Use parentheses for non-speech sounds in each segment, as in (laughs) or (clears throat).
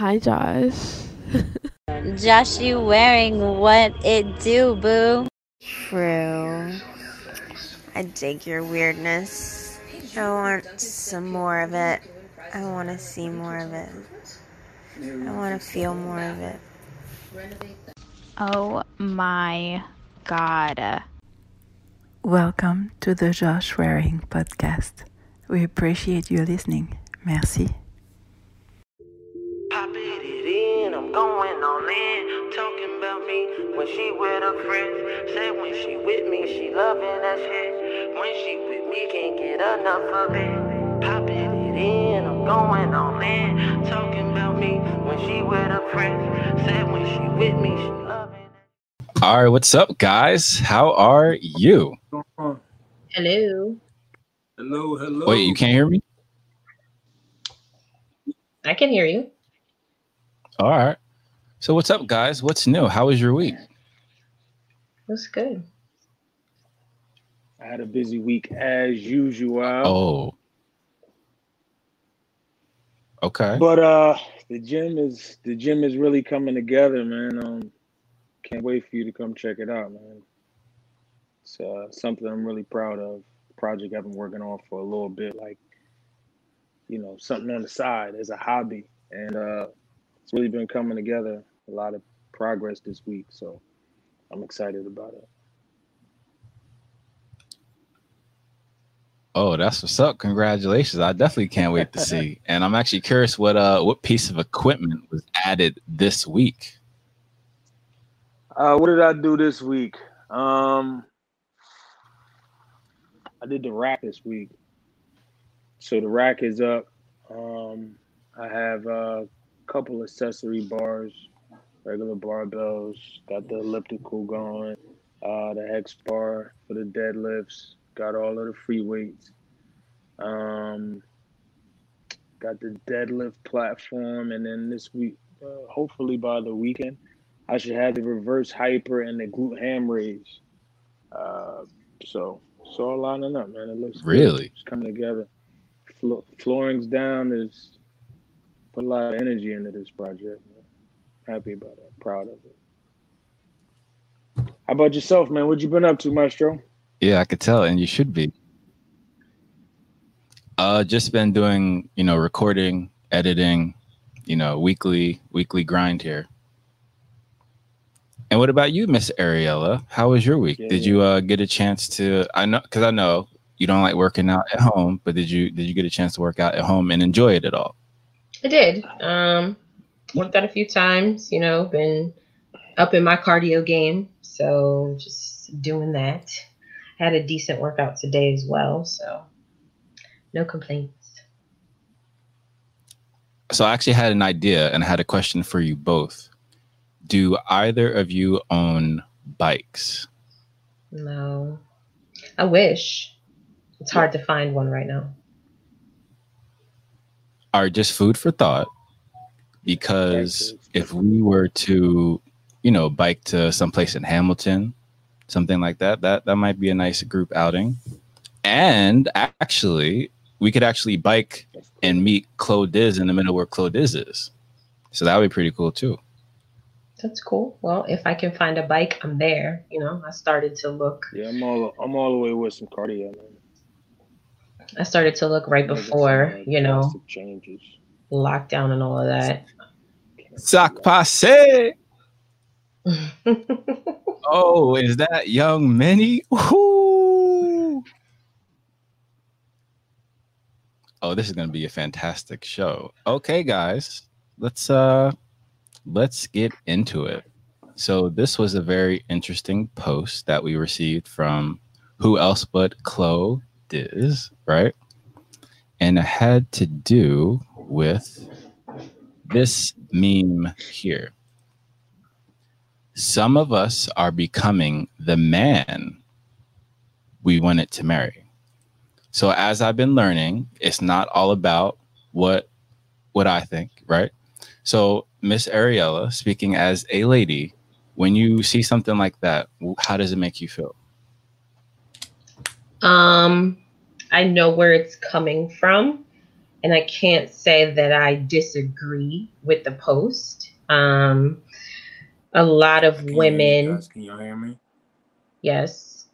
Hi, Josh. Josh, you wearing what it do, boo? True. I dig your weirdness. I want some more of it. I want to see more of it. I want to feel more of it. Oh my god. Welcome to the Josh Wearing podcast. We appreciate you listening. Merci. Going all in. Talking about me when she with her friends. Said when she with me, she loving that shit. When she with me, can't get enough of it. Popping it in, I'm going all in. Talking about me when she with her friends. Said when she with me, she loving All right, what's up, guys? How are you? Hello. Hello, hello. Wait, you can't hear me? I can hear you. All right. So, what's up, guys? What's new? How was your week? That's good. I had a busy week as usual. Oh. Okay. But uh the gym is the gym is really coming together, man. Um can't wait for you to come check it out, man. It's uh, something I'm really proud of. Project I've been working on for a little bit, like you know, something on the side as a hobby. And uh it's really been coming together. A lot of progress this week. So I'm excited about it. Oh, that's what's up. Congratulations. I definitely can't wait to (laughs) see. And I'm actually curious what uh what piece of equipment was added this week. Uh, what did I do this week? Um, I did the rack this week. So the rack is up. Um, I have a couple accessory bars, regular barbells. Got the elliptical going. Uh, the hex bar for the deadlifts. Got all of the free weights. Um, got the deadlift platform, and then this week, uh, hopefully by the weekend, I should have the reverse hyper and the glute ham raise. Uh, so it's all lining up, man. It looks good. Really? It's coming together. Flo- flooring's down. There's put a lot of energy into this project. Man. Happy about it. Proud of it. How about yourself, man? What you been up to, Maestro? Yeah, I could tell, and you should be. Uh just been doing, you know, recording, editing, you know, weekly weekly grind here. And what about you, Miss Ariella? How was your week? Did you uh, get a chance to? I know because I know you don't like working out at home, but did you did you get a chance to work out at home and enjoy it at all? I did. Um, worked out a few times. You know, been up in my cardio game, so just doing that. Had a decent workout today as well, so no complaints. So I actually had an idea and I had a question for you both. Do either of you own bikes? No, I wish. It's hard to find one right now. Are just food for thought because if we were to, you know, bike to someplace in Hamilton, something like that, that that might be a nice group outing. And actually, we could actually bike and meet Clo Diz in the middle where Clo Diz is. So that would be pretty cool too. That's cool. Well, if I can find a bike, I'm there. You know, I started to look. Yeah, I'm all I'm all the way with some cardio, man. I started to look right before, you know, changes. Lockdown and all of that. Sac passe. (laughs) oh, is that young Minnie? Ooh. Oh, this is gonna be a fantastic show. Okay, guys, let's uh let's get into it. So this was a very interesting post that we received from who else but Clo Diz, right? And it had to do with this meme here. Some of us are becoming the man we wanted to marry. So as I've been learning, it's not all about what what I think, right? So Miss Ariella, speaking as a lady, when you see something like that, how does it make you feel? Um, I know where it's coming from. And I can't say that I disagree with the post. Um, a lot of Can you women, guys? Can you hear me? yes.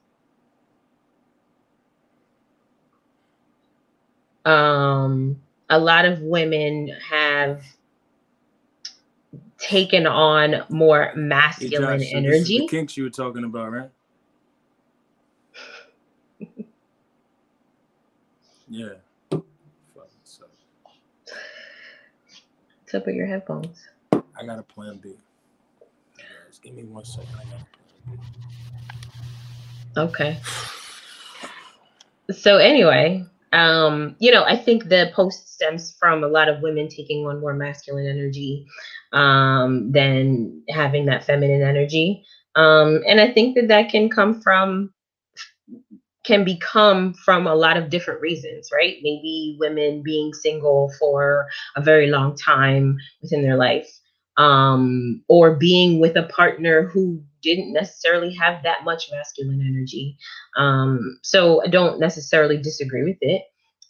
Um, a lot of women have taken on more Hey, masculine Josh, so this is the energy. kinks you were talking about, right? (laughs) Yeah. Fucking suck. What's up with your headphones? I got a plan B. Guys, give me one second. I got a plan B. Okay. So anyway, um, you know, I think the post stems from a lot of women taking on more masculine energy um, than having that feminine energy, um, and I think that that can come from can become from a lot of different reasons, right? Maybe women being single for a very long time within their life, um, or being with a partner who didn't necessarily have that much masculine energy. Um, so I don't necessarily disagree with it.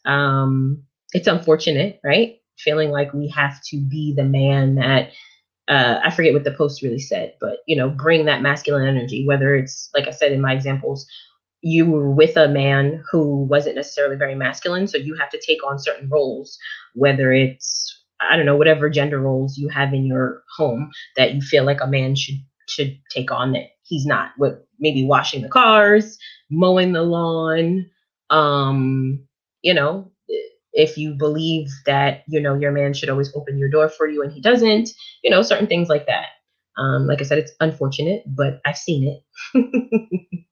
Um, it's unfortunate, right? Feeling like we have to be the man that uh, I forget what the post really said, but you know, bring that masculine energy. Whether it's like I said in my examples, you were with a man who wasn't necessarily very masculine, so you have to take on certain roles. Whether it's I don't know whatever gender roles you have in your home that you feel like a man should should take on that he's not. What maybe washing the cars, mowing the lawn, um, you know, if you believe that you know your man should always open your door for you and he doesn't you know certain things like that um like i said it's unfortunate but i've seen it (laughs)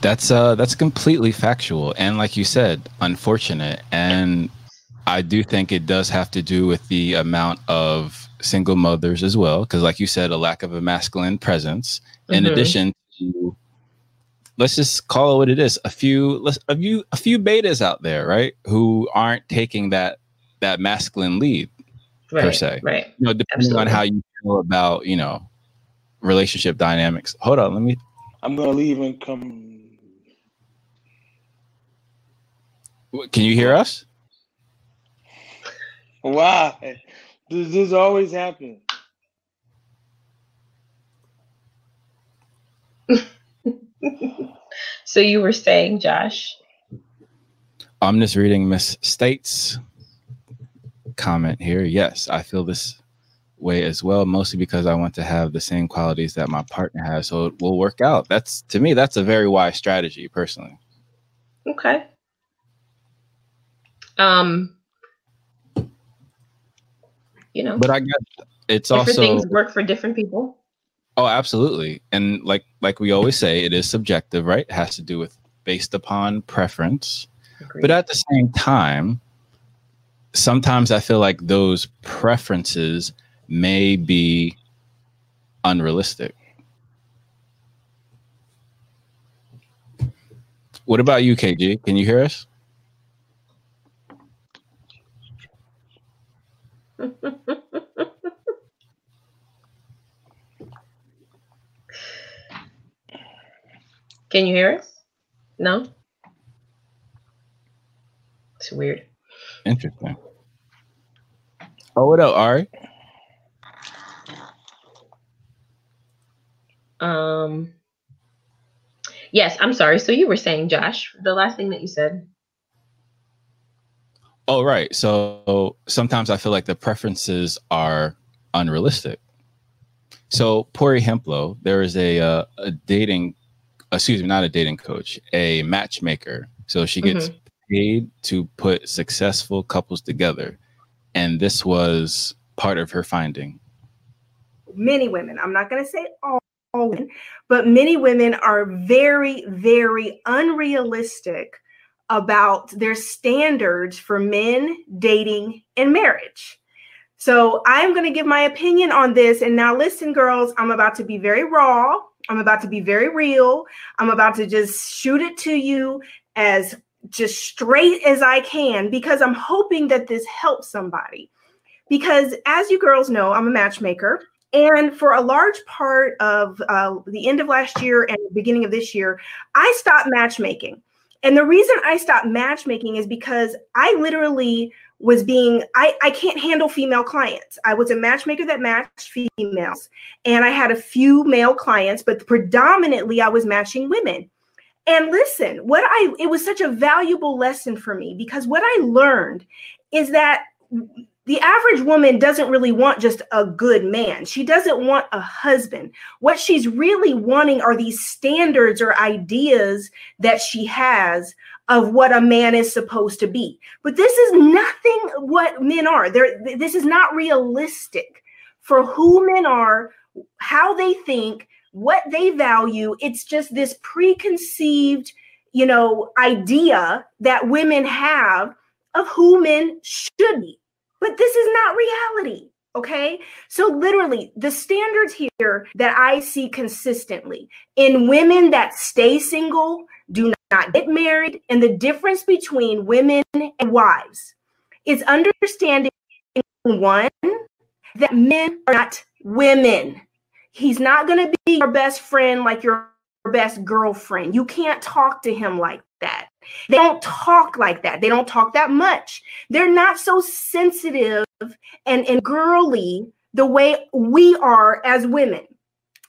That's uh that's completely factual and like you said, unfortunate. And I do think it does have to do with the amount of single mothers as well. Cause like you said, a lack of a masculine presence. In Mhm. addition to let's just call it what it is, a few let's a few a few betas out there, right? Who aren't taking that that masculine lead, right per se. right you know, depending on how you feel about, you know, relationship dynamics. Hold on, let me I'm gonna leave and come. Can you hear us? Why? Does this always happen? (laughs) so you were saying josh I'm just reading Miss States comment here. Yes, I feel this way as well, mostly because I want to have the same qualities that my partner has, so it will work out. That's to me, that's a very wise strategy, personally. okay um you know But I guess it's also things work for different people oh, absolutely, and like like we always say, it is subjective, right? It has to do with based upon preference. Agreed. But at the same time, sometimes I feel like those preferences may be unrealistic. What about you, KG? Can you hear us? (laughs) can you hear us no it's weird Interesting. Oh, what up, Ari? Um. Yes, I'm sorry. So you were saying, Josh, the last thing that you said. Oh, right. So sometimes I feel like the preferences are unrealistic. So Pori Hemplo, there is a uh, a dating, excuse me, not a dating coach, a matchmaker. So she gets paid to put successful couples together, and this was part of her finding. many women, I'm not going to say all, all women, but many women are very, very unrealistic about their standards for men dating and marriage. So I'm going to give my opinion on this. And now, listen, girls, I'm about to be very raw. I'm about to be very real. I'm about to just shoot it to you as just straight as I can because I'm hoping that this helps somebody. Because as you girls know, I'm a matchmaker. And for a large part of uh, the end of last year and the beginning of this year, I stopped matchmaking. And the reason I stopped matchmaking is because I literally was being I, I can't handle female clients. I was a matchmaker that matched females and I had a few male clients, but predominantly I was matching women. And listen, what I it was such a valuable lesson for me because what I learned is that the average woman doesn't really want just a good man. She doesn't want a husband. What she's really wanting are these standards or ideas that she has of what a man is supposed to be. But this is nothing what men are. There this is not realistic for who men are, how they think, what they value. It's just this preconceived, you know, idea that women have of who men should be. But this is not reality. Okay. So, literally, the standards here that I see consistently in women that stay single, do not get married, and the difference between women and wives is understanding one, that men are not women. He's not going to be your best friend like your best girlfriend. You can't talk to him like that. They don't talk like that. They don't talk that much. They're not so sensitive and, and girly the way we are as women.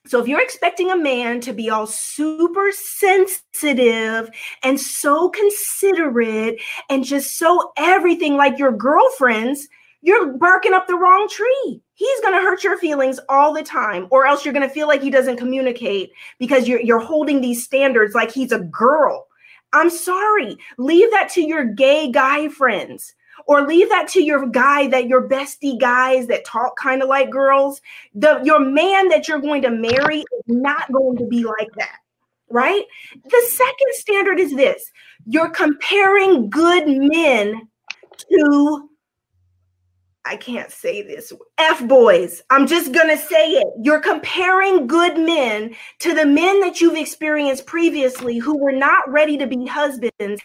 So if you're expecting a man to be all super sensitive and so considerate and just so everything like your girlfriends, you're barking up the wrong tree. He's going to hurt your feelings all the time, or else you're going to feel like he doesn't communicate because you're, you're holding these standards like he's a girl. I'm sorry. Leave that to your gay guy friends or leave that to your guy that your bestie guys that talk kind of like girls. The your man that you're going to marry is not going to be like that. Right? The second standard is this. You're comparing good men to I can't say this. F boys. I'm just going to say it. You're comparing good men to the men that you've experienced previously who were not ready to be husbands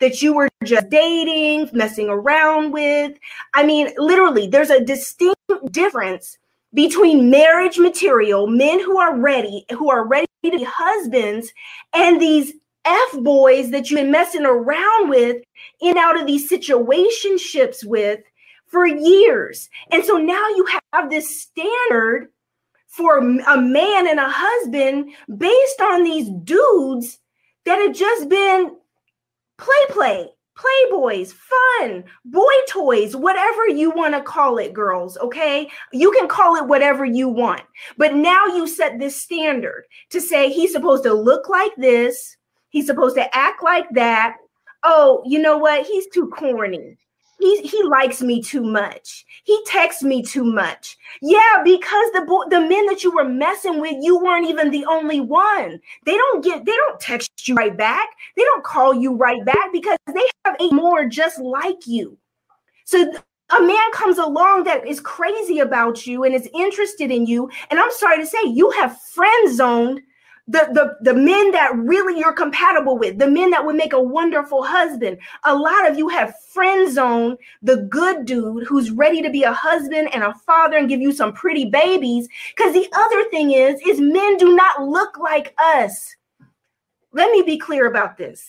that you were just dating, messing around with. I mean, literally, there's a distinct difference between marriage material, men who are ready, who are ready to be husbands, and these F boys that you've been messing around with in out of these situationships with for years. And so now you have this standard for a man and a husband based on these dudes that have just been play play playboys fun boy toys whatever you want to call it girls okay? You can call it whatever you want. But now you set this standard to say he's supposed to look like this. He's supposed to act like that. Oh you know what? He's too corny he, he likes me too much. He texts me too much. Yeah, because the bo- the men that you were messing with, you weren't even the only one. They don't get they don't text you right back. They don't call you right back because they have eight more just like you. So a man comes along that is crazy about you and is interested in you, and I'm sorry to say, you have friend zoned the, the, the men that really you're compatible with, the men that would make a wonderful husband. A lot of you have friend zone the good dude who's ready to be a husband and a father and give you some pretty babies. Because the other thing is, is men do not look like us. Let me be clear about this.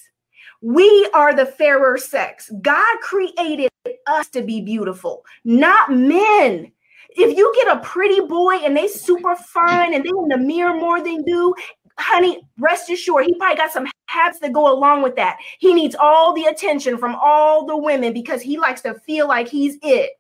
We are the fairer sex. God created us to be beautiful, not men if you get a pretty boy and they super fine and they in the mirror more than you honey, rest assured, he probably got some habits that go along with that. He needs all the attention from all the women because he likes to feel like he's it.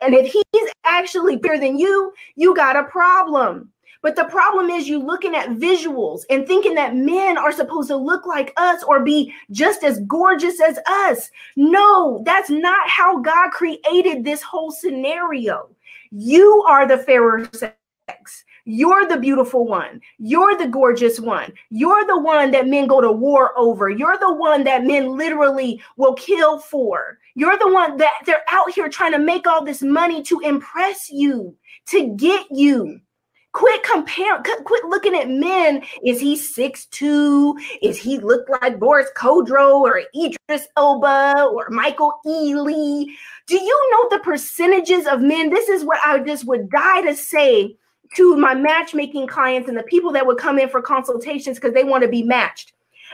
And if he's actually bigger than you, you got a problem. But the problem is you looking at visuals and thinking that men are supposed to look like us or be just as gorgeous as us. No, that's not how God created this whole scenario. You are the fairer sex. You're the beautiful one. You're the gorgeous one. You're the one that men go to war over. You're the one that men literally will kill for. You're the one that they're out here trying to make all this money to impress you, to get you. Quit comparing, quit looking at men. Is he six two? Is he look like Boris Kodjoe or Idris Elba or Michael Ealy? Do you know the percentages of men? This is what I just would die to say to my matchmaking clients and the people that would come in for consultations because they want to be matched.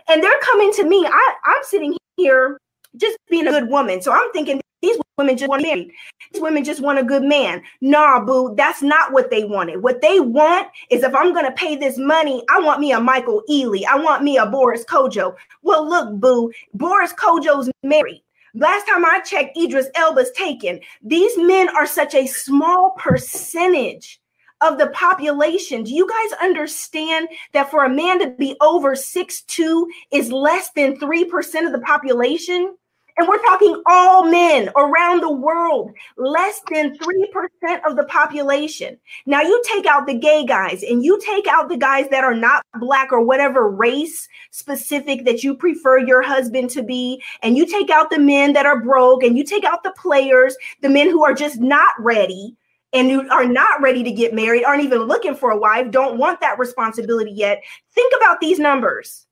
And they're coming to me. I, I'm sitting here just being a good woman. So I'm thinking these women just want marry. These women just want a good man. Nah, boo, that's not what they wanted. What they want is if I'm gonna pay this money, I want me a Michael Ealy. I want me a Boris Kodjoe. Well, look, boo, Boris Kodjoe's married. Last time I checked, Idris Elba's taken. These men are such a small percentage of the population. Do you guys understand that for a man to be over six two is less than 3% of the population? And we're talking all men around the world, less than 3% of the population. Now, you take out the gay guys and you take out the guys that are not black or whatever race specific that you prefer your husband to be, and you take out the men that are broke, and you take out the players, the men who are just not ready and who are not ready to get married, aren't even looking for a wife, don't want that responsibility yet. Think about these numbers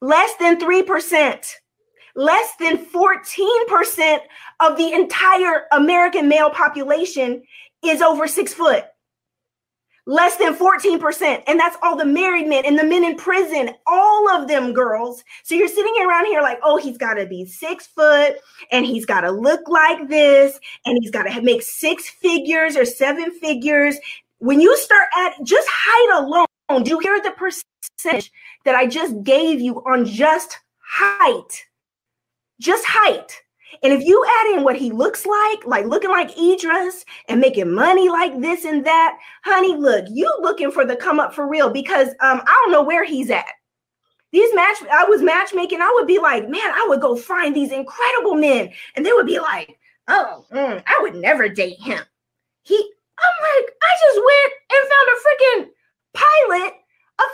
less than 3% less than 14% of the entire American male population is over six foot. Less than 14%. And that's all the married men and the men in prison, all of them girls. So you're sitting around here like, oh, he's got to be six foot and he's got to look like this and he's got to make six figures or seven figures. When you start at just height alone, do you hear the percentage that I just gave you on just height? just height. And if you add in what he looks like, like looking like Idris and making money like this and that, honey, look, you looking for the come up for real because um, I don't know where he's at. These match, I was matchmaking. I would be like, man, I would go find these incredible men, and they would be like, oh, mm, I would never date him. He, I'm like, I just went and found a freaking pilot, a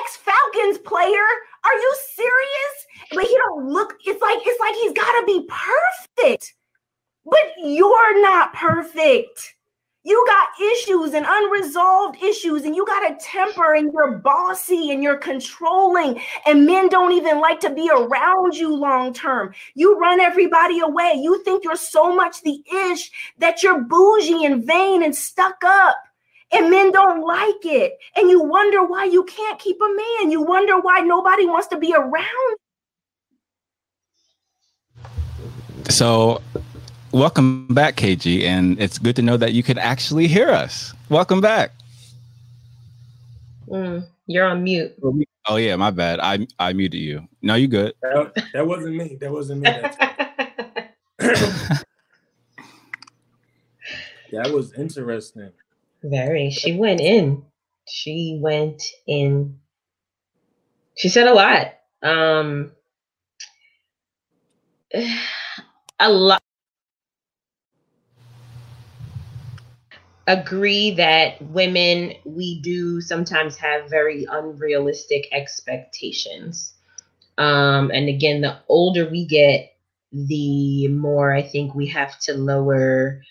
ex Falcons player. Are you serious? But he don't look. It's like it's like he's got to be perfect. But you're not perfect. You got issues and unresolved issues, and you got a temper, and you're bossy and you're controlling, and men don't even like to be around you long term. You run everybody away. You think you're so much the ish that you're bougie and vain and stuck up and men don't like it. And you wonder why you can't keep a man. You wonder why nobody wants to be around. So, welcome back, KG. And it's good to know that you can actually hear us. Welcome back. Mm, you're on mute. Oh, yeah, my bad. I, I muted you. No, you good. That, that wasn't me. That wasn't me. (laughs) (coughs) that was interesting. Very. She went in. She went in. She said a lot. Um (sighs) a lot agree that women we do sometimes have very unrealistic expectations. Um and again the older we get the more I think we have to lower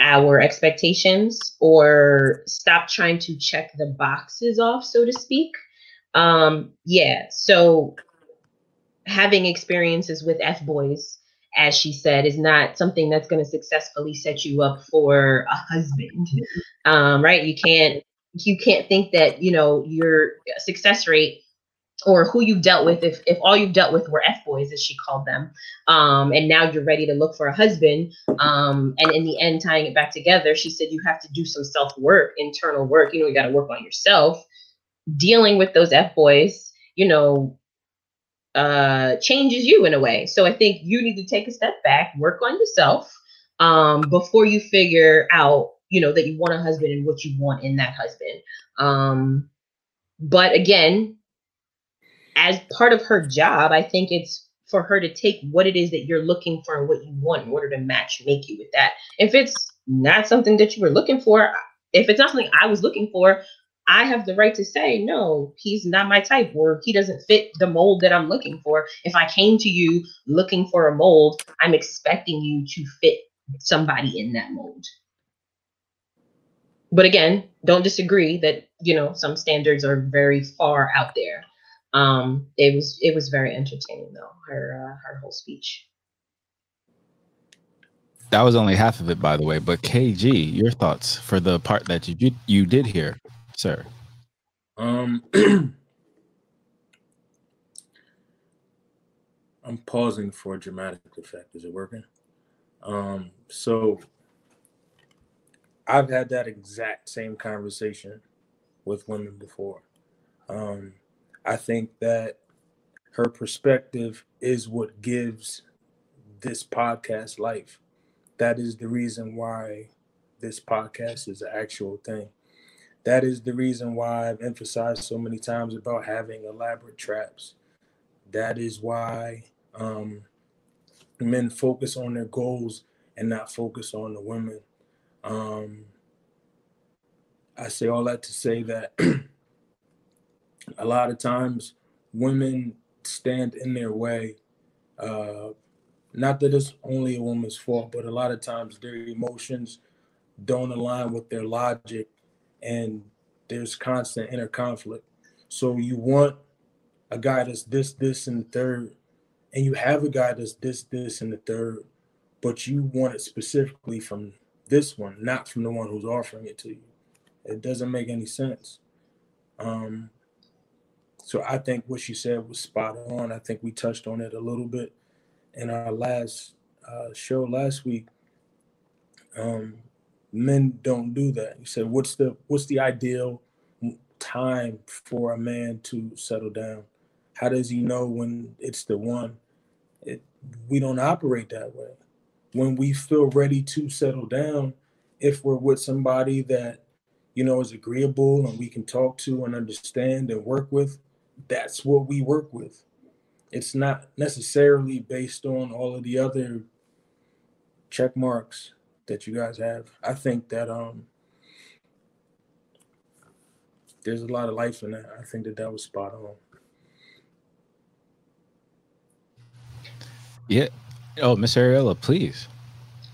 our expectations or stop trying to check the boxes off, so to speak. Um, yeah, so having experiences with F boys, as she said, is not something that's going to successfully set you up for a husband, um, right? You can't you can't think that you know your success rate or who you've dealt with if, if all you've dealt with were f-boys as she called them um, and now you're ready to look for a husband um, and in the end tying it back together she said you have to do some self-work internal work you know you got to work on yourself. Dealing with those f-boys you know uh, changes you in a way. So i think you need to take a step back work on yourself um, before you figure out you know that you want a husband and what you want in that husband. Um, but again as part of her job, I think it's for her to take what it is that you're looking for and what you want in order to match make you with that. If it's not something that you were looking for, if it's not something I was looking for, I have the right to say, no, he's not my type, or he doesn't fit the mold that I'm looking for. If I came to you looking for a mold, I'm expecting you to fit somebody in that mold. But again, don't disagree that, you know, some standards are very far out there. Um, it was it was very entertaining though her uh, her whole speech. That was only half of it, by the way. But KG, your thoughts for the part that you you did hear, sir? Um, (clears throat) I'm pausing for a dramatic effect. Is it working? Um, so I've had that exact same conversation with women before. Um, I think that her perspective is what gives this podcast life. That is the reason why this podcast is an actual thing. That is the reason why I've emphasized so many times about having elaborate traps. That is why um, men focus on their goals and not focus on the women. Um, I say all that to say that (clears throat) a lot of times women stand in their way. Uh, not that it's only a woman's fault, but a lot of times their emotions don't align with their logic and there's constant inner conflict. So you want a guy that's this, this, and third, and you have a guy that's this, this, and the third, but you want it specifically from this one, not from the one who's offering it to you. It doesn't make any sense. Um, so I think what she said was spot on. I think we touched on it a little bit in our last uh, show last week. Um, men don't do that. You said, what's the what's the ideal time for a man to settle down? How does he know when it's the one? It, we don't operate that way. When we feel ready to settle down, if we're with somebody that you know is agreeable and we can talk to and understand and work with, that's what we work with. It's not necessarily based on all of the other check marks that you guys have. I think that um there's a lot of life in that. I think that that was spot on. Yeah. Oh, Miss Ariella, please.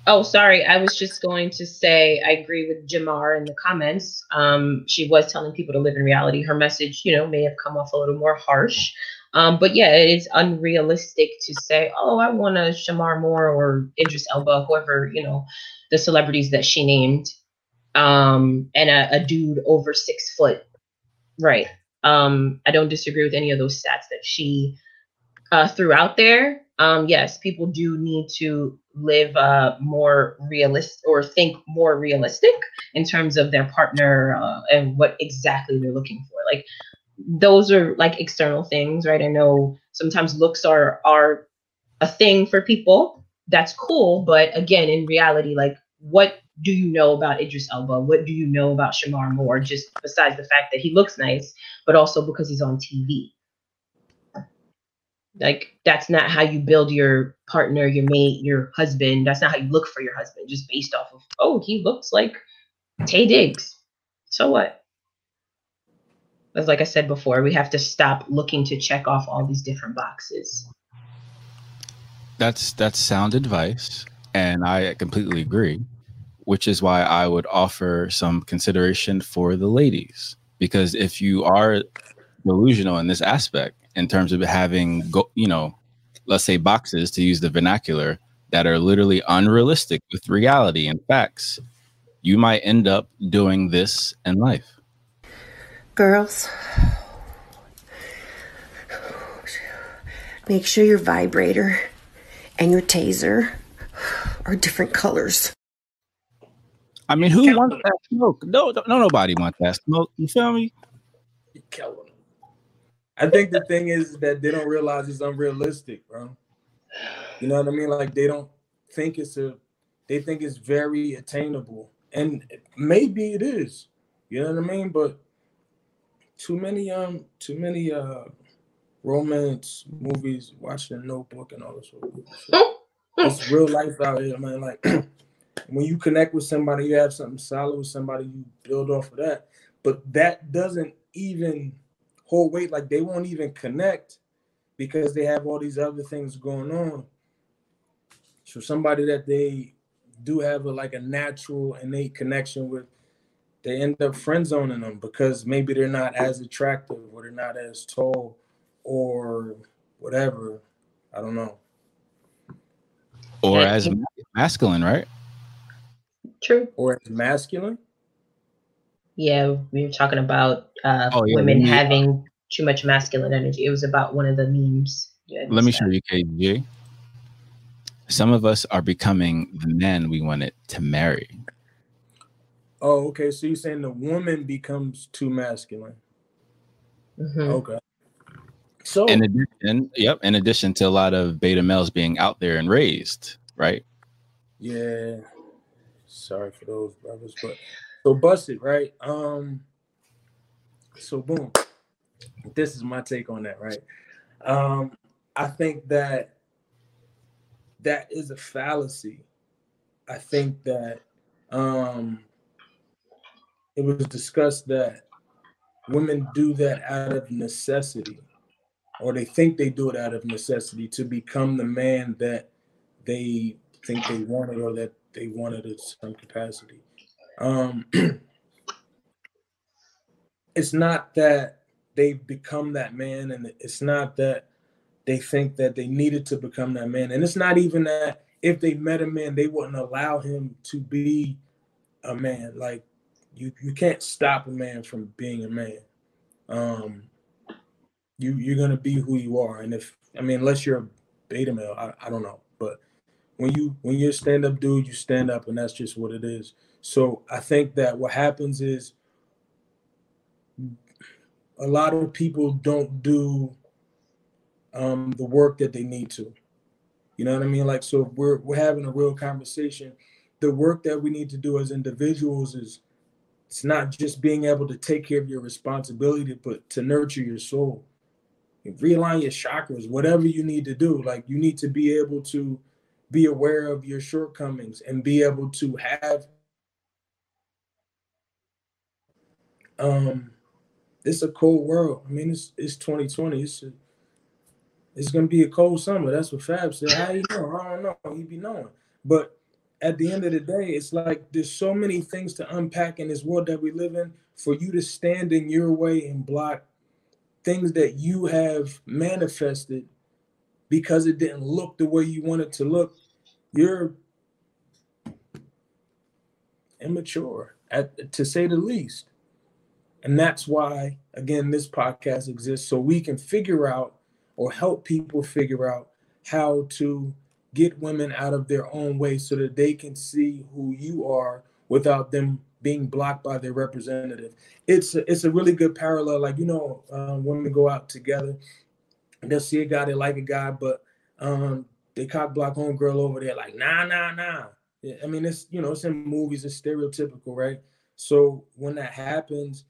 Oh, sorry. I was just going to say I agree with Jamar in the comments. Um, she was telling people to live in reality. Her message, you know, may have come off a little more harsh. Um, but yeah, it is unrealistic to say, oh, I want a Shemar Moore or Idris Elba, whoever, you know, the celebrities that she named, um, and a, a dude over six foot. Right. Um, I don't disagree with any of those stats that she uh, threw out there. Um, yes, people do need to live uh, more realistic or think more realistic in terms of their partner uh, and what exactly they're looking for. Like those are like external things, right? I know sometimes looks are are a thing for people. That's cool, but again, in reality, like what do you know about Idris Elba? What do you know about Shemar Moore? Just besides the fact that he looks nice, but also because he's on TV. Like that's not how you build your partner, your mate, your husband. That's not how you look for your husband, just based off of oh, he looks like Taye Diggs. So what? As like I said before, we have to stop looking to check off all these different boxes. That's that's sound advice, and I completely agree. Which is why I would offer some consideration for the ladies, because if you are delusional in this aspect, in terms of having go, you know, let's say boxes to use the vernacular that are literally unrealistic with reality and facts, you might end up doing this in life. Girls, make sure your vibrator and your taser are different colors. I mean, who wants that smoke? No, no, nobody wants that smoke. You feel me? I think the thing is that they don't realize it's unrealistic, bro. You know what I mean? Like they don't think it's a, they think it's very attainable, and maybe it is. You know what I mean? But too many um too many uh romance movies, watching Notebook and all this shit. it's real life out here, man. Like (clears throat) when you connect with somebody, you have something solid with somebody, you build off of that. But that doesn't even hold weight. Like they won't even connect because they have all these other things going on. So somebody that they do have a like a natural innate connection with, they end up friend zoning them because maybe they're not as attractive or they're not as tall or whatever. I don't know. Or as masculine, right? True. Or as masculine. Yeah, we were talking about uh, Oh, yeah, women we- having too much masculine energy. It was about one of the memes. Let me show you, KG. Some of us are becoming the men we wanted to marry. Oh, okay. So you're saying the woman becomes too masculine. Mm-hmm. Okay. So in addition, yep, in addition to a lot of beta males being out there and raised, right? Yeah. Sorry for those brothers, but so busted, right? Um so boom. This is my take on that, right? Um I think that that is a fallacy. I think that um it was discussed that women do that out of necessity or they think they do it out of necessity to become the man that they think they wanted or that they wanted at some capacity. Um, (clears throat) it's not that they've become that man, and it's not that they think that they needed to become that man, and it's not even that if they met a man, they wouldn't allow him to be a man. Like you, you can't stop a man from being a man. Um, you you're gonna be who you are, and if I mean, unless you're a beta male, I, I don't know, but when you when you're a stand up dude, you stand up, and that's just what it is. So I think that what happens is a lot of people don't do um, the work that they need to. You know what I mean? Like, so we're we're having a real conversation. The work that we need to do as individuals is it's not just being able to take care of your responsibility, but to nurture your soul realign your chakras, whatever you need to do. Like you need to be able to be aware of your shortcomings and be able to have um it's a cold world. I mean it's it's 2020. It's a, it's gonna be a cold summer. That's what Fab said. How you know? I don't know. He be knowing. But at the end of the day, it's like there's so many things to unpack in this world that we live in. For you to stand in your way and block things that you have manifested because it didn't look the way you wanted to look, you're immature, at, to say the least. And that's why, again, this podcast exists so we can figure out or help people figure out how to get women out of their own way so that they can see who you are without them being blocked by their representative. It's a, it's a really good parallel. Like you know, um, women go out together, they'll see a guy they like a guy, but um, they cock block homegirl over there like nah nah nah. I mean, it's you know, it's in movies, it's stereotypical, right? So when that happens,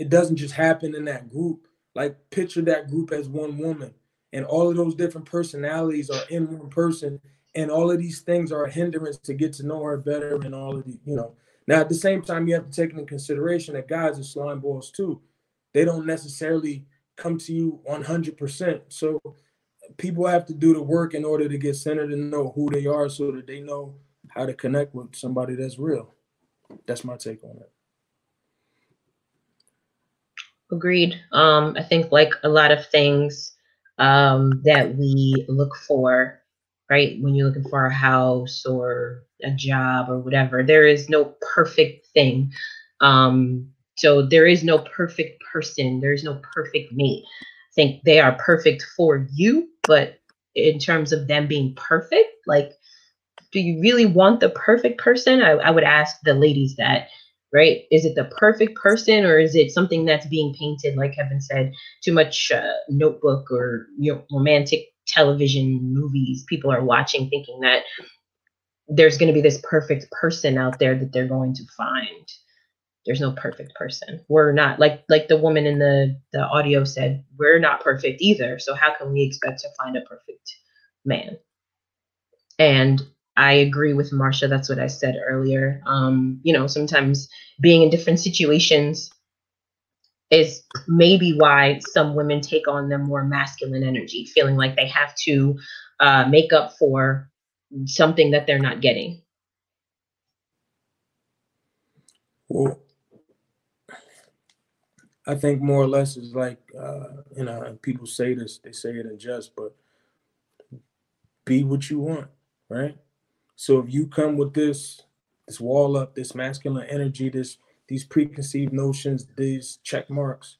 it, doesn't just happen in that group. Like picture that group as one woman, and all of those different personalities are in one person, and all of these things are a hindrance to get to know her better, and all of the you know now, at the same time, you have to take into consideration that guys are slime balls too. They don't necessarily come to you 100%. So people have to do the work in order to get centered and know who they are so that they know how to connect with somebody that's real. That's my take on it. Agreed. Um, I think like a lot of things um, that we look for, right? When you're looking for a house or a job or whatever. There is no perfect thing. Um, so there is no perfect person. There's no perfect mate. I think they are perfect for you, but in terms of them being perfect, like, do you really want the perfect person? I, I would ask the ladies that, right? Is it the perfect person or is it something that's being painted, like Kevin said, too much uh, notebook or you know, romantic television movies? People are watching thinking that there's going to be this perfect person out there that they're going to find. There's no perfect person. We're not like like the woman in the the audio said we're not perfect either. So how can we expect to find a perfect man? And i agree with marsha that's what i said earlier um you know sometimes being in different situations is maybe why some women take on the more masculine energy feeling like they have to uh, make up for something that they're not getting? Well, I think more or less is like uh, you know, people say this, they say it in jest, but be what you want, right? So if you come with this, this wall up, this masculine energy, this these preconceived notions, these check marks,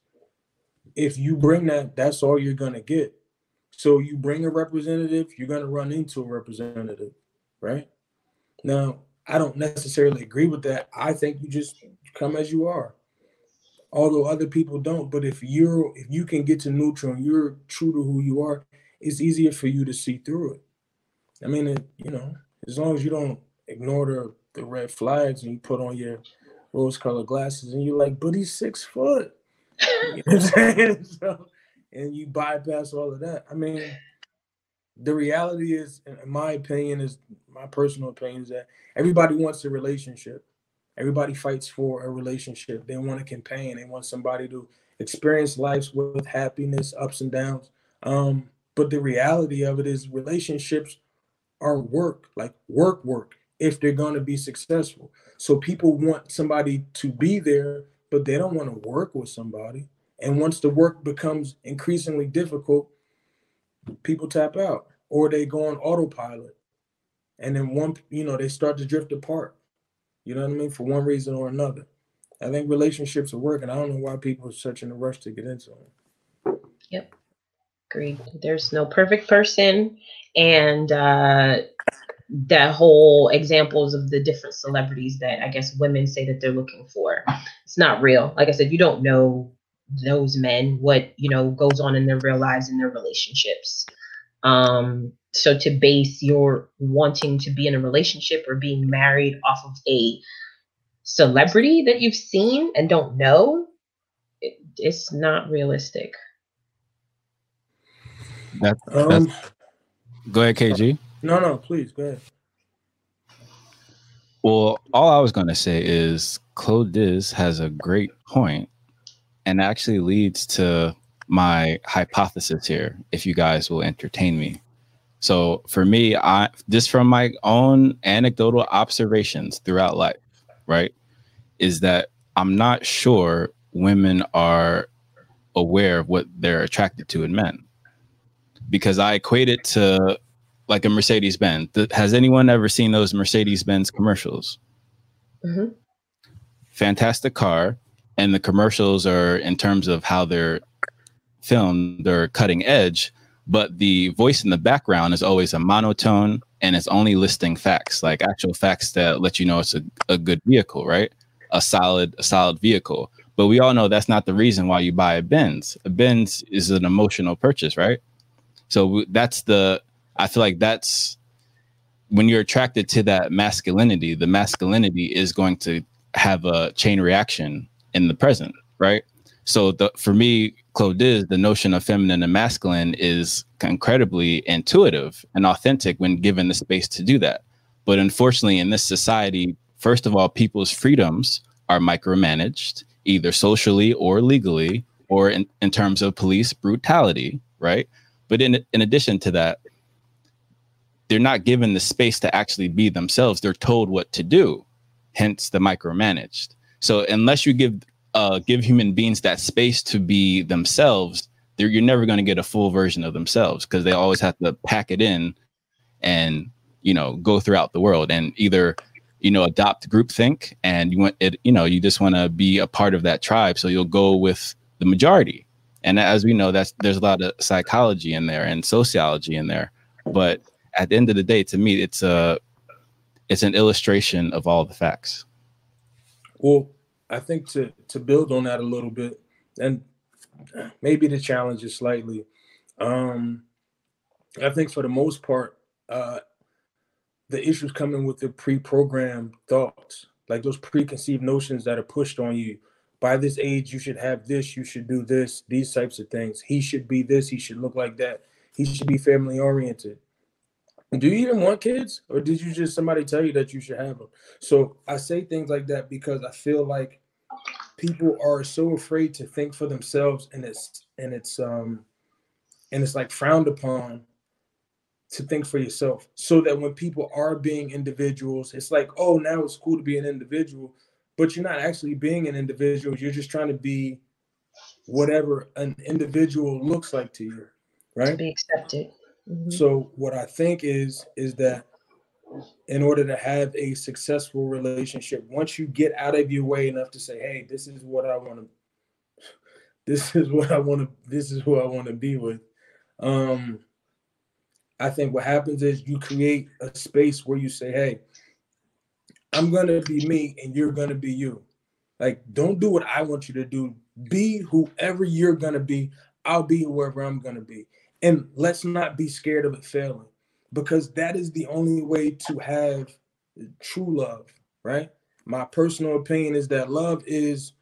if you bring that, that's all you're gonna get. So you bring a representative, you're to run into a representative, right? Now, I don't necessarily agree with that. I think you just come as you are. Although other people don't, but if you're if you can get to neutral and you're true to who you are, it's easier for you to see through it. I mean, it, you know, as long as you don't ignore the, the red flags and you put on your rose colored glasses and you're like, but he's six foot. You know I'm saying? (laughs) So, and you bypass all of that. I mean, the reality is, in my opinion, is my personal opinion is that everybody wants a relationship. Everybody fights for a relationship. They want a companion. They want somebody to experience life with happiness, ups and downs. Um, but the reality of it is relationships are work, like work, work, if they're going to be successful. So people want somebody to be there, but they don't want to work with somebody. And once the work becomes increasingly difficult, people tap out or they go on autopilot. And then one, you know, they start to drift apart. You know what I mean? For one reason or another. I think relationships are working. I don't know why people are such in a rush to get into them. Yep. Agreed. There's no perfect person. And uh, that whole examples of the different celebrities that I guess women say that they're looking for. It's not real. Like I said, you don't know those men, what, you know, goes on in their real lives and their relationships. Um, so to base your wanting to be in a relationship or being married off of a celebrity that you've seen and don't know, it, it's not realistic. That, Um, that's, go ahead, KG. no, no, please go ahead. Well, all I was going to say is Clo Diz has a great point and actually leads to my hypothesis here, if you guys will entertain me. So for me, I just from my own anecdotal observations throughout life, right, is that I'm not sure women are aware of what they're attracted to in men. Because I equate it to like a Mercedes Benz. Has anyone ever seen those Mercedes Benz commercials? Mhm. Fantastic car. And the commercials are, in terms of how they're filmed, they're cutting edge, but the voice in the background is always a monotone and it's only listing facts, like actual facts that let you know it's a, a good vehicle, right? A solid, a solid vehicle. But we all know that's not the reason why you buy a Benz. A Benz is an emotional purchase, right? So that's the I feel like that's when you're attracted to that masculinity, the masculinity is going to have a chain reaction in the present, right? So the for me, Clo Diz, the notion of feminine and masculine is incredibly intuitive and authentic when given the space to do that. But unfortunately, in this society, first of all, people's freedoms are micromanaged, either socially or legally, or in, in terms of police brutality, right? But in in addition to that, they're not given the space to actually be themselves. They're told what to do, hence the micromanaged. So unless you give uh, give human beings that space to be themselves, you're never going to get a full version of themselves because they always have to pack it in and you know go throughout the world and either you know adopt groupthink and you want it you know you just want to be a part of that tribe so you'll go with the majority and as we know that's there's a lot of psychology in there and sociology in there but at the end of the day to me it's a it's an illustration of all the facts Well, I think to to build on that a little bit, and maybe the challenge is slightly. Um, I think for the most part, uh, the issues coming with the pre-programmed thoughts, like those preconceived notions that are pushed on you. By this age, you should have this, you should do this, these types of things. He should be this, he should look like that, he should be family oriented. Do you even want kids, or did you just somebody tell you that you should have them? So I say things like that because I feel like people are so afraid to think for themselves, and it's and it's um and it's like frowned upon to think for yourself. So that when people are being individuals, it's like, oh, now it's cool to be an individual, but you're not actually being an individual. You're just trying to be whatever an individual looks like to you, right? To be accepted. Mhm. So what I think is is that in order to have a successful relationship, once you get out of your way enough to say, "Hey, this is what I want to, (laughs) this is what I want to, this is who I want to be with," um, I think what happens is you create a space where you say, "Hey, I'm gonna be me, and you're gonna be you." Like, don't do what I want you to do. Be whoever you're gonna be. I'll be whoever I'm gonna be, and let's not be scared of it failing, because that is the only way to have true love, right? My personal opinion is that love is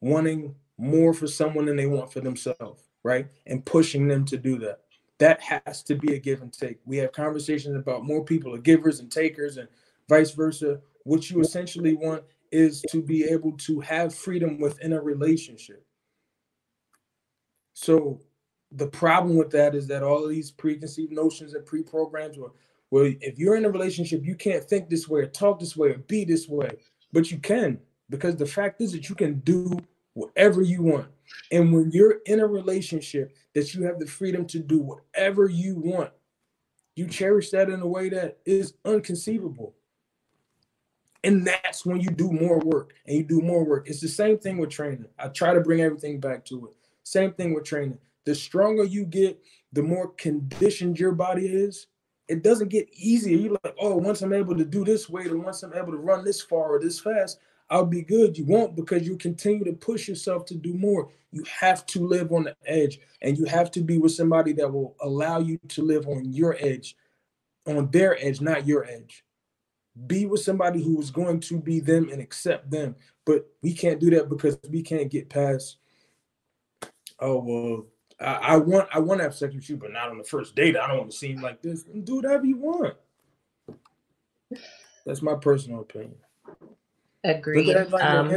wanting more for someone than they want for themselves, right? And pushing them to do that. That has to be a give and take. We have conversations about more people are givers and takers and vice versa. What you essentially want is to be able to have freedom within a relationship. So the problem with that is that all these preconceived notions and pre-programs were well, if you're in a relationship, you can't think this way or talk this way or be this way, but you can because the fact is that you can do whatever you want. And when you're in a relationship that you have the freedom to do whatever you want, you cherish that in a way that is unconceivable. And that's when you do more work and you do more work. It's the same thing with training. I try to bring everything back to it. Same thing with training. The stronger you get, the more conditioned your body is. It doesn't get easier. You're like, oh, once I'm able to do this weight, or once I'm able to run this far or this fast, I'll be good. You won't because you continue to push yourself to do more. You have to live on the edge and you have to be with somebody that will allow you to live on your edge, on their edge, not your edge. Be with somebody who is going to be them and accept them. But we can't do that because we can't get past, oh, well, I, I want I want to have sex with you, but not on the first date. I don't want to seem like this. Do whatever you want. That's my personal opinion. Agreed. Um,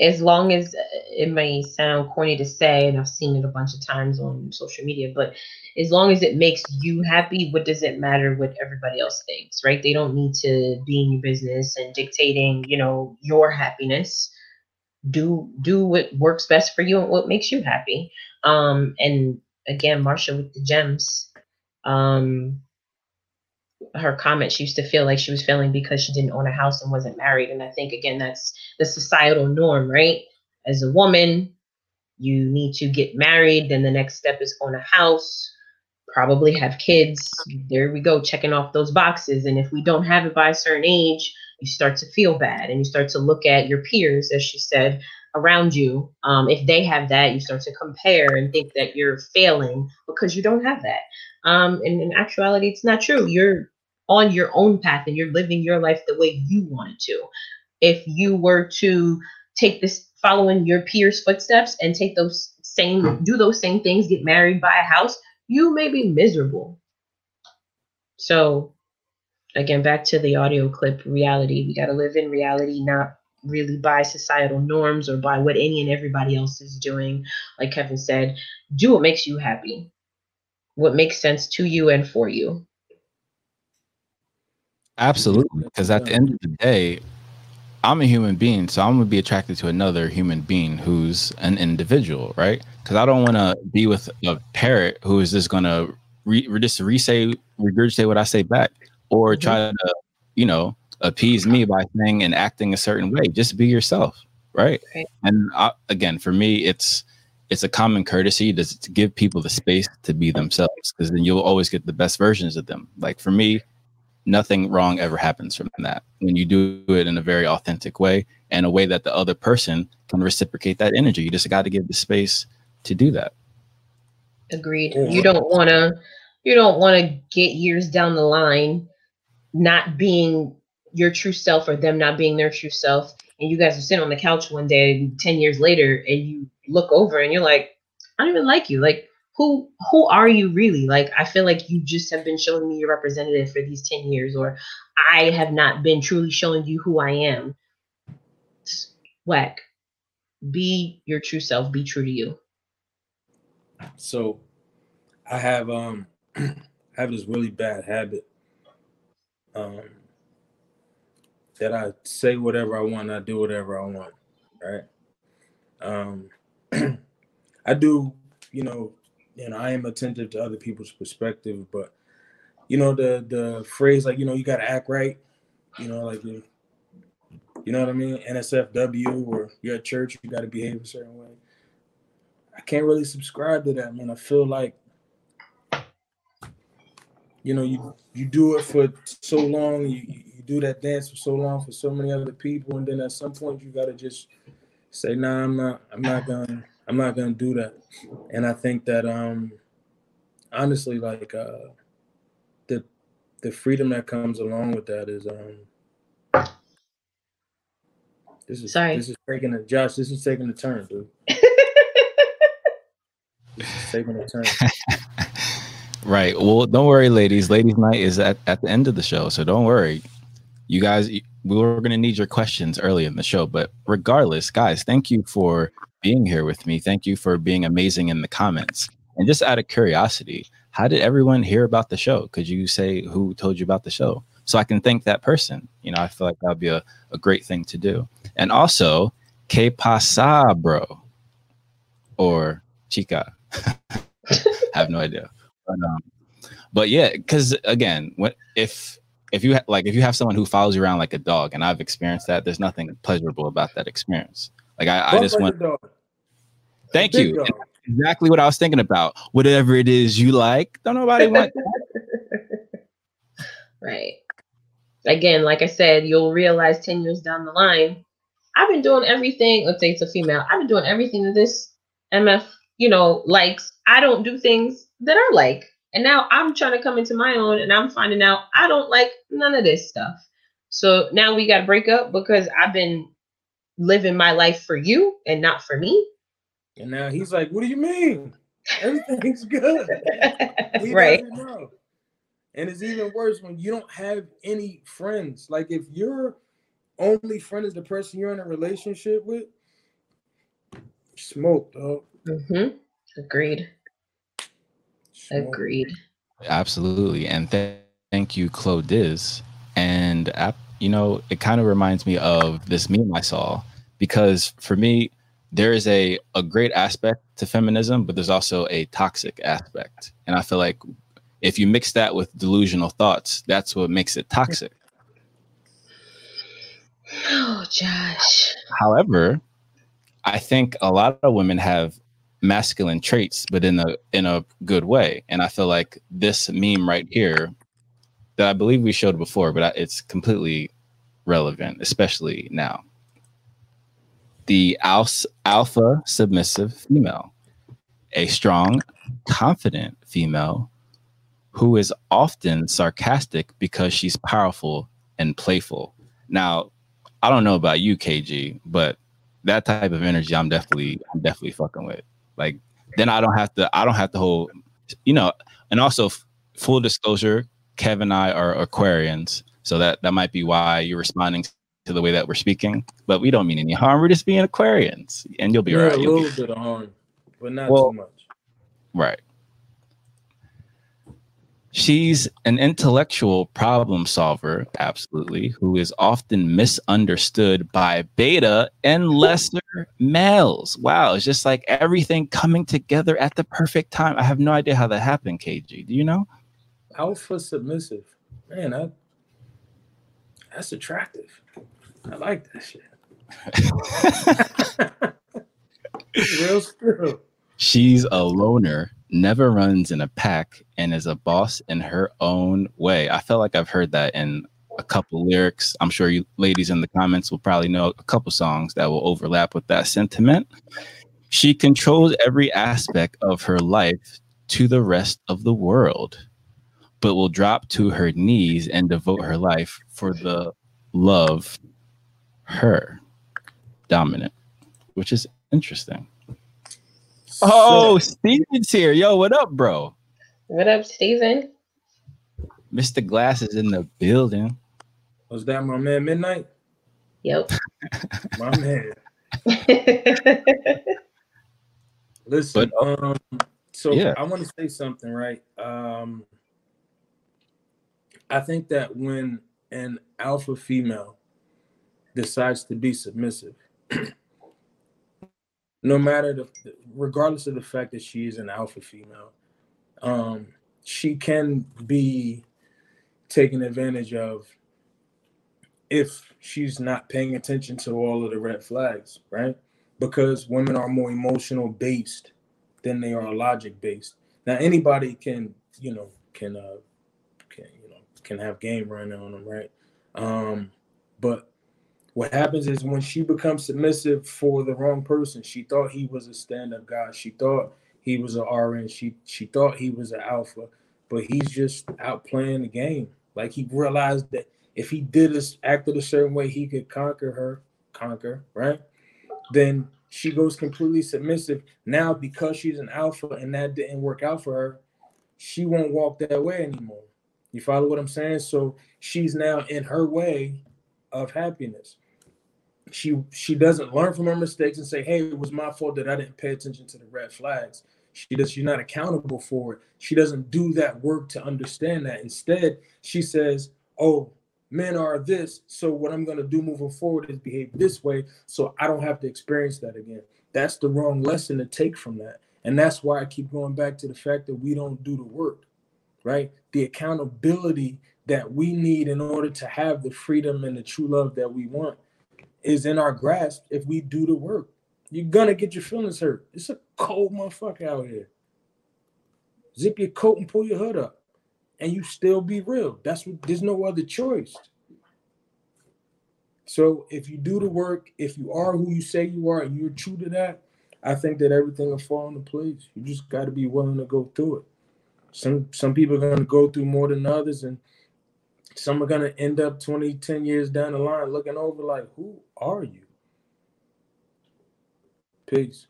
as long as uh, it may sound corny to say, and I've seen it a bunch of times on social media, but as long as it makes you happy, what does it matter what everybody else thinks, right? They don't need to be in your business and dictating, you know, your happiness. Do do what works best for you and what makes you happy. Um, and again, Marsha with the gems. Um, her comment she used to feel like she was failing because she didn't own a house and wasn't married. And i think again that's the societal norm right? As a woman you need to get married then the next step is own a house probably have kids. There we go checking off those boxes. And if we don't have it by a certain age you start to feel bad and you start to look at your peers as she said around you. Um, if they have that you start to compare and think that you're failing because you don't have that. Um, and in actuality it's not true. You're on your own path and you're living your life the way you wanted to. If you were to take this following your peers' footsteps and take those same hmm. do those same things, get married, buy a house, you may be miserable. So again, back to the audio clip reality. We got to live in reality, not really by societal norms or by what any and everybody else is doing. Like Kevin said, do what makes you happy, what makes sense to you and for you. Absolutely. Because at the end of the day, I'm a human being, so I'm gonna be attracted to another human being who's an individual, right? Because I don't want to be with a parrot who is just gonna re- just re-say, regurgitate what I say back, or mm-hmm. try to, you know, appease me by saying and acting a certain way. Just be yourself, right? right. And I, again, for me, it's it's a common courtesy to, to give people the space to be themselves, because then you'll always get the best versions of them. Like for me, nothing wrong ever happens from that when you do it in a very authentic way and a way that the other person can reciprocate that energy. You just got to give the space to do that. Agreed. You don't want to you don't want to get years down the line not being your true self or them not being their true self and you guys are sitting on the couch one day 10 years later and you look over and you're like I don't even like you. Like who who are you really? Like i feel like you just have been showing me your representative for these 10 years or i have not been truly showing you who i am. Whack. Be your true self. Be true to you. So i have um (clears throat) i have this really bad habit um that i say whatever i want i do whatever i want right? Um (clears throat) i do you know know, I am attentive to other people's perspective, but you know, the the phrase like, you know, you gotta act right, you know, like you, you know what I mean? NSFW or you're at church, you gotta behave a certain way. I can't really subscribe to that, man. I feel like you know, you you do it for so long, you you do that dance for so long for so many other people, and then at some point you gotta just say, nah, I'm not, I'm not gonna, I'm not gonna do that. And I think that um honestly, like uh the the freedom that comes along with that is um this is Sorry. this is taking a Josh, this is taking a turn, dude. (laughs) taking a turn. Right. Well, don't worry, ladies. Ladies' night is at, at the end of the show, so don't worry. You guys, we were going to need your questions early in the show, but regardless, guys, thank you for being here with me. Thank you for being amazing in the comments. And just out of curiosity, how did everyone hear about the show? Could you say who told you about the show? So I can thank that person. You know, I feel like that'd be a, a great thing to do. And also, que pasa, bro? Or chica. (laughs) have no idea. But, um, but yeah, because again, what if if you ha- like if you have someone who follows you around like a dog, and I've experienced that, there's nothing pleasurable about that experience. Like I, I just want. a. Thank Big you. Exactly what I was thinking about. Whatever it is you like, don't nobody want. that. (laughs) (laughs) Right. Again, like I said, you'll realize 10 years down the line, I've been doing everything. Let's say it's a female. I've been doing everything that this MF, you know, likes. I don't do things that I like. And now I'm trying to come into my own and I'm finding out I don't like none of this stuff. So now we got to break up because I've been living my life for you and not for me. And now he's like, "What do you mean? Everything's good." (laughs) Right. And it's even worse when you don't have any friends. Like if your only friend is the person you're in a relationship with, smoke, dog. Mm-hmm. Agreed. Smoke. Agreed. Absolutely, and th- thank you, Clo Diz. And ap- you know, it kind of reminds me of this meme I saw because for me, there is a a great aspect to feminism, but there's also a toxic aspect, and I feel like if you mix that with delusional thoughts, that's what makes it toxic. Oh, Josh. However, I think a lot of women have masculine traits, but in a in a good way. And I feel like this meme right here, that I believe we showed before, but I- it's completely relevant, especially now. The als- alpha submissive female, a strong, confident female who is often sarcastic because she's powerful and playful. Now, I don't know about you, KG, but that type of energy, I'm definitely, I'm definitely fucking with. Like, then I don't have to, I don't have to hold, you know. And also, f- full disclosure, Kevin and I are Aquarians, so that that might be why you're responding to the way that we're speaking. But we don't mean any harm. We're just being Aquarians, and you'll be Yeah, right. a little bit of harm, but not Well- too much. Right. She's an intellectual problem solver, absolutely, who is often misunderstood by beta and lesser males. Wow, it's just like everything coming together at the perfect time. I have no idea how that happened, KG. Do you know? Alpha submissive, man. That, that's attractive. I like that shit. (laughs) (laughs) Real still. She's a loner, never runs in a pack, and is a boss in her own way. I feel like I've heard that in a couple lyrics. I'm sure you ladies in the comments will probably know a couple songs that will overlap with that sentiment. She controls every aspect of her life to the rest of the world, but will drop to her knees and devote her life for the love her dominant, which is interesting. Oh, Steven's here. Yo, what up, bro? What up, Steven? Mr. Glass is in the building. Was that my man Midnight? Yep. (laughs) My man. (laughs) Listen, um, so Yeah. I want to say something, right? Um, I think that when an alpha female decides to be submissive, (clears throat) no matter the, regardless of the fact that she is an alpha female, um, she can be taken advantage of if she's not paying attention to all of the red flags, right? Because women are more emotional based than they are logic based. Now, anybody can, you know, can uh, can you know, can have game running on them, right? Um, but what happens is when she becomes submissive for the wrong person, she thought he was a stand-up guy. She thought he was an RN. She she thought he was an alpha, but he's just out playing the game. Like he realized that if he did this acted a certain way, he could conquer her, conquer, right? Then she goes completely submissive. Now, because she's an alpha and that didn't work out for her, she won't walk that way anymore. You follow what I'm saying? So she's now in her way of happiness. She she doesn't learn from her mistakes and say, "Hey, it was my fault that I didn't pay attention to the red flags." She does. She's not accountable for it. She doesn't do that work to understand that. Instead, she says, "Oh, men are this. So what I'm going to do moving forward is behave this way so I don't have to experience that again. That's the wrong lesson to take from that. And that's why I keep going back to the fact that we don't do the work, right? The accountability that we need in order to have the freedom and the true love that we want is in our grasp if we do the work. You're gonna get your feelings hurt. It's a cold motherfucker out here. Zip your coat and pull your hood up and you still be real. That's what there's no other choice. So if you do the work, if you are who you say you are and you're true to that, I think that everything will fall into place. You just got to be willing to go through it. Some some people are going to go through more than others, and some are going to end up 20, 10 years down the line looking over like, who are you? Peace.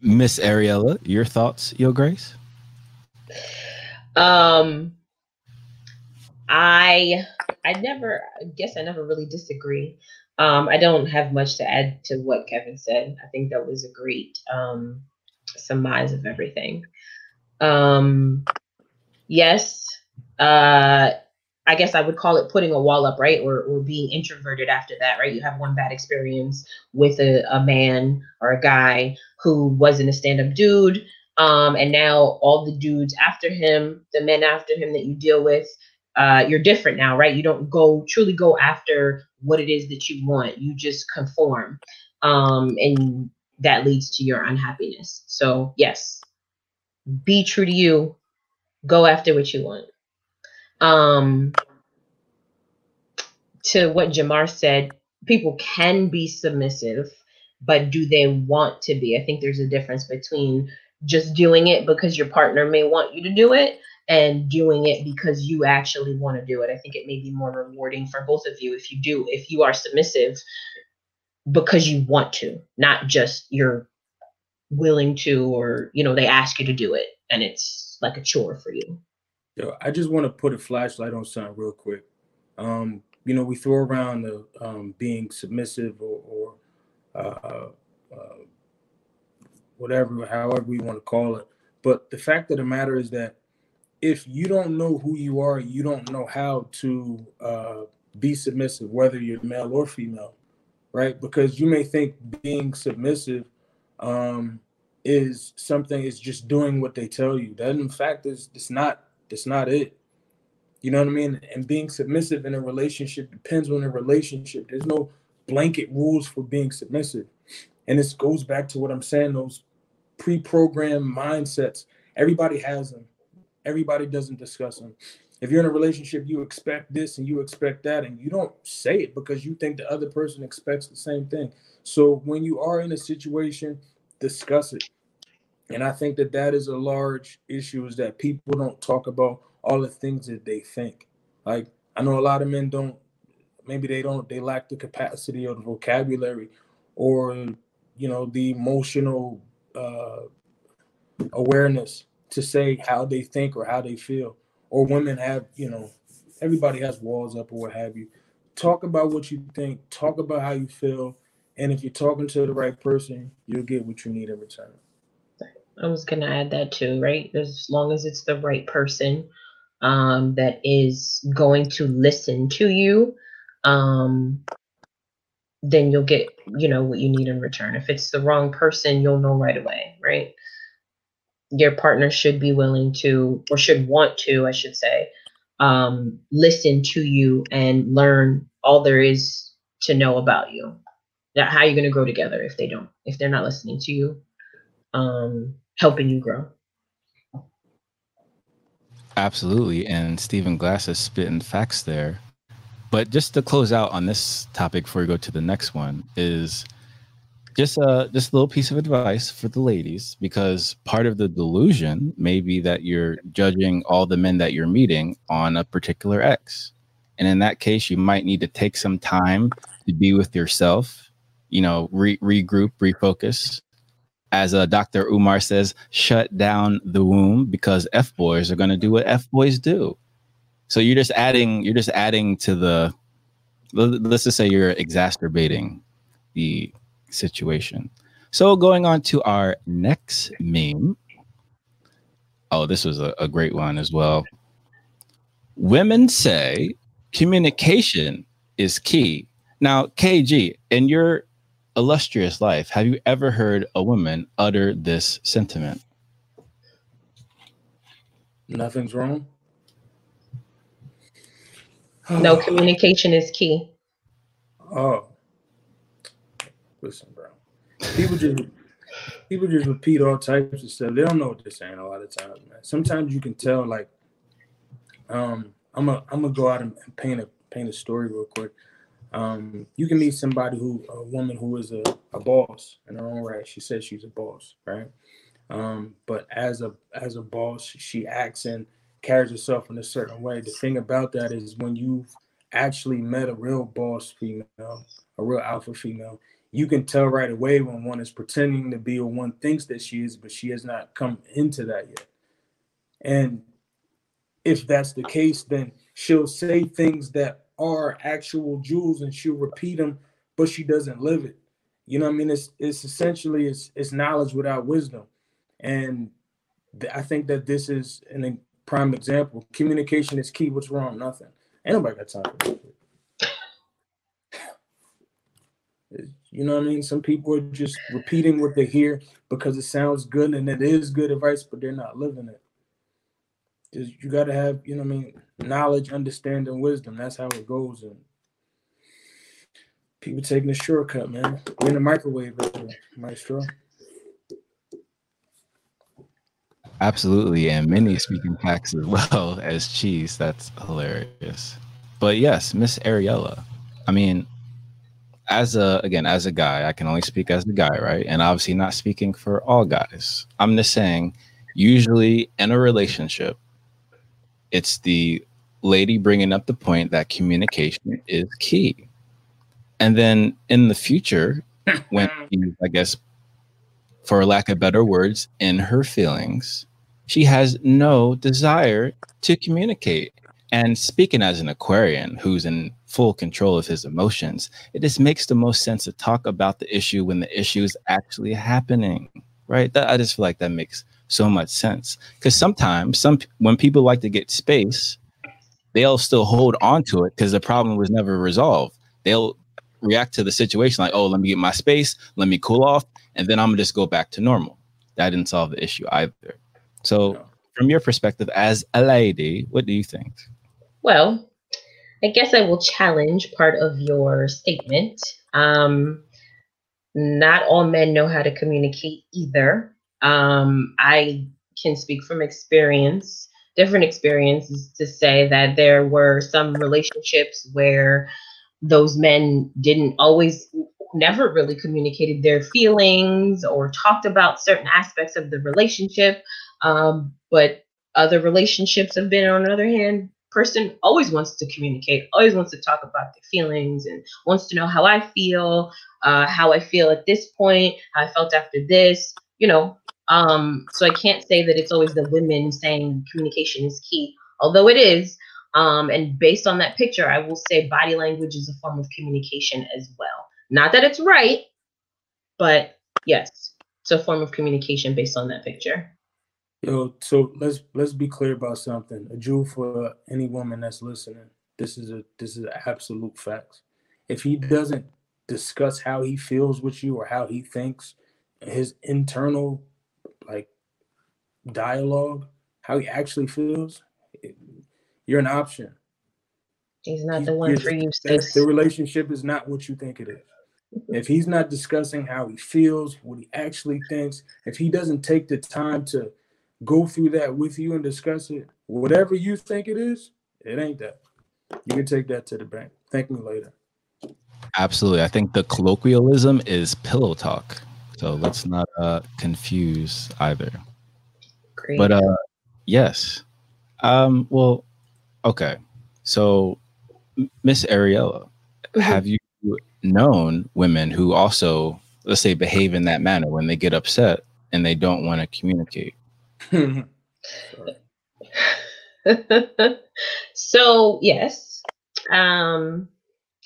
Miss Ariella, your thoughts, Your Grace? Um, I I never I guess I never really disagree. Um, I don't have much to add to what Kevin said. I think that was a great um surmise of everything. Um, yes, uh, I guess I would call it putting a wall up, right? Or, or being introverted after that, right? You have one bad experience with a, a man or a guy who wasn't a stand up dude. Um, and now all the dudes after him, the men after him that you deal with, uh, you're different now, right? You don't go truly go after what it is that you want. You just conform. Um, and that leads to your unhappiness. So, yes, be true to you, go after what you want. Um, to what Jamar said, people can be submissive, but do they want to be? I think there's a difference between just doing it because your partner may want you to do it and doing it because you actually want to do it. I think it may be more rewarding for both of you if you do, if you are submissive because you want to, not just you're willing to, or, you know, they ask you to do it and it's like a chore for you. Yo, I just want to put a flashlight on something real quick. Um, you know, we throw around the um, being submissive or, or uh, uh, whatever, however we want to call it. But the fact of the matter is that if you don't know who you are, you don't know how to uh, be submissive, whether you're male or female, right? Because you may think being submissive um, is something is just doing what they tell you. That in fact is it's not that's not it. You know what I mean? And being submissive in a relationship depends on the relationship. There's no blanket rules for being submissive. And this goes back to what I'm saying, those pre-programmed mindsets. Everybody has them. Everybody doesn't discuss them. If you're in a relationship, you expect this and you expect that, and you don't say it because you think the other person expects the same thing. So when you are in a situation, discuss it. And I think that that is a large issue is that people don't talk about all the things that they think. Like I know a lot of men don't maybe they don't they lack the capacity or the vocabulary or you know the emotional uh, awareness to say how they think or how they feel or women have you know everybody has walls up or what have you talk about what you think talk about how you feel and if you're talking to the right person you'll get what you need in return I was gonna add that too, right? As long as it's the right person um, that is going to listen to you, um, then you'll get you know what you need in return. If it's the wrong person, you'll know right away, right? Your partner should be willing to, or should want to, I should say, um, listen to you and learn all there is to know about you. That how you're going to grow together if they don't, if they're not listening to you um, helping you grow. Absolutely. And Stephen Glass is spitting facts there. But just to close out on this topic before we go to the next one is just a just a little piece of advice for the ladies because part of the delusion may be that you're judging all the men that you're meeting on a particular ex. And in that case, you might need to take some time to be with yourself, you know, re- regroup, refocus, as uh, Dr. Umar says, shut down the womb because F boys are going to do what F boys do. So you're just adding, you're just adding to the, let's just say you're exacerbating the situation. So going on to our next meme. Oh, this was a, a great one as well. Women say communication is key. Now, KG, in your illustrious life, have you ever heard a woman utter this sentiment? Nothing's wrong. no communication is key. Oh, listen, bro. People just people just repeat all types of stuff. They don't know what they're saying a lot of times, man. Sometimes you can tell. Like, um, I'm a I'm gonna go out and paint a paint a story real quick um, you can meet somebody who a woman who is a, a boss in her own right. She says she's a boss, right? Um, but as a as a boss, she acts and carries herself in a certain way. The thing about that is when you've actually met a real boss female, a real alpha female, you can tell right away when one is pretending to be or one thinks that she is, but she has not come into that yet. And if that's the case, then she'll say things that are actual jewels and she'll repeat them, but she doesn't live it. You know what I mean? It's it's essentially it's it's knowledge without wisdom. And th- I think that this is an prime example. Communication is key. What's wrong? Nothing. Ain't nobody got time for that. You know what I mean? Some people are just repeating what they hear because it sounds good and it is good advice, but they're not living it. Just, you got to have, you know what I mean? knowledge, understanding, wisdom. That's how it goes. And people taking a shortcut, man. We're in the microwave, maestro. Absolutely, and many speaking facts as (laughs) well as cheese. That's hilarious. But yes, Miss Ariella. I mean, as a again as a guy, I can only speak as a guy, right? And obviously not speaking for all guys. I'm just saying, usually in a relationship, it's the lady bringing up the point that communication is key. And then in the future, when (laughs) I guess, for lack of better words, in her feelings, she has no desire to communicate. And speaking as an Aquarian who's in full control of his emotions, it just makes the most sense to talk about the issue when the issue is actually happening, right? That, I just feel like that makes so much sense because sometimes some when people like to get space they'll still hold on to it because the problem was never resolved. They'll react to the situation like, oh, let me get my space, let me cool off, and then I'm gonna just go back to normal. That didn't solve the issue either. So, from your perspective as a lady, what do you think? Well, I guess I will challenge part of your statement. Um, not all men know how to communicate either. Um, I can speak from experience different experiences to say that there were some relationships where those men didn't always never really communicated their feelings or talked about certain aspects of the relationship um, but other relationships have been on the other hand person always wants to communicate always wants to talk about their feelings and wants to know how i feel uh, how i feel at this point how i felt after this you know um, so I can't say that it's always the women saying communication is key, although it is. Um, and based on that picture, I will say body language is a form of communication as well. Not that it's right, but yes, it's a form of communication based on that picture. Yo, so let's let's be clear about something. A jewel for any woman that's listening. This is a this is absolute facts. If he doesn't discuss how he feels with you or how he thinks, his internal like dialogue, how he actually feels, you're an option. He's not the one for you, The relationship is not what you think it is. if he's not discussing how he feels, what he actually thinks, if he doesn't take the time to go through that with you and discuss it, whatever you think it is, it ain't that. You can take that to the bank. Thank me later. Absolutely. I think the colloquialism is pillow talk. So let's not uh, confuse either. Great. But uh, yes. Um, well, okay. So, Miss Ariella, have you known women who also, let's say, behave in that manner when they get upset and they don't want to communicate? (laughs) so yes, um,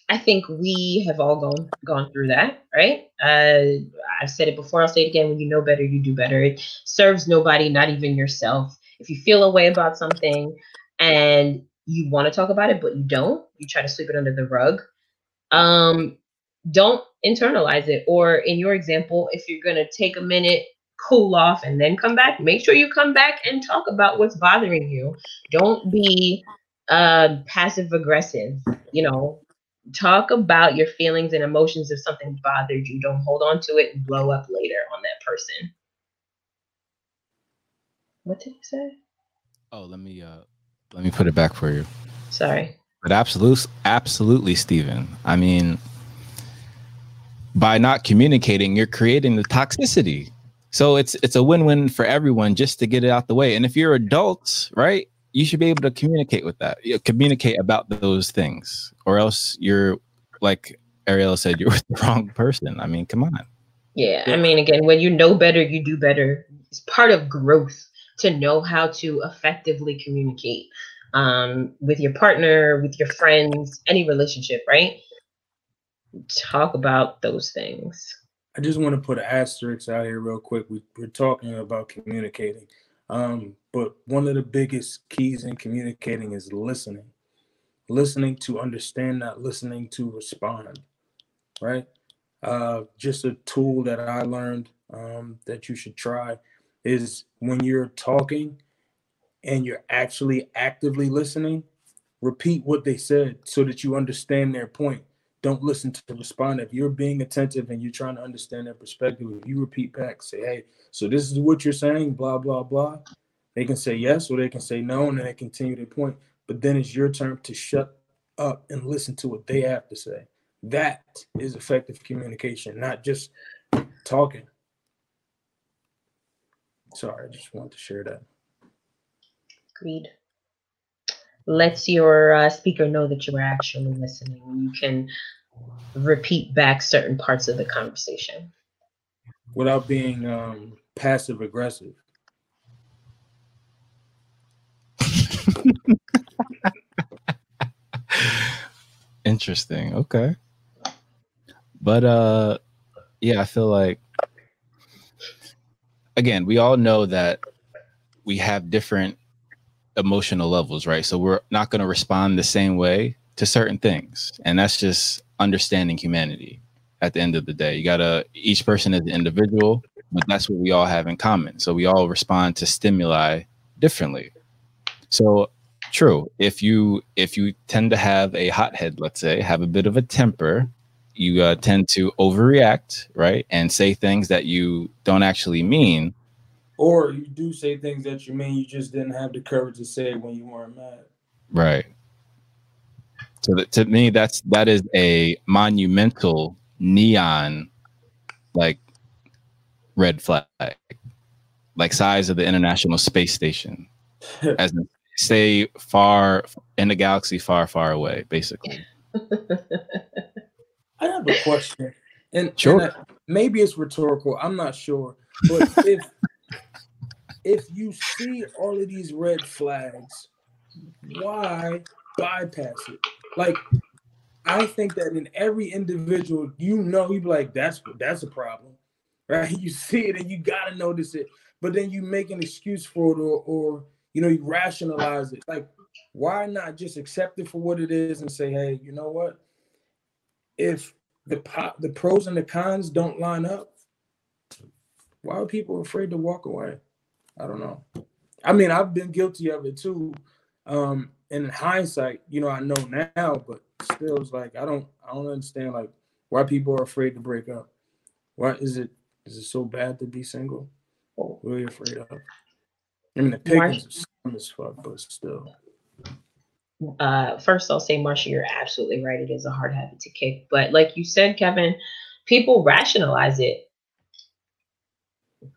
I think we have all gone gone through that, right? Uh, I've said it before. I'll say it again. When you know better, you do better. It serves nobody, not even yourself. If you feel a way about something and you want to talk about it, but you don't, you try to sweep it under the rug. Um, don't internalize it. Or in your example, if you're gonna take a minute cool off and then come back make sure you come back and talk about what's bothering you don't be uh passive aggressive you know talk about your feelings and emotions if something bothered you don't hold on to it and blow up later on that person what did he say Oh, let me uh let me put it back for you. sorry But absolutely, absolutely, Stephen. I mean, by not communicating, you're creating the toxicity. So it's it's a win-win for everyone just to get it out the way. And if you're adults, right, you should be able to communicate with that. You communicate about those things, or else you're like Ariel said, (laughs) you're with the wrong person. I mean, come on. Yeah, I mean, again, when you know better, you do better. It's part of growth to know how to effectively communicate um, with your partner, with your friends, any relationship, right? Talk about those things. I just want to put an asterisk out here real quick. We, we're talking about communicating, um, but one of the biggest keys in communicating is listening. Listening to understand, not listening to respond. Right? Uh, just a tool that I learned um, that you should try is when you're talking and you're actually actively listening, repeat what they said so that you understand their point. Don't listen to respond. If you're being attentive and you're trying to understand their perspective, if you repeat back, say, hey, so this is what you're saying, blah, blah, blah. They can say yes or they can say no, and then they continue their point. But then it's your turn to shut up and listen to what they have to say. That is effective communication, not just talking. Sorry, I just wanted to share that. Agreed. Lets your uh, speaker know that you are actually listening. You can repeat back certain parts of the conversation. Without being um, passive aggressive. (laughs) Interesting. Okay. But uh yeah, I feel like again, we all know that we have different emotional levels, right? So we're not going to respond the same way to certain things. And that's just understanding humanity at the end of the day. You got to each person is an individual, but that's what we all have in common. So we all respond to stimuli differently. So true, if you if you tend to have a hothead, let's say, have a bit of a temper, you uh, tend to overreact, right? And say things that you don't actually mean. Or you do say things that you mean, you just didn't have the courage to say it when you weren't mad. Right. So that, to me, that's that is a monumental neon, like red flag, like size of the International Space Station, (laughs) as in, say far in the galaxy, far, far away, basically. (laughs) I have a question, and, Sure. and I- maybe it's rhetorical. I'm not sure, but (laughs) if if you see all of these red flags, why bypass it? Like, I think that in every individual, you know, you be like, that's that's a problem, (laughs) right? You see it and you gotta notice it, but then you make an excuse for it, or or you know, you rationalize it. Like, why not just accept it for what it is and say, hey, you know what? if the po- the pros and the cons don't line up, why are people afraid to walk away? I don't know. I mean, I've been guilty of it too. Um, in hindsight, you know, I know now, but still, it's like I don't, I don't understand. Like, Why people are afraid to break up? Why is it is it so bad to be single? What are you afraid of? I mean, the pickings are as fuck, but still. uh, first I'll say, Marsha, you're absolutely right. It is a hard habit to kick. But like you said, Kevin, people rationalize it.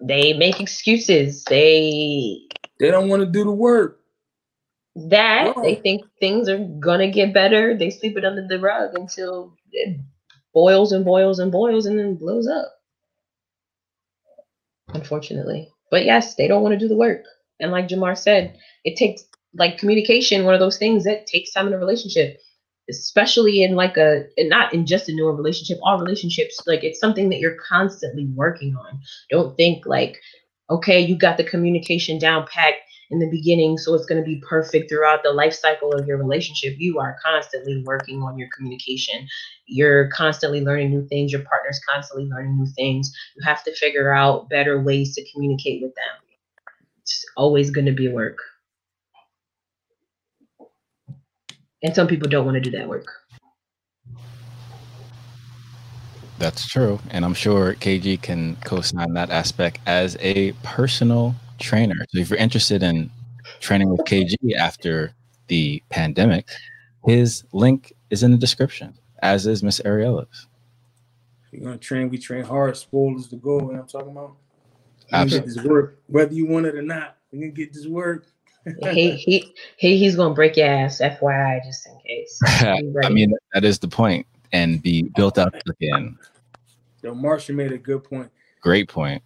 They make excuses. They They don't want to do the work. That No. they think things are gonna get better. They sleep it under the rug until it boils and boils and boils and then blows up. Unfortunately. But yes, they don't want to do the work. And like Jamar said, it takes like communication, one of those things that takes time in a relationship, especially in like a and not in just a newer relationship, all relationships, like it's something that you're constantly working on. Don't think like, okay, you got the communication down packed in the beginning, so it's going to be perfect throughout the life cycle of your relationship. You are constantly working on your communication. You're constantly learning new things. Your partner's constantly learning new things. You have to figure out better ways to communicate with them. It's always going to be work. And some people don't want to do that work. That's true. And I'm sure KG can co sign that aspect as a personal trainer. So if you're interested in training with KG after the pandemic, his link is in the description, as is Miss Ariella's. If you're gonna train, we train hard. Spoil is the goal. You what I'm talking about? We gonna get this work, whether you want it or not. We gonna get this work. he, he, he, he's going to break your ass, FYI, just in case. (laughs) I mean, that is the point, and be built up again. Yo, Marsha made a good point. Great point.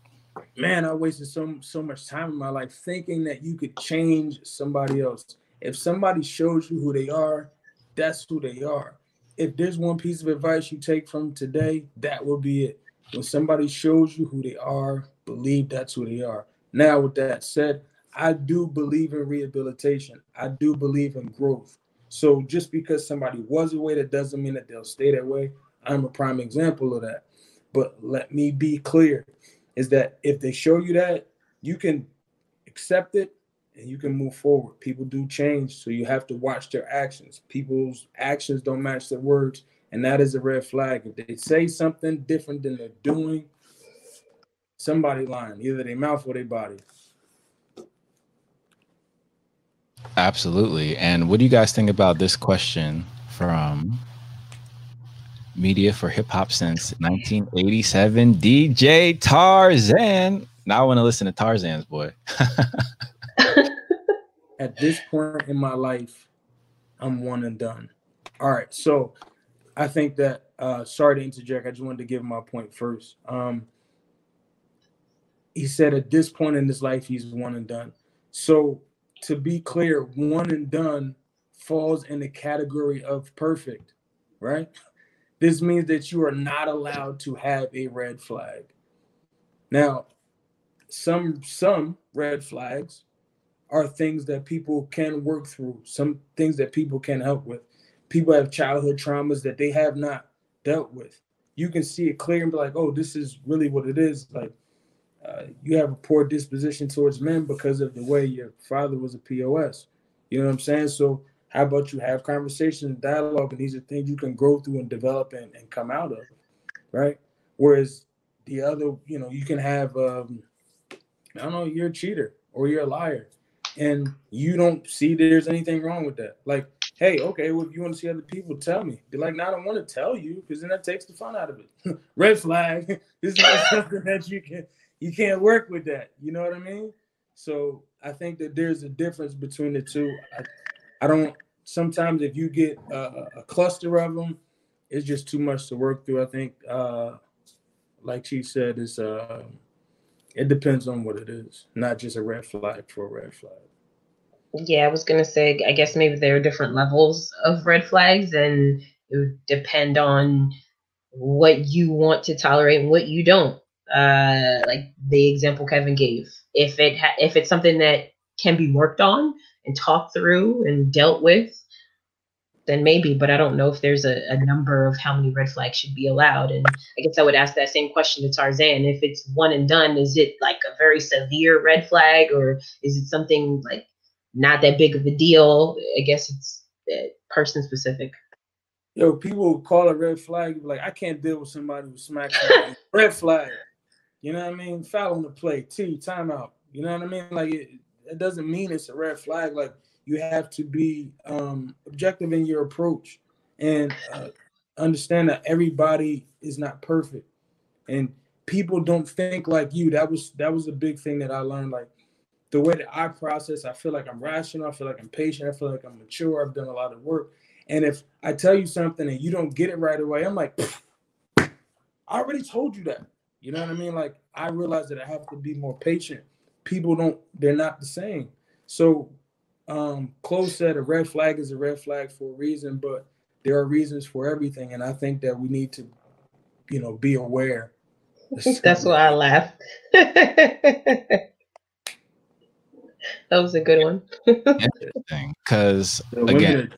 Man, I wasted so so much time in my life thinking that you could change somebody else. If somebody shows you who they are, that's who they are. If there's one piece of advice you take from today, that will be it. When somebody shows you who they are, believe that's who they are. Now, with that said, I do believe in rehabilitation. I do believe in growth. So just because somebody was a way, that doesn't mean that they'll stay that way. I'm a prime example of that. But let me be clear is that if they show you that, you can accept it and you can move forward. People do change, so you have to watch their actions. People's actions don't match their words, and that is a red flag. If they say something different than they're doing, somebody lying, either their mouth or their body. Absolutely. And what do you guys think about this question from Media for Hip Hop since 1987, DJ Tarzan? Now I want to listen to Tarzan's boy. (laughs) At this point in my life, I'm one and done. All right, so I think that uh sorry to interject. I just wanted to give my point first. Um he said at this point in his life he's one and done. So to be clear, one and done falls in the category of perfect, right? This means that you are not allowed to have a red flag. Now, some some red flags are things that people can work through, some things that people can help with. People have childhood traumas that they have not dealt with. You can see it clear and be like, oh, this is really what it is. Like, uh, you have a poor disposition towards men because of the way your father was a POS. You know what I'm saying? So, how about you have conversation and dialogue, and these are things you can grow through and develop and, and come out of, right? Whereas the other, you know, you can have, um, I don't know, you're a cheater or you're a liar, and you don't see there's anything wrong with that. Like, hey, okay, well, if you want to see other people, tell me. Be like, no, I don't want to tell you because then that takes the fun out of it. (laughs) Red flag. (laughs) this is not (laughs) something that you can you can't work with that. You know what I mean? So I think that there's a difference between the two. I, I don't. Sometimes if you get a, a cluster of them, it's just too much to work through. I think, uh, like she said, it's uh, it depends on what it is, not just a red flag for a red flag. Yeah, I was gonna say, I guess maybe there are different levels of red flags, and it would depend on what you want to tolerate and what you don't. Uh, like the example Kevin gave, if it ha- if it's something that can be worked on and talked through and dealt with, then maybe. But I don't know if there's a, a number of how many red flags should be allowed. And I guess I would ask that same question to Tarzan: If it's one and done, is it like a very severe red flag, or is it something like not that big of a deal. I guess it's uh, person specific. Yo, people call a red flag. Like, I can't deal with somebody who smacks red flag. You know what I mean? Foul on the play. T, timeout. You know what I mean? Like, it, it doesn't mean it's a red flag. Like, you have to be um, objective in your approach and uh, understand that everybody is not perfect. And people don't think like you. That was that was a big thing that I learned. Like the way that I process, I feel like I'm rational. I feel like I'm patient. I feel like I'm mature. I've done a lot of work. And if I tell you something and you don't get it right away, I'm like, I already told you that. You know what I mean? Like I realize that I have to be more patient. People don't, they're not the same. So um Close said a red flag is a red flag for a reason, but there are reasons for everything. And I think that we need to, you know, be aware. (laughs) That's why I laughed. (laughs) that was a good one. (laughs) Interesting, because again,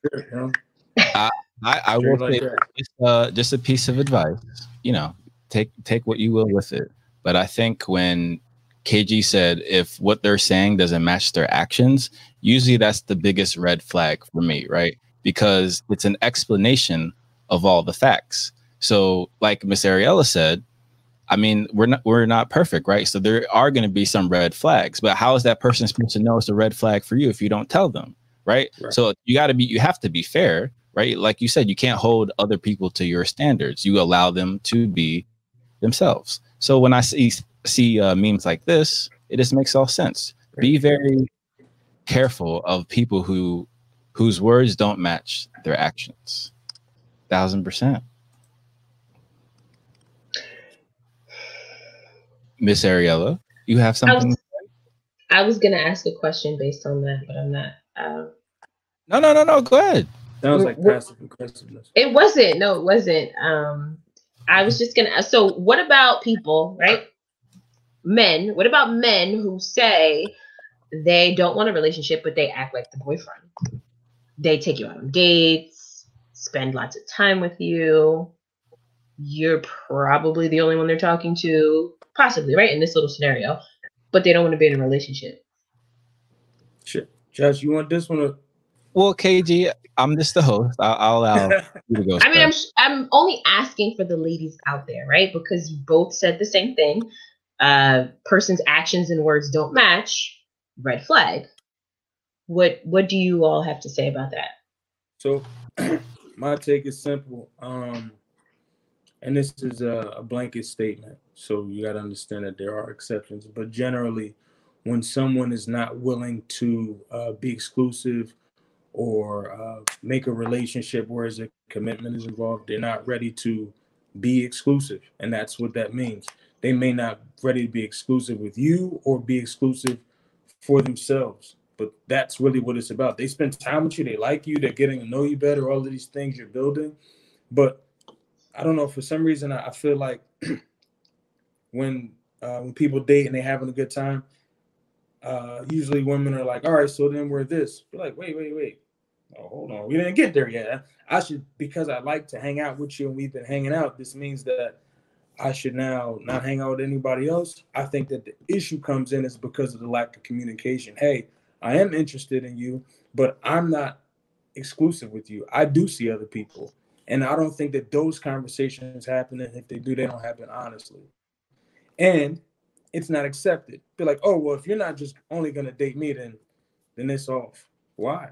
I, I, I will say just, uh, just a piece of advice. You know, take take what you will with it. But I think when KG said if what they're saying doesn't match their actions, usually that's the biggest red flag for me, right? Because it's an explanation of all the facts. So, like Miss Ariella said, I mean, we're not we're not perfect, right? So there are going to be some red flags, but how is that person supposed to know it's a red flag for you if you don't tell them, right? right. So you got to be you have to be fair, right? Like you said, you can't hold other people to your standards. You allow them to be themselves. So when I see see uh, memes like this, it just makes all sense. Be very careful of people who whose words don't match their actions. Thousand percent. Miss Ariella, you have something? I was, I was, gonna ask a question based on that, but I'm not. Um, no, no, no, no. Go ahead. Sounds like passive aggressiveness. It wasn't. No, it wasn't. Um, I was just gonna. So, what about people, right? Men. What about men who say they don't want a relationship, but they act like the boyfriend? They take you out on dates, spend lots of time with you. You're probably the only one they're talking to possibly right in this little scenario, but they don't want to be in a relationship. Sure, Josh, you want this one? Or- well, KG, I'm just the host. I'll, I'll allow (laughs) you to go. I mean, I'm I'm only asking for the ladies out there, right? Because you both said the same thing. Uh, person's actions and words don't match. Red flag. What What do you all have to say about that? So, (clears throat) my take is simple. Um, and this is a, a blanket statement. So you got to understand that there are exceptions. But generally, when someone is not willing to uh, be exclusive or uh, make a relationship where a commitment is involved, they're not ready to be exclusive. And that's what that means. They may not ready to be exclusive with you or be exclusive for themselves. But that's really what it's about. They spend time with you, they like you, they're getting to know you better, all of these things you're building. But I don't know. For some reason, I, feel like (clears throat) when uh, when people date and they're having a good time, uh, usually women are like, "All right, so then we're this." You're like, "Wait, wait, wait. Oh, hold on. We didn't get there yet. I should because I like to hang out with you and we've been hanging out. This means that I should now not hang out with anybody else. I think that the issue comes in is because of the lack of communication. Hey, I am interested in you, but I'm not exclusive with you. I do see other people. And I don't think that those conversations happen. And if they do, they don't happen honestly. And it's not accepted. Be like, oh well, if you're not just only gonna date me, then then it's off. Why?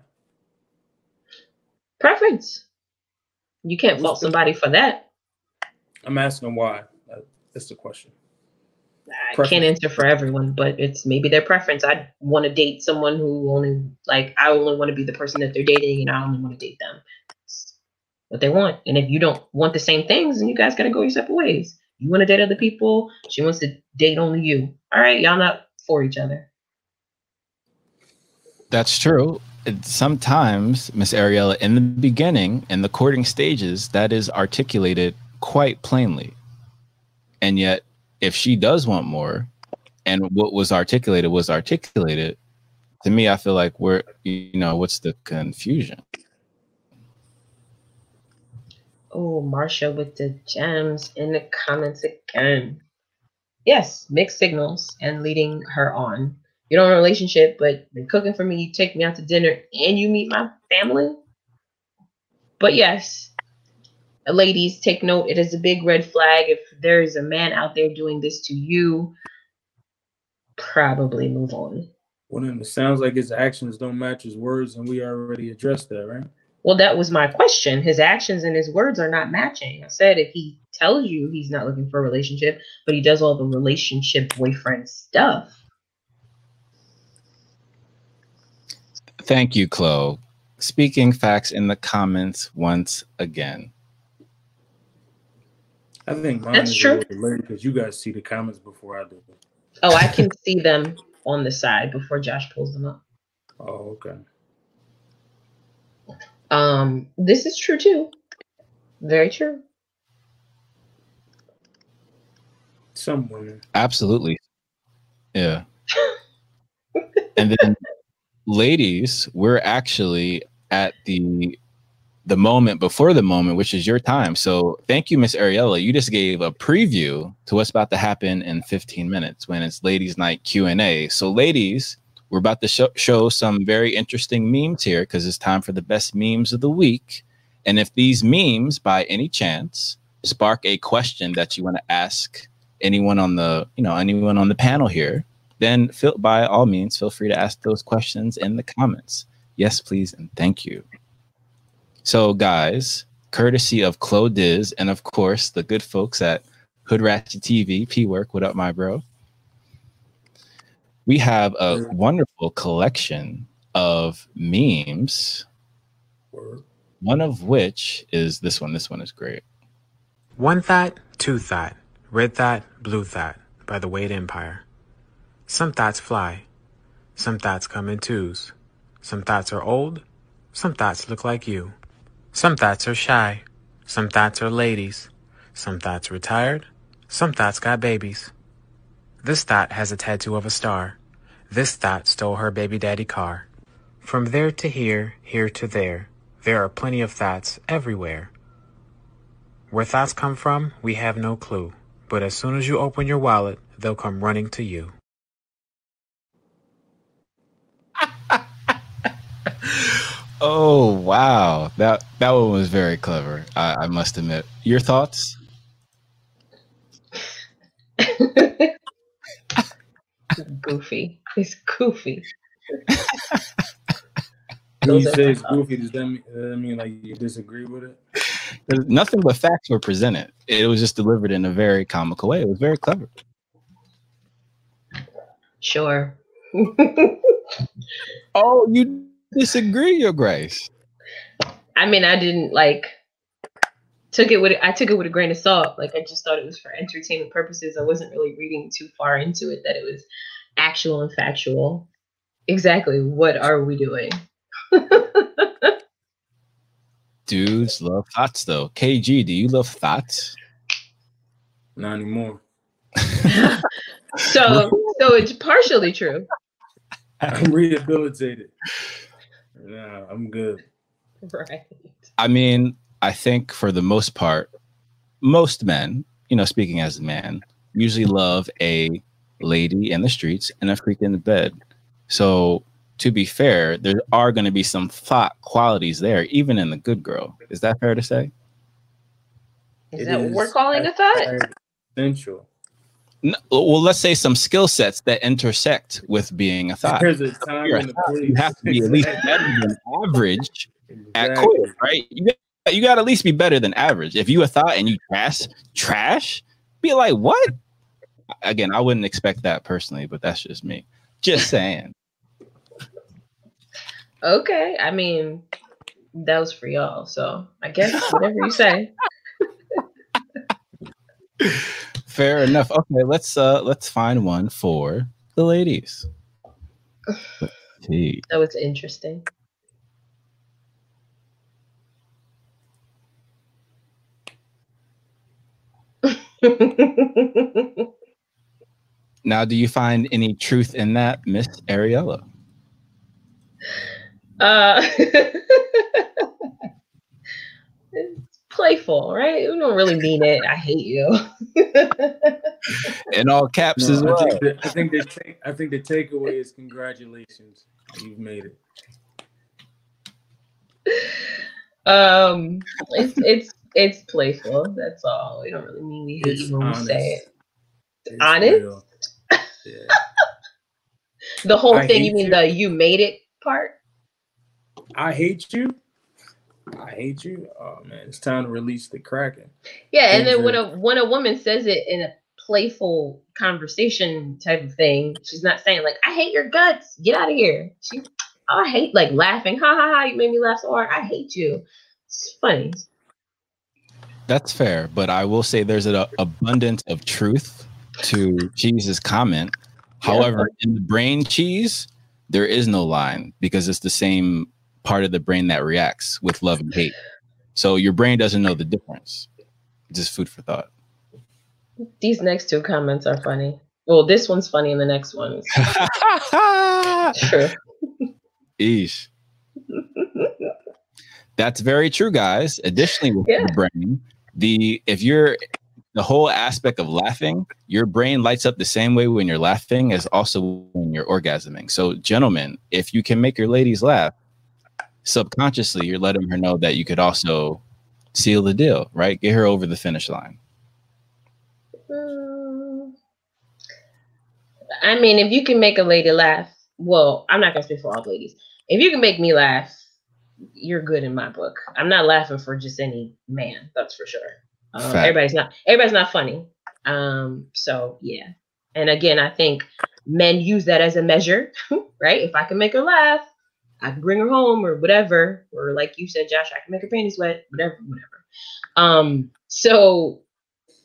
Preference. You can't fault somebody for that. I'm asking why. That's the question. I preference. can't answer for everyone, but it's maybe their preference. I want to date someone who only like I only want to be the person that they're dating, and I only want to date them what they want. And if you don't want the same things, then you guys gotta go your separate ways. You want to date other people. She wants to date only you. All right, y'all not for each other. That's true. Sometimes, Miss Ariella, in the beginning, in the courting stages, that is articulated quite plainly. And yet, if she does want more, and what was articulated was articulated, to me, I feel like we're, you know, what's the confusion? Oh, Marsha with the gems in the comments again. Yes, mixed signals and leading her on. You don't a relationship, but you're cooking for me, you take me out to dinner, and you meet my family. But yes, ladies, take note. It is a big red flag. If there is a man out there doing this to you, probably move on. Well, then it sounds like his actions don't match his words, and we already addressed that, right? Well, that was my question. His actions and his words are not matching. I said if he tells you he's not looking for a relationship, but he does all the relationship boyfriend stuff. Thank you, Clo. Speaking facts in the comments once again. I think mine That's is true. a little because you guys see the comments before I do. Oh, I can see them on the side before Josh pulls them up. Oh, okay. Um, this is true too. Very true. Some women. Absolutely. Yeah. (laughs) and then ladies, we're actually at the the moment before the moment, which is your time. So thank you, Miss Ariella. You just gave a preview to what's about to happen in 15 minutes when it's ladies night Q&A. So ladies, we're about to show, show some very interesting memes here because it's time for the best memes of the week. And if these memes by any chance spark a question that you want to ask anyone on the, you know, anyone on the panel here, then feel, by all means feel free to ask those questions in the comments. Yes, please, and thank you. So, guys, courtesy of Clo Diz and of course the good folks at Hood Ratchet TV, P Work, what up, my bro? We have a wonderful collection of memes. One of which is this one. This one is great. One Thought, Two Thought, Red Thought, Blue Thought by the Wade Empire. Some thoughts fly. Some thoughts come in twos. Some thoughts are old. Some thoughts look like you. Some thoughts are shy. Some thoughts are ladies. Some thoughts retired. Some thoughts got babies. This thought has a tattoo of a star. This thought stole her baby daddy car. From there to here, here to there, there are plenty of thoughts everywhere. Where thoughts come from, we have no clue. But as soon as you open your wallet, they'll come running to you. (laughs) Oh wow, that that one was very clever. I, I must admit. Your thoughts? (laughs) goofy. It's goofy. When you say it's goofy, does that mean, does that mean like you disagree with it? There's nothing but facts were presented. It was just delivered in a very comical way. It was very clever. Sure. (laughs) oh, you disagree, Your Grace? I mean, I didn't like took it with I took it with a grain of salt. Like I just thought it was for entertainment purposes. I wasn't really reading too far into it that it was actual and factual. Exactly. What are we doing? (laughs) Dudes love thoughts, though. KG, do you love thoughts? Not anymore. (laughs) So so it's partially true. (laughs) I'm rehabilitated. Nah, I'm good. (laughs) Right. I mean, I think for the most part, most men, you know, speaking as a man, usually love a lady in the streets and a freak in the bed. So, to be fair, there are going to be some thought qualities there, even in the good girl. Is that fair to say? Is It that what is we're calling a thought? Essential. No, well, let's say some skill sets that intersect with being a thought. There's a time You're a thought. You have to be at least (laughs) better than average at Exactly. quiz, right? You got, you got to at least be better than average. If you a thought and you trash, trash, be like, what? Again, I wouldn't expect that personally, but that's just me. Just saying. (laughs) Okay. I mean, that was for y'all. So I guess whatever you say. (laughs) Fair enough. Okay, let's uh let's find one for the ladies. Let's see. That was interesting. (laughs) Now, do you find any truth in that, Miss Ariella? uh, (laughs) (laughs) playful, right? We don't really mean it. I hate you. In all caps No, as I well. think the, I think the take, I think the takeaway is congratulations, you've made it. um, it's it's it's playful. That's all. We don't really mean we hate It's you when we say it. It's honest. Yeah. The whole I thing. You mean you. the you made it part? I hate you. I hate you. Oh man, it's time to release the kraken. Yeah, and Things then when a when a woman says it in a playful conversation type of thing, she's not saying like, "I hate your guts, get out of here." She, oh, I hate like laughing, ha ha ha, you made me laugh so hard. I hate you. It's funny. That's fair, but I will say there's an abundance of truth to Cheese's comment. However, in the brain cheese, there is no line because it's the same part of the brain that reacts with love and hate. So your brain doesn't know the difference. Just food for thought. These next two comments are funny. Well, this one's funny, and the next one is (laughs) true. Eesh. That's very true, guys. Additionally, with Yeah. the brain, the if you're the whole aspect of laughing, your brain lights up the same way when you're laughing as also when you're orgasming. So, gentlemen, if you can make your ladies laugh, subconsciously you're letting her know that you could also seal the deal, right? Get her over the finish line. Mm. I mean, if you can make a lady laugh, well, I'm not gonna speak for all ladies. If you can make me laugh, you're good in my book. I'm not laughing for just any man, that's for sure. Um, everybody's not everybody's not funny. Um, so yeah. And again, I think men use that as a measure, (laughs) right? If I can make her laugh, I can bring her home or whatever. Or like you said, Josh, I can make her panties wet, whatever, whatever. Um, so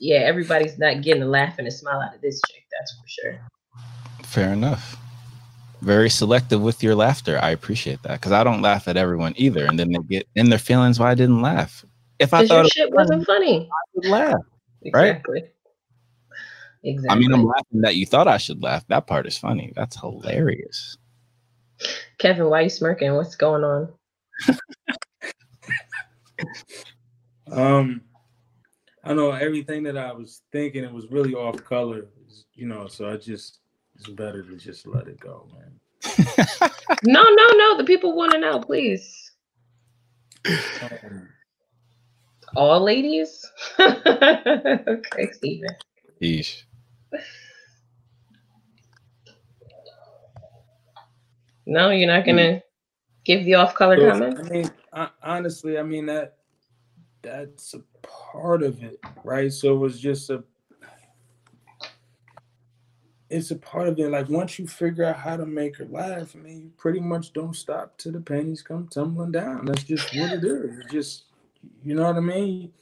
yeah, everybody's not getting a laugh and a smile out of this chick, that's for sure. Fair enough. Very selective with your laughter. I appreciate that because I don't laugh at everyone either, and then they get in their feelings why I didn't laugh. If I your thought it shit was wasn't funny. I would laugh. Right? Exactly. Exactly. I mean, I'm laughing that you thought I should laugh. That part is funny. That's hilarious. Kevin, why are you smirking? What's going on? Um, I know everything that I was thinking. It was really off color, you know. So I just it's better to just let it go, man. (laughs) No, no, no. The people want to know, please. Um, All ladies? (laughs) okay, Steven. Yeesh. No, you're not gonna mm. give the off color so, comment? I mean, I, honestly, I mean that that's a part of it, right? So it was just a it's a part of it. Like once you figure out how to make her laugh, I mean, you pretty much don't stop till the pennies come tumbling down. That's just what it is. It's just, you know what I mean?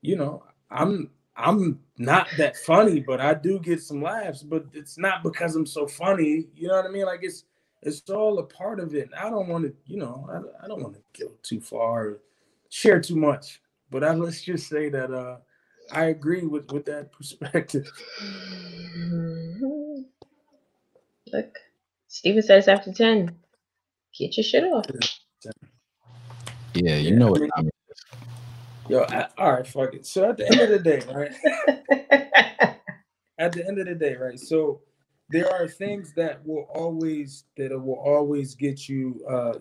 You know, I'm I'm not that funny, but I do get some laughs. But it's not because I'm so funny. You know what I mean? Like it's it's all a part of it. I don't want to, you know, I, I don't want to go too far, or share too much. But I, let's just say that uh, I agree with with that (laughs) perspective. Mhm. Look, Steven says after 10. Get your shit off. Yeah, you know what time Yo, I, all right, fuck it. So at the end of the day, right? (laughs) at the end of the day, right? So there are things that will always that will always get you uh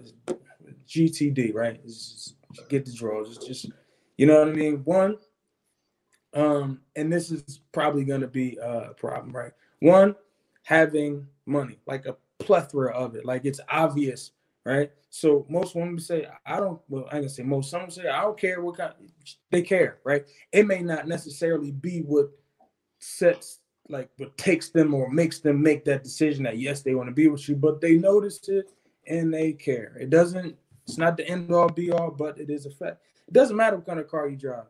GTD, right? Just get the draws. It's just you know what I mean. One, um, and this is probably gonna be a problem, right? One, having money, like a plethora of it, like it's obvious, right? So most women say, I don't. Well, I can say most. Some say, I don't care what kind. They care, right? It may not necessarily be what sets, like, what takes them or makes them make that decision that yes, they want to be with you, but they notice it and they care. It doesn't. It's not the end all be all, but it is a fact. It doesn't matter what kind of car you drive.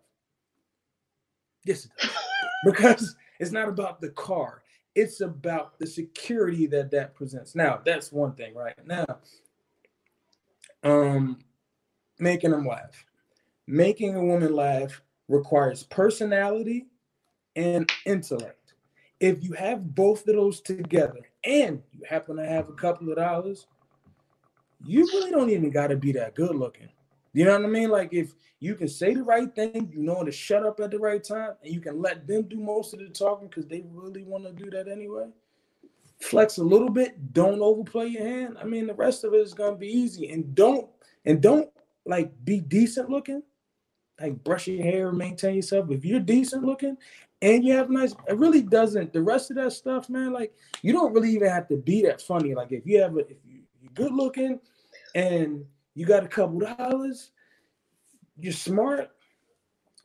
Yes, it does. (laughs) because it's not about the car. It's about the security that that presents. Now, that's one thing, right? Now, um, making them laugh. Making a woman laugh requires personality and intellect. If you have both of those together and you happen to have a couple of dollars, you really don't even got to be that good looking. You know what I mean? Like if you can say the right thing, you know to shut up at the right time, and you can let them do most of the talking because they really want to do that anyway. Flex a little bit, don't overplay your hand. I mean, the rest of it is gonna be easy. And don't and don't like be decent looking. like brush your hair, maintain yourself. If you're decent looking and you have nice, it really doesn't. The rest of that stuff, man, like you don't really even have to be that funny. Like if you have a, if you, you're good looking and you got a couple dollars, you're smart.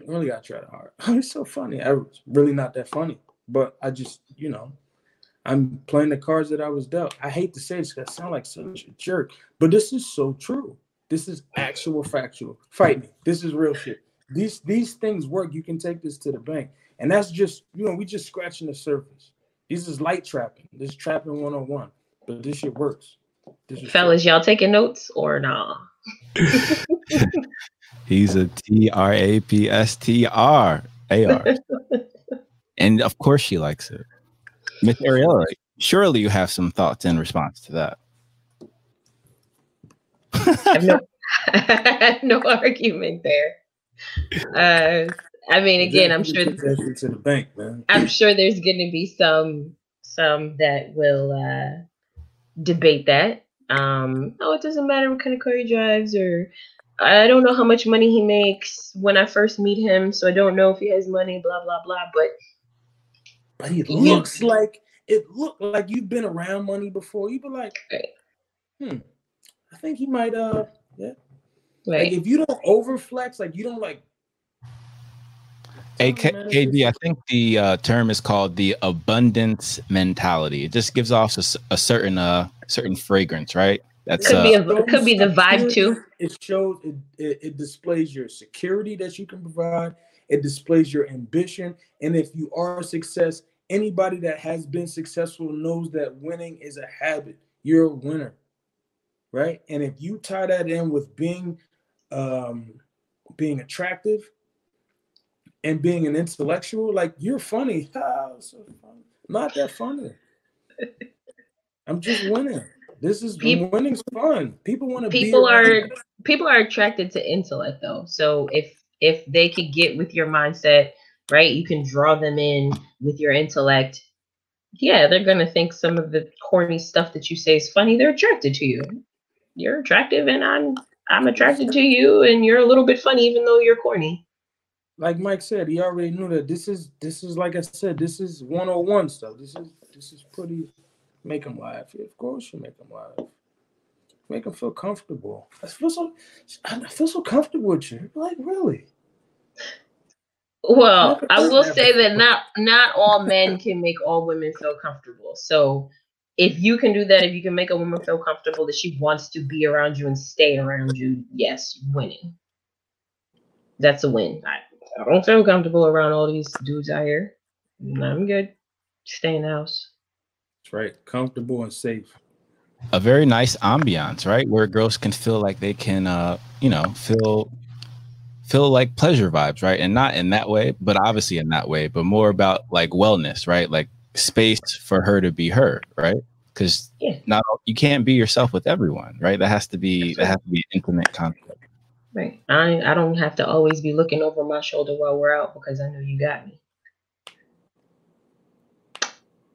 You really gotta try hard. (laughs) it's so funny. I was really not that funny, but I just, you know, I'm playing the cards that I was dealt. I hate to say this because I sound like such a jerk, but this is so true. This is actual factual. Fight me. This is real shit. These these things work. You can take this to the bank. And that's just, you know, we just scratching the surface. This is light trapping. This is trapping 101. But this shit works. This is Fellas, y'all taking notes or nah? (laughs) He's a T R A P S T R A R. And of course she likes it. Miss Ariella, surely you have some thoughts in response to that. I have no, (laughs) no argument there. Uh, I mean, again, I'm sure shit to the bank, man. I'm sure there's going to be some some that will uh, debate that. Um, oh, it doesn't matter what kind of car he drives, or I don't know how much money he makes when I first meet him, so I don't know if he has money. Blah blah blah. But But he looks like it looked like you've been around money before. You'd be like, hmm, I think he might uh yeah. Like if you don't overflex, like you don't like Hey, KG, I think the uh, term is called the abundance mentality. It just gives off a certain uh certain fragrance, right? That's Could uh, be a it could be the vibe too. It shows it, it, it displays your security that you can provide. It displays your ambition, and if you are a success, anybody that has been successful knows that winning is a habit. You're a winner, right? And if you tie that in with being um, being attractive and being an intellectual, like you're funny. (laughs) Ah, so funny. Not that funny. (laughs) I'm just winning. This is Peop- winning's fun. People want to people are people are attracted to intellect though so if if they could get with your mindset right you can draw them in with your intellect yeah they're gonna think some of the corny stuff that you say is funny they're attracted to you you're attractive and i'm i'm attracted to you and you're a little bit funny even though you're corny like Mike said, he already knew that this is this is like I said, this is 101 stuff. This is this is pretty make him laugh. Yeah, of course you make him laugh. Make him feel comfortable. I feel so I feel so comfortable with you. Like really. Well, I will say that not not all men can make all women feel comfortable. So if you can do that, if you can make a woman feel comfortable that she wants to be around you and stay around you, yes, winning. That's a win. I, I don't feel comfortable around all these dudes out here. I'm good. Stay in the house. That's right. Comfortable and safe. a very nice ambiance, right? Where girls can feel like they can, uh, you know, feel feel like pleasure vibes, right? And not in that way, but obviously in that way, but more about like wellness, right? Like space for her to be her, right? Because Yeah. not you can't be yourself with everyone, right? That has to be that has to be an intimate concept. Right. I I don't have to always be looking over my shoulder while we're out because I know you got me.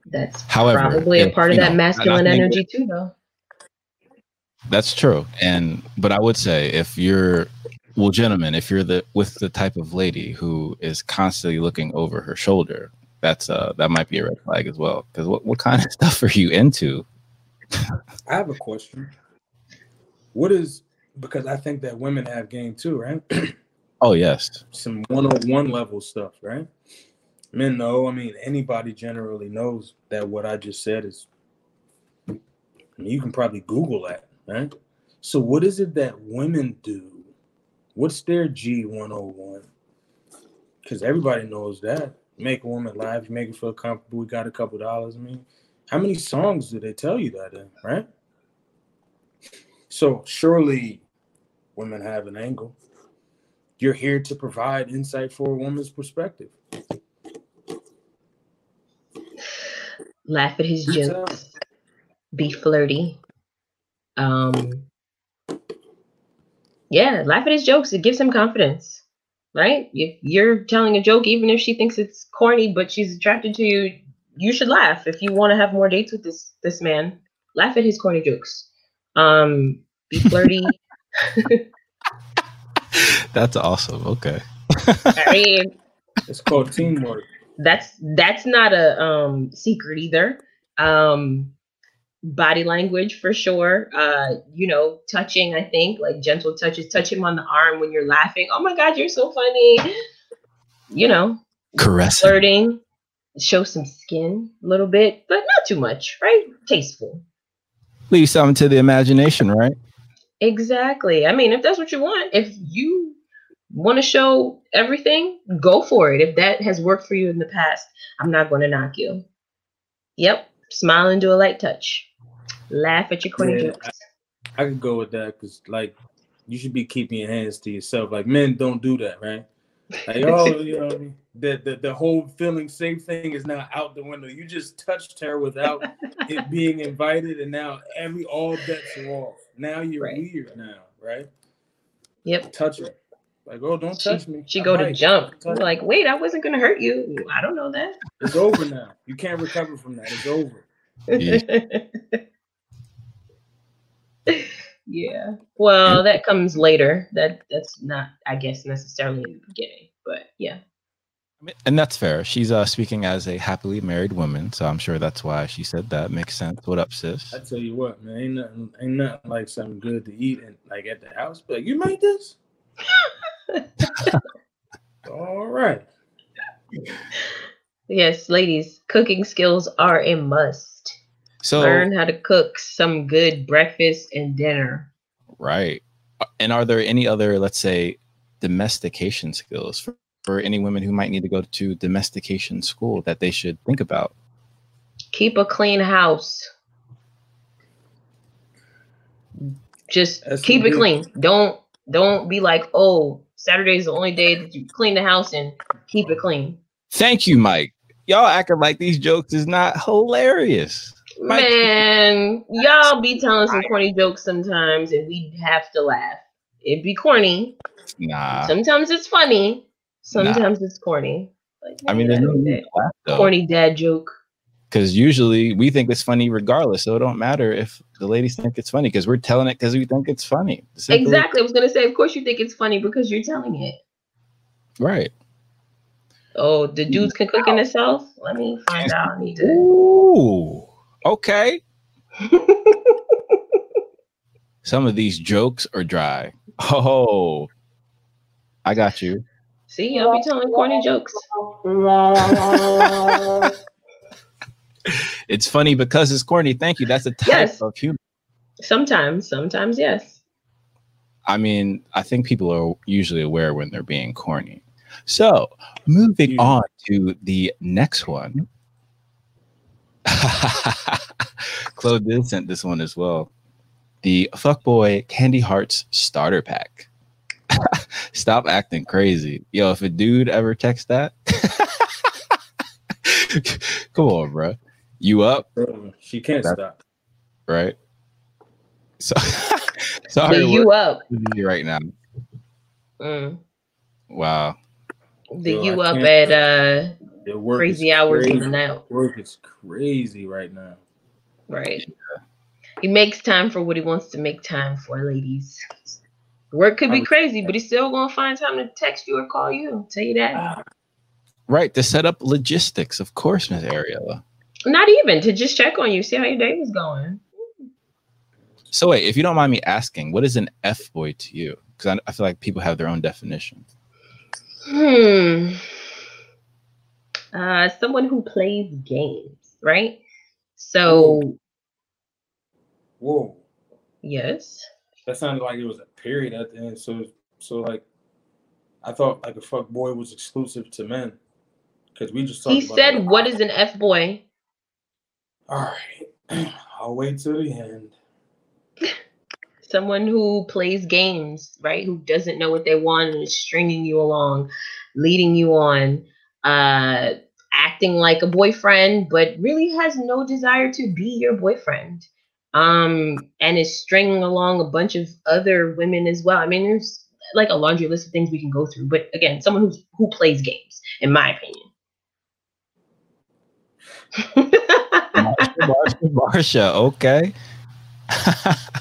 That's However, probably a if, part of that know, masculine I think- energy too, though. That's true. And but I would say if you're well, gentlemen, if you're the with the type of lady who is constantly looking over her shoulder, that's uh that might be a red flag as well. Because what, what kind of (laughs) stuff are you into? I have a question. What is because I think that women have game too, right? Oh yes. Some 101 level stuff, right? Men know, I mean, anybody generally knows that what I just said is I mean, you can probably Google that, right? So what is it that women do? What's their G101? Because everybody knows that. Make a woman laugh, you make her feel comfortable, we got a couple dollars. I mean, how many songs do they tell you that in, right? So surely women have an angle. You're here to provide insight for a woman's perspective. Laugh at his jokes. Be flirty. Um. Yeah, laugh at his jokes. It gives him confidence, right? If you're telling a joke, even if she thinks it's corny, but she's attracted to you, you should laugh. If you want to have more dates with this this man, laugh at his corny jokes. Um, be flirty. (laughs) (laughs) That's awesome. Okay. I mean, It's called teamwork. that's that's not a um secret either. Um body language for sure. Uh, you know, touching, I think, like gentle touches, touch him on the arm when you're laughing. Oh my god, you're so funny. You know, Caressing. flirting, show some skin a little bit, but not too much, right? Tasteful. Leave something to the imagination, right? Exactly. I mean, if that's what you want, if you want to show everything, go for it. If that has worked for you in the past, I'm not going to knock you. Yep. Smile and do a light touch. Laugh at your corny Yeah, jokes. I could go with that because, like, you should be keeping your hands to yourself. Like, men don't do that, right? Like, oh, you know, I the, the the whole feeling safe thing is now out the window. You just touched her without (laughs) it being invited, and now every all bets are off. Now you're Right. weird now, right? Yep. Touch her. Like, oh, don't She, touch me. she go to jump. touch You're me. like, wait, I wasn't going to hurt you. I don't know that. It's over now. You can't recover from that. It's over. (laughs) yeah. Well, that comes later. That that's not, I guess, necessarily in the beginning. But yeah. And that's fair. She's uh speaking as a happily married woman, so I'm sure that's why she said that. Makes sense. What up, sis? I tell you what, man, ain't nothing, ain't nothing like something good to eat and like at the house. But you made this. (laughs) All right. Yes, ladies, cooking skills are a must. So Learn how to cook some good breakfast and dinner. right. Uh, And are there any other, let's say, domestication skills for, for any women who might need to go to domestication school that they should think about? Keep a clean house. Just That's keep it clean. Don't don't be like, oh, Saturday is the only day that you clean the house and keep it clean. Thank you, Mike. Y'all acting like these jokes is not hilarious. Mike- Man, y'all be telling some corny jokes sometimes and we have to laugh. It'd be corny. Nah. Sometimes it's funny. Sometimes it's corny. Like, I mean, man, there's no need to laugh, corny dad joke. because usually we think it's funny regardless. So it don't matter if the ladies think it's funny because we're telling it because we think it's funny. Simply- Exactly. I was gonna say, of course you think it's funny because you're telling it. Right. Oh, the dudes can cook in the south. Let me find out. I need to. Ooh. Okay. (laughs) Some of these jokes are dry. Oh, I got you. See, I'll be telling corny jokes. It's funny because it's corny. Thank you. That's a type Yes. of humor. Sometimes, sometimes, yes. I mean, I think people are usually aware when they're being corny. So, moving on to the next one. (laughs) Clo Diz sent this one as well. The Fuckboy Candy Hearts starter pack. (laughs) Stop acting crazy. Yo, if a dude ever texts that, (laughs) come on, bro. You up, She can't That- stop. right? So, (laughs) sorry, The you up. right now. Mm. Wow. The Yo, you I up at uh Their work crazy hours of crazy. the night. Work is crazy right now. Right. He makes time for what he wants to make time for, ladies. Work could be crazy, but he's still gonna find time to text you or call you. Tell you that. Right, to set up logistics, of course, Miss Ariella. Not even to just check on you, see how your day was going. So wait, if you don't mind me asking, what is an F boy to you? Because I, I feel like people have their own definition. Hmm. Uh, someone who plays games, right? So Whoa. yes. That sounded like it was a period at the end. So so like I thought like a fuck boy was exclusive to men. Because we just talked He said, "What is an f boy?" All right. (clears throat) I'll wait till the end. (laughs) Someone who plays games, right? Who doesn't know what they want and is stringing you along, leading you on, uh, acting like a boyfriend, but really has no desire to be your boyfriend. Um, and is stringing along a bunch of other women as well. I mean, there's like a laundry list of things we can go through, but again, someone who's who plays games, in my opinion. Marsha, Marsha, Marsha, okay. (laughs)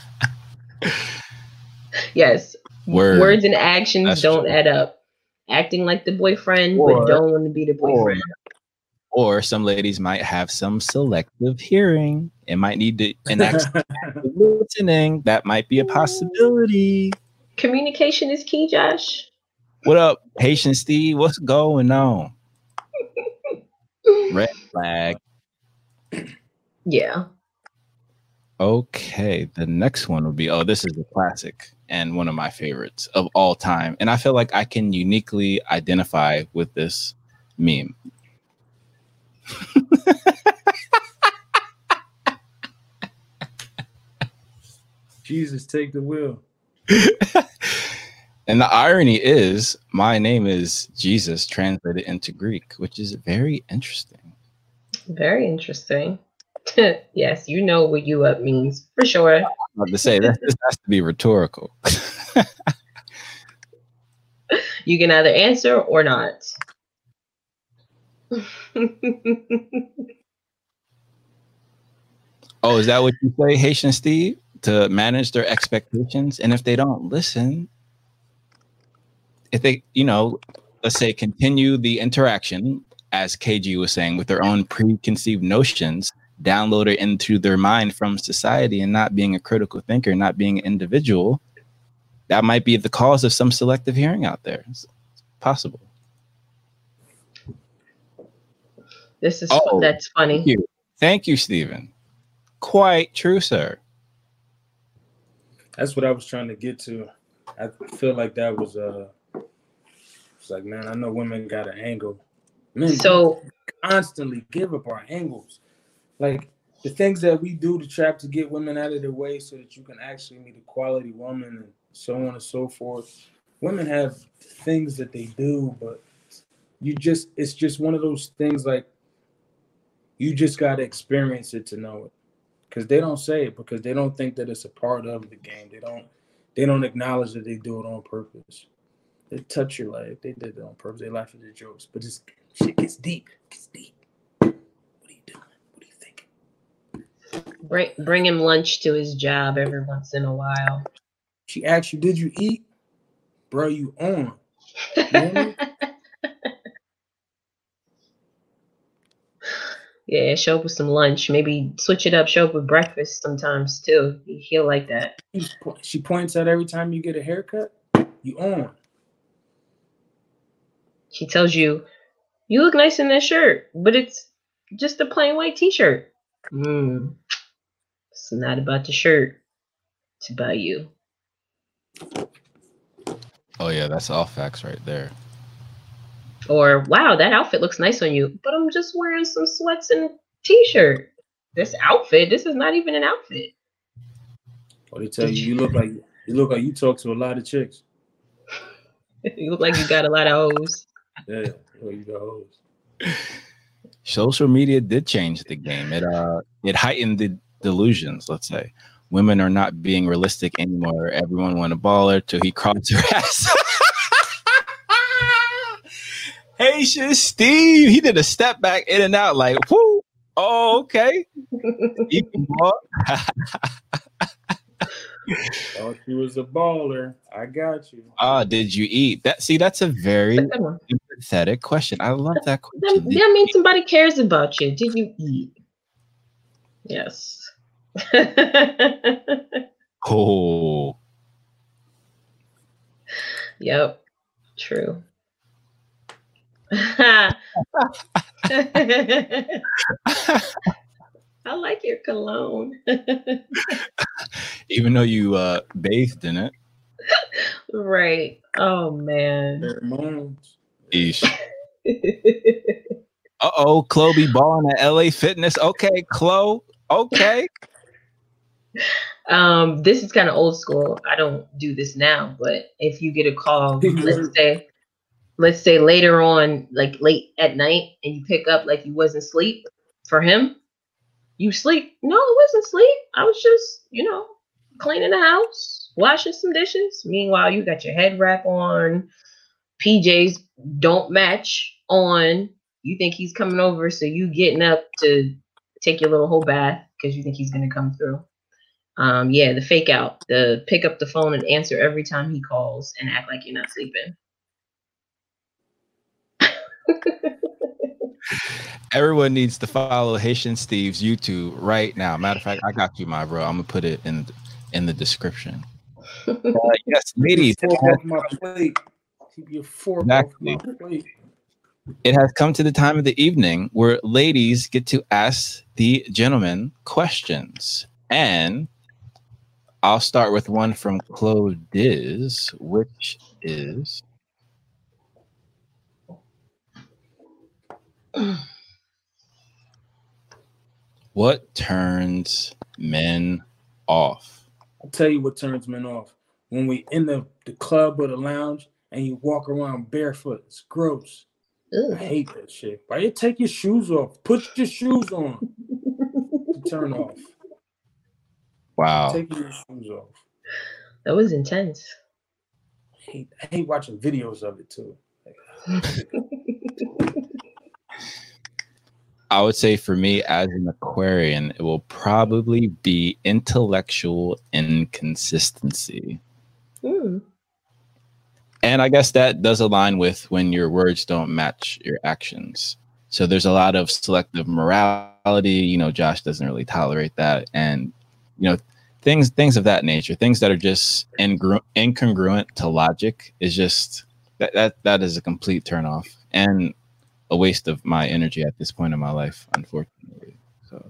Yes. Word. Words and actions That's don't true. add up. Acting like the boyfriend, Or- but don't want to be the boyfriend. Or some ladies might have some selective hearing. It might need to enact (laughs) listening. That might be a possibility. Communication is key, Josh. What up, Haitian Steve? What's going on? (laughs) Red flag. Yeah. Okay, the next one would be oh, this is a classic and one of my favorites of all time. And I feel like I can uniquely identify with this meme. (laughs) Jesus, take the wheel. (laughs) And the irony is, my name is Jesus translated into Greek, which is very interesting. Very interesting. (laughs) yes, you know what you up means for sure. I'm about to say that this has to be rhetorical. You can either answer or not. (laughs) Oh, is that what you say, Haitian Steve? To manage their expectations, and if they don't listen, if they, you know, let's say continue the interaction, as KG was saying, with their own preconceived notions, downloaded into their mind from society, and not being a critical thinker, not being an individual, that might be the cause of some selective hearing out there. It's possible. This is Oh, that's funny. Thank you, thank you, Stephen. Quite true, sir. That's what I was trying to get to. I feel like that was uh it's like man, I know women got an angle. Men So constantly give up our angles. Like the things that we do to trap to get women out of their way so that you can actually meet a quality woman and so on and so forth. Women have things that they do, but you just it's just one of those things like you just gotta experience it to know it. Because they don't say it because they don't think that it's a part of the game. They don't they don't acknowledge that they do it on purpose. They touch your life. They did it on purpose. They laugh at your jokes. But it's shit gets deep. It gets deep. What are you doing? What are you thinking? Bring bring him lunch to his job every once in a while. She asked you, did you eat? Bro, you on. (laughs) You hear me? Yeah, show up with some lunch. Maybe switch it up. Show up with breakfast sometimes too. He'll like that. she points out every time you get a haircut, you on. She tells you, "You look nice in that shirt, but it's just a plain white T-shirt." Hmm. It's not about the shirt. It's about you. Oh yeah, that's all facts right there. Or, "Wow, that outfit looks nice on you, but I'm just wearing some sweats and t-shirt. This outfit, this is not even an outfit." Or they tell you you look like you look like you talk to a lot of chicks. (laughs) you look like you got a lot of hoes. Yeah, well, you got hoes. social media did change the game. It uh it heightened the delusions, let's say. Women are not being realistic anymore. Everyone want a baller till he (laughs) crossed her ass. Hey, shit, Steve. He did a step back in and out, like, whoo. Oh, okay. (laughs) Even. Thought she was a baller. I got you. Ah, did you eat? That see, that's a very Good one. empathetic question. I love that That, question. that means somebody cares about you. Did you eat? Yes. (laughs) Oh, Yep. True. I like your cologne. even though you uh bathed in it. right. Oh man. Pheromones. Eesh. (laughs) Uh oh, Chloe be balling at LA Fitness. Okay, Chloe. Okay. Um, this is kind of old school. I don't do this now, but if you get a call, (laughs) let's say, let's say later on, like late at night, and you pick up like you wasn't asleep for him, you sleep. No, it wasn't sleep. I was just, you know, cleaning the house, washing some dishes. Meanwhile, you got your head wrap on, PJs don't match on. You think he's coming over, so you getting up to take your little whole bath because you think he's gonna come through. Um, yeah, the fake out, the pick up the phone and answer every time he calls and act like you're not sleeping. Everyone needs to follow Haitian Steve's YouTube right now. Matter of fact, I got you, my bro. I'm gonna put it in in the description. Uh, yes, ladies. it has off my plate. Keep your fork Exactly. off my plate. it has come to the time of the evening where ladies get to ask the gentlemen questions. And I'll start with one from Clo Diz, which is (clears throat) What turns men off? I'll tell you what turns men off. When we in the, the club or the lounge and you walk around barefoot. It's gross. I hate that shit. Why you take your shoes off? Put your shoes on. (laughs) turn off. Wow. Take your shoes off. That was intense. I hate, I hate watching videos of it too. (laughs) I would say for me as an Aquarian, it will probably be intellectual inconsistency. Hmm. And I guess that does align with when your words don't match your actions. So there's a lot of selective morality. You know, Josh doesn't really tolerate that. And, you know, things things of that nature, things that are just ingru- incongruent to logic is just that that that is a complete turnoff and a waste of my energy at this point in my life, unfortunately. So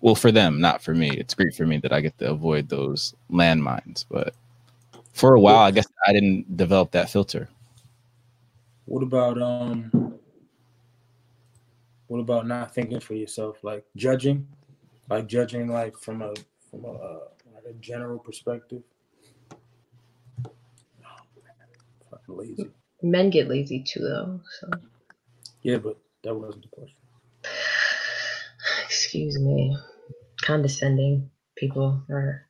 well for them, not for me. It's great for me that I get to avoid those landmines, but for a while I guess I didn't develop that filter. What about um what about not thinking for yourself? Like judging? Like judging like from a from a uh, like a general perspective. Fucking lazy. Men get lazy too, though. So Yeah, but that wasn't the question. excuse me. Condescending people are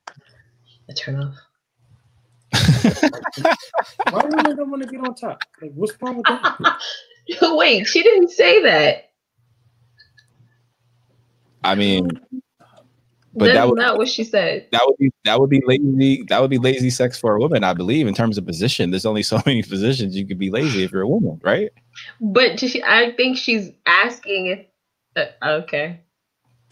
a turnoff. (laughs) Why do women don't want to get on top? Like what's wrong with that? (laughs) Wait, she didn't say that. I mean, but That's that would not what she said. that would be that would be lazy that would be lazy sex for a woman, I believe, in terms of position. There's only (laughs) so many positions you could be lazy if you're a woman, right? But she, I think she's asking if. Uh, okay.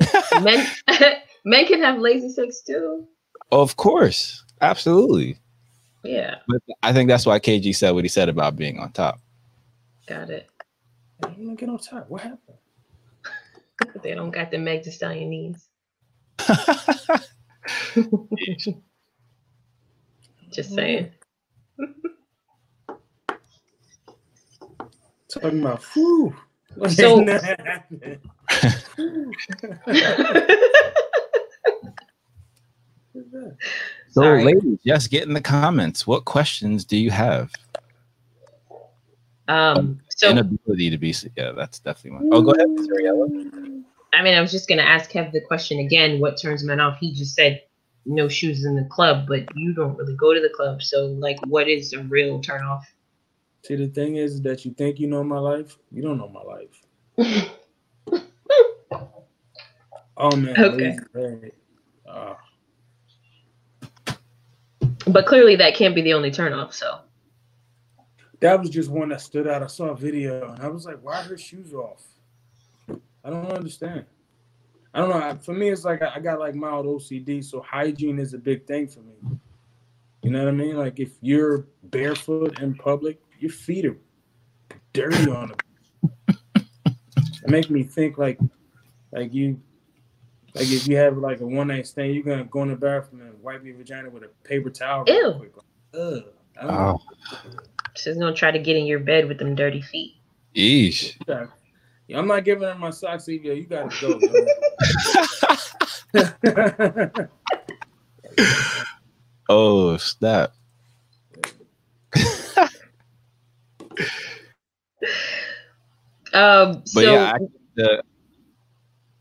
(laughs) men, (laughs) men can have lazy sex too. Of course, absolutely. Yeah, But I think that's why KG said what he said about being on top. got it. You don't get on top. What happened? They don't got the Meg Thee Stallion knees. (laughs) Just saying. Talking about whew. So- (laughs) So, Sorry. ladies, just get in the comments. What questions do you have? Um, so Inability to be. Yeah, that's definitely one. Oh, go ahead, Ariella. I mean, I was just gonna ask Kev the question again. What turns men off? He just said no shoes in the club, but you don't really go to the club. So, like, what is a real turn off? See, the thing is that you think you know my life. You don't know my life. (laughs) Oh man. Okay. Ah. But clearly, that can't be the only turn off. So, that was just one that stood out. I saw a video and I was like, why are her shoes off? I don't understand. I don't know. For me, it's like I I got like mild OCD, so hygiene is a big thing for me. You know what I mean? Like if you're barefoot in public, your feet are dirty on them. it makes me think like, like you, like if you have like a one night stand, you're gonna go in the bathroom and wipe your vagina with a paper towel. real Ew. quick. Ugh. I Oh, she's gonna try to get in your bed with them dirty feet. yeesh. Yeah. Yeah, I'm not giving her my socks, Evia. You gotta go. (laughs) Oh, snap. Um, But so yeah, I, the,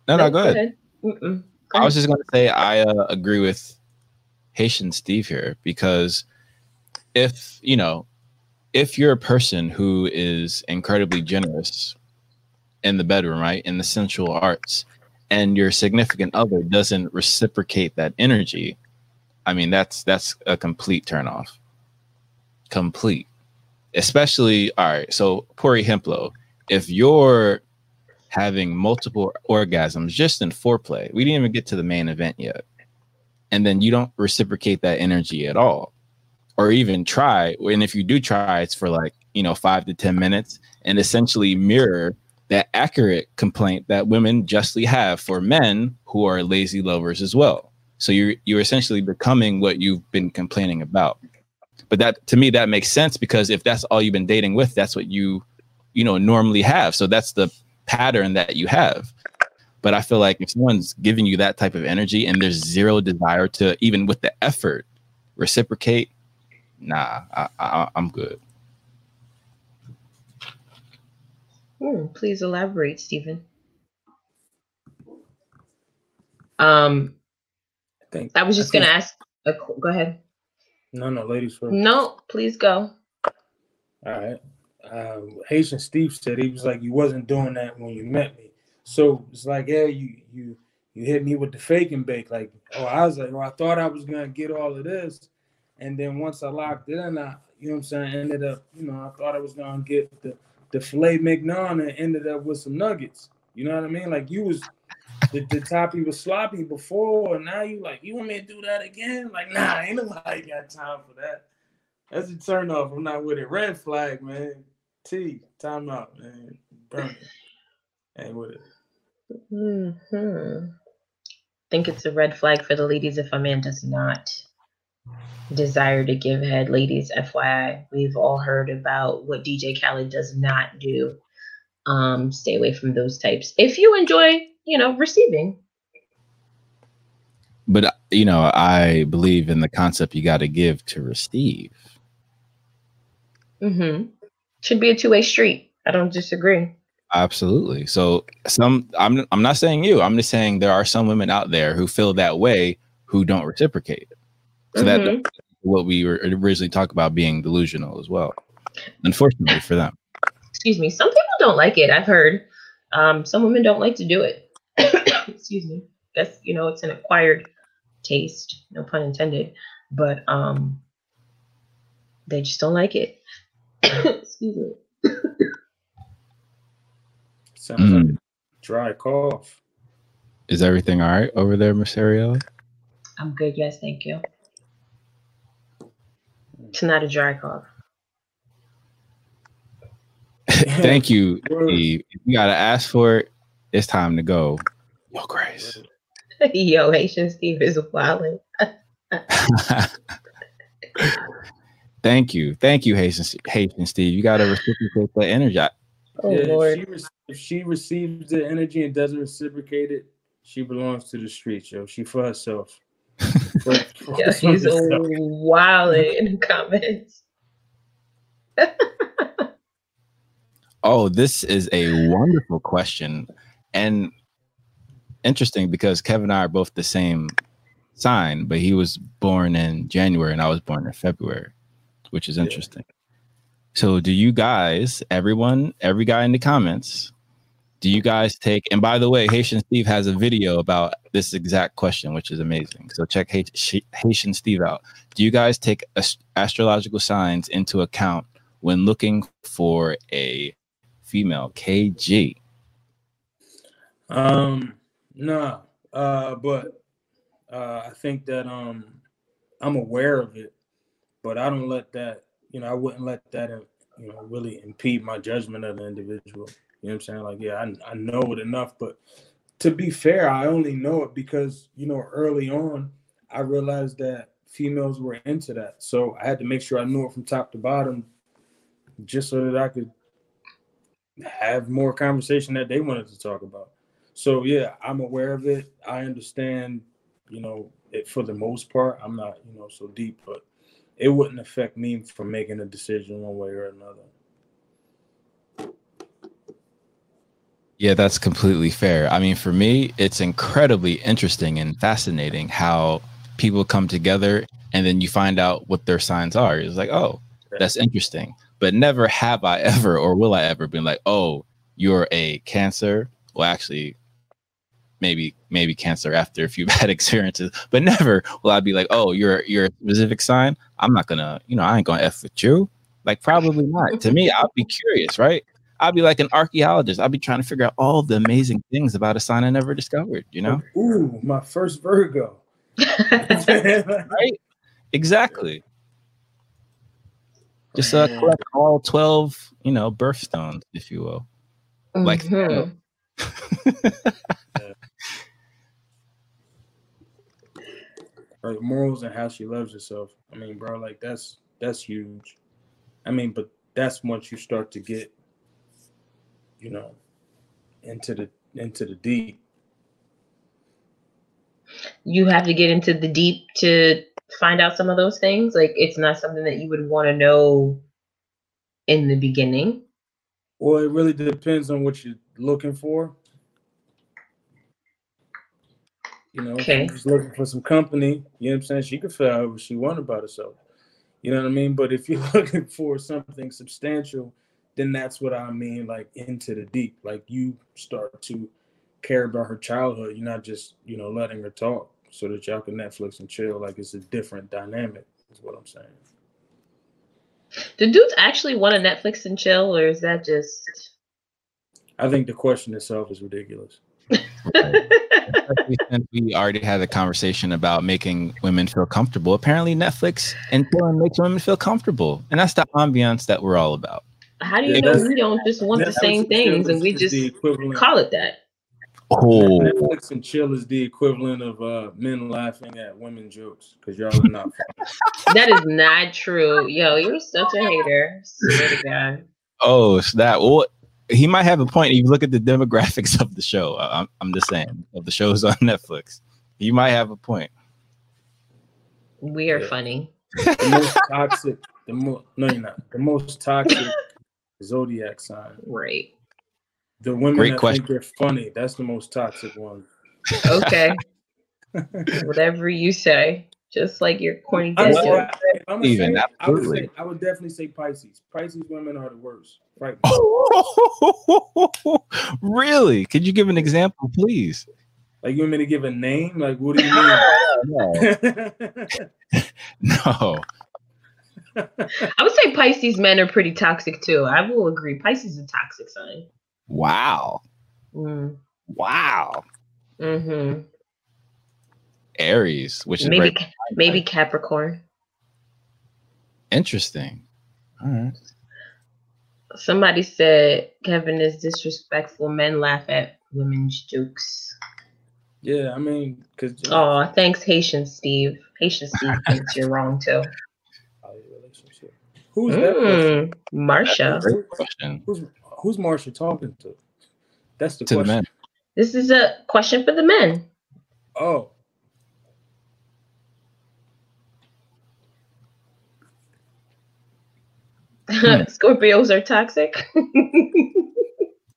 no, no, go ahead. Mm-mm. I was just going to say I uh, agree with Haitian Steve here because if you know if you're a person who is incredibly generous in the bedroom, right, in the sensual arts, and your significant other doesn't reciprocate that energy, I mean that's that's a complete turnoff. Complete. Especially all right, so Pori Himplo, if you're having multiple orgasms just in foreplay, we didn't even get to the main event yet. And then you don't reciprocate that energy at all. Or even try. And if you do try, it's for like, you know, five to 10 minutes and essentially mirror that accurate complaint that women justly have for men who are lazy lovers as well. So you're you're essentially becoming what you've been complaining about. But that to me that makes sense because if that's all you've been dating with, that's what you you know normally have. So that's the pattern that you have. But I feel like if someone's giving you that type of energy and there's zero desire to even with the effort reciprocate, nah, I, I, I'm good. Hmm, please elaborate, Stephen. Um, I think I was just I gonna ask. A, go ahead. No, no, ladies first. No, please go. All right. Um, Haitian Steve said he was like, you wasn't doing that when you met me. So it's like, yeah, you you you hit me with the fake and bake. Like, oh, I was like, oh, I thought I was gonna get all of this, and then once I locked it in, I, you know what I'm saying, ended up, you know, I thought I was gonna get the the filet mignon and ended up with some nuggets. You know what I mean? Like you was the, the was sloppy before, and now you like, you want me to do that again? Like, nah, ain't nobody got time for that. That's a turn off. I'm not with it. Red flag, man. T, time out, man. Burn it. Ain't with it. hmm Think it's a red flag for the ladies if a man does not desire to give head. Ladies, FYI, we've all heard about what DJ Khaled does not do. Um, stay away from those types. If you enjoy, you know, receiving. But uh, you know, I believe in the concept you got to give to receive. hmm Should be a two-way street. I don't disagree. Absolutely. So some I'm I'm not saying you. I'm just saying there are some women out there who feel that way who don't reciprocate. So that Mhm. that's what we were originally talking about being delusional as well. Unfortunately for them. Excuse me. Some people don't like it. I've heard. Um, some women don't like to do it. (coughs) Excuse me. That's you know, it's an acquired taste. No pun intended. But um, they just don't like it. (coughs) Excuse me. Sounds Mm. like dry cough. Is everything all right over there, Miss Ariel? I'm good. Yes, thank you. It's not a dry cough. (laughs) Thank you, Steve. You gotta ask for it, it's time to go. Yo, Grace. (laughs) Yo, Haitian Steve is wilding. (laughs) Thank you. Thank you, Haitian, Haitian Steve. You gotta reciprocate the energy. Oh Yeah, Lord. If she, re- if she receives the energy and doesn't reciprocate it, she belongs to the streets, yo. She for herself. For- for Yeah, (laughs) he's herself. wilding in the comments. (laughs) Oh, this is a wonderful question and interesting because Kevin and I are both the same sign, but he was born in January and I was born in February, which is interesting. So, do you guys, everyone, every guy in the comments, do you guys take? And by the way, Haitian Steve has a video about this exact question, which is amazing. So check Haitian Steve out. Do you guys take astrological signs into account when looking for a female KG? Um, no, uh, but uh, I think that um, I'm aware of it, but I don't let that, you know, I wouldn't let that, uh, you know, really impede my judgment of the individual. You know what I'm saying? Like, yeah, I, I know it enough, but to be fair, I only know it because, you know, early on, I realized that females were into that. So I had to make sure I knew it from top to bottom just so that I could have more conversation that they wanted to talk about. So yeah, I'm aware of it. I understand, you know, it for the most part. I'm not, you know, so deep, but it wouldn't affect me from making a decision one way or another. Yeah, that's completely fair. I mean, for me, it's incredibly interesting and fascinating how people come together and then you find out what their signs are. It's like, oh, that's interesting. But never have I ever or will I ever been like, oh, you're a cancer. Well, actually, maybe maybe cancer after a few (laughs) bad experiences, but never will I be like, oh, you're you're a specific sign. I'm not gonna, you know, I ain't gonna f with you. Like probably not. to me, I'd be curious, right? I'd be like an archaeologist. I'd be trying to figure out all the amazing things about a sign I never discovered. You know? Ooh, my first Virgo. (laughs) (laughs) right? Exactly. Just uh, collect all twelve, you know, birthstones, if you will. Like Mhm. (laughs) Her morals and how she loves herself. I mean, bro, like that's that's huge. I mean, but that's once you start to get, you know, into the into the deep. you have to get into the deep to find out some of those things. Like it's not something that you would want to know in the beginning. Well, it really depends on what you're looking for. You know, if Okay. you're just looking for some company, you know what I'm saying? She could feel however she want about herself. You know what I mean? But if you're (laughs) looking for something substantial, then that's what I mean, like into the deep. Like you start to care about her childhood. You're not just, you know, letting her talk so that y'all can Netflix and chill. Like it's a different dynamic, is what I'm saying. Do dudes actually want to Netflix and chill, or is that just I think the question itself is ridiculous. (laughs) We already had a conversation about making women feel comfortable. Apparently, Netflix and chilling makes women feel comfortable, and that's the ambiance that we're all about. How do you Yeah, know that's- we don't just want the same things and we just call it that? Oh, Netflix and chill is the equivalent of uh, men laughing at women jokes because y'all are not. That is not true. Yo, you're such a hater. Swear to oh, so that well, he might have a point. If you look at the demographics of the show, I- I'm, I'm just saying of the shows on (laughs) Netflix, you might have a point. We are Yeah. funny. the most toxic, the most no, you're not. The most toxic zodiac sign. Right. The women Great that question. think they're funny. That's the most toxic one. Okay. (laughs) Whatever you say. Just like your corny I'm, dad sorry, I'm Even, say, I would absolutely. say I would definitely say Pisces. Pisces women are the worst. Right. (laughs) really? Could you give an example, please? Like you want me to give a name? Like what do you (laughs) mean? No. (laughs) I would say Pisces men are pretty toxic too. I will agree. Pisces is a toxic sign. Wow. Mm. Wow. hmm Aries, which is Maybe very Ca- maybe Capricorn. interesting. All right. Somebody said Kevin is disrespectful. Men laugh at women's jokes. yeah, I mean, because Oh, thanks, Haitian Steve. Haitian Steve thinks you're wrong too. Relationship. Who's that? Mm, Marsha. Great question. Who's who's Marsha talking to? That's the To the question. men. This is a question for the men. Oh, (laughs) Scorpios are toxic. (laughs)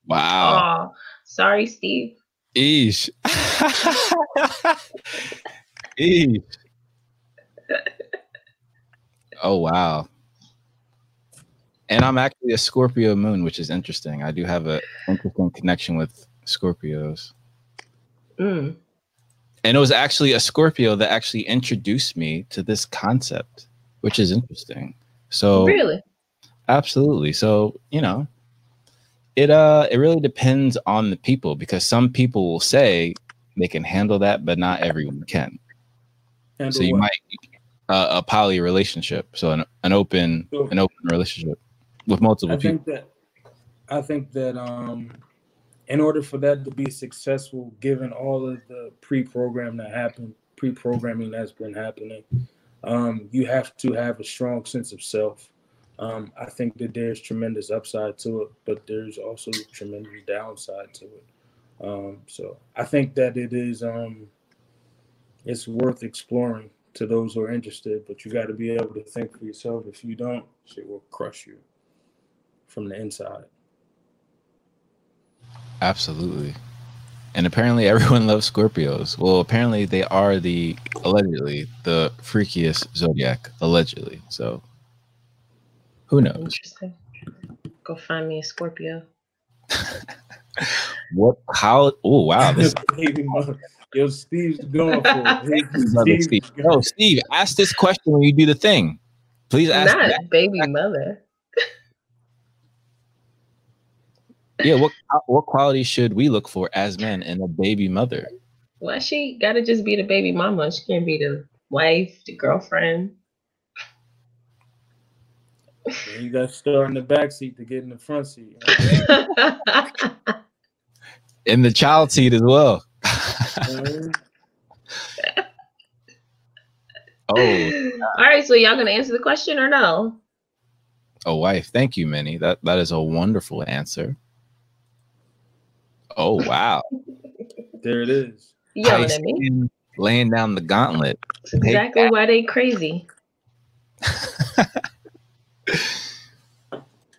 Wow. oh, sorry, Steve. Eesh. (laughs) Eesh. Oh wow. And I'm actually a Scorpio moon, which is interesting. I do have a interesting connection with Scorpios. Mm. And it was actually a Scorpio that actually introduced me to this concept, which is interesting. So Really? Absolutely. So, you know, it uh it really depends on the people because some people will say they can handle that, but not everyone can. handle so you what? might uh, a poly relationship, so an, an open Sure. an open relationship with multiple I people. think that I think that um, in order for that to be successful, given all of the pre-program that happened, pre-programming that's been happening, um, you have to have a strong sense of self. Um, I think that there's tremendous upside to it, but there's also tremendous downside to it. Um, so I think that it is um, it's worth exploring to those who are interested, but you got to be able to think for yourself. If you don't, it will crush you from the inside. Absolutely. And apparently everyone (laughs) loves Scorpios. Well, apparently they are the allegedly the freakiest zodiac, allegedly. So who knows? Interesting. Go find me a Scorpio. (laughs) What? How? Oh wow! This (laughs) baby mother. Yo, Steve's going for it. Baby mother, Steve's Steve. Yo, Steve, ask this question when you do the thing. Please ask. Not that. baby mother. Yeah, what uh, what qualities should we look for as men in a baby mother? Well, she gotta just be the baby mama? She can't be the wife, the girlfriend. You got to start in the back seat to get in the front seat. In (laughs) the child seat as well. (laughs) oh, All right, so y'all gonna answer the question or no? a wife. Thank you, Minnie. That that is a wonderful answer. Oh wow. There it is. Yelling at me. Tyson laying down the gauntlet. That's exactly why they crazy. (laughs)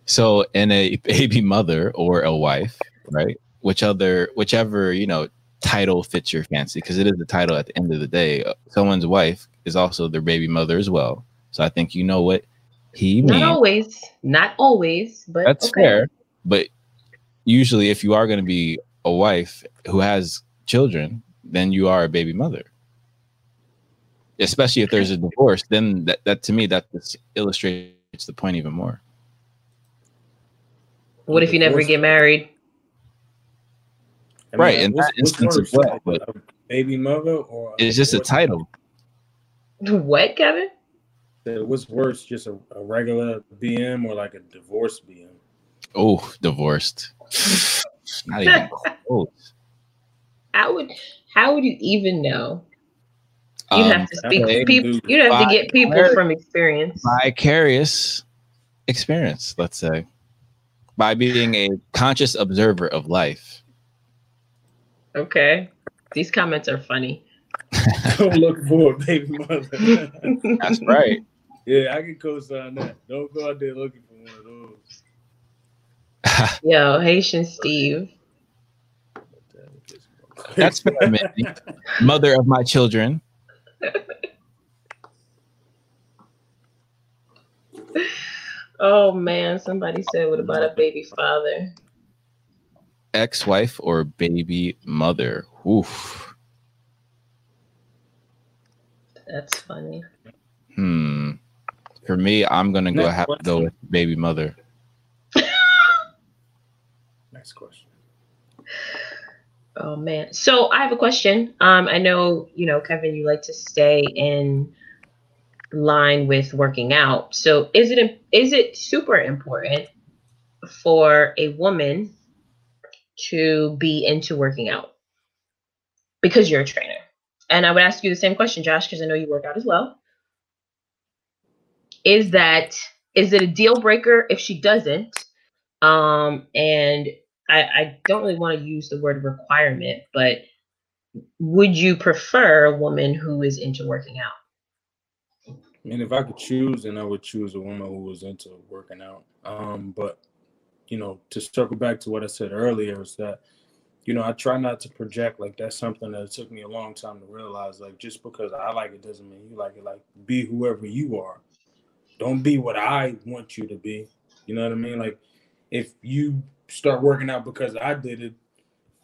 So in a baby mother or a wife, right? Which other whichever, you know, title fits your fancy because it is the title at the end of the day. Uh, Someone's wife is also their baby mother as well. So I think you know what he Not means. always, not always, but That's okay. fair. But usually if you are going to be a wife who has children, then you are a baby mother. Especially if there's a divorce, then that, that to me that just illustrates the point even more. What if you never get married? I Right, in that what's- what's instance as worse, well, but- a baby mother or It's just a title. What, Kevin? woman? What's worse, just a, a regular BM or like a divorced BM? Oh, divorced. (sighs) Not even (laughs) close. How would how would you even know? You Um, have to speak okay. to people. You'd have to get people Vicarious- from experience. vicarious experience, let's say, by being a conscious observer of life. Okay, these comments are funny. (laughs) Don't look for a baby mother. That's right. (laughs) Yeah, I can co-sign that. Don't go out there looking for one of those. (laughs) Yo, Haitian Steve. That's fair, Mindy. Mother of my children. (laughs) Oh man, somebody said, "What about a baby father?" ex-wife or baby mother. Oof. That's funny. Hmm. For me, I'm gonna go Next have to go with baby mother. Next question. Oh man. So I have a question. Um, I know you know, Kevin, you like to stay in line with working out. So is it is it super important for a woman to be into working out because you're a trainer? And I would ask you the same question, Josh, because I know you work out as well. Is that is it a deal breaker if she doesn't? Um, and I, I don't really want to use the word requirement, but would you prefer a woman who is into working out? I mean, if I could choose, then I would choose a woman who was into working out. Um, but you know, to circle back to what I said earlier, is that you know I try not to project like that's something that took me a long time to realize. Like just because I like it doesn't mean you like it. Like be whoever you are. Don't be what I want you to be. You know what I mean? Like if you start working out because I did it,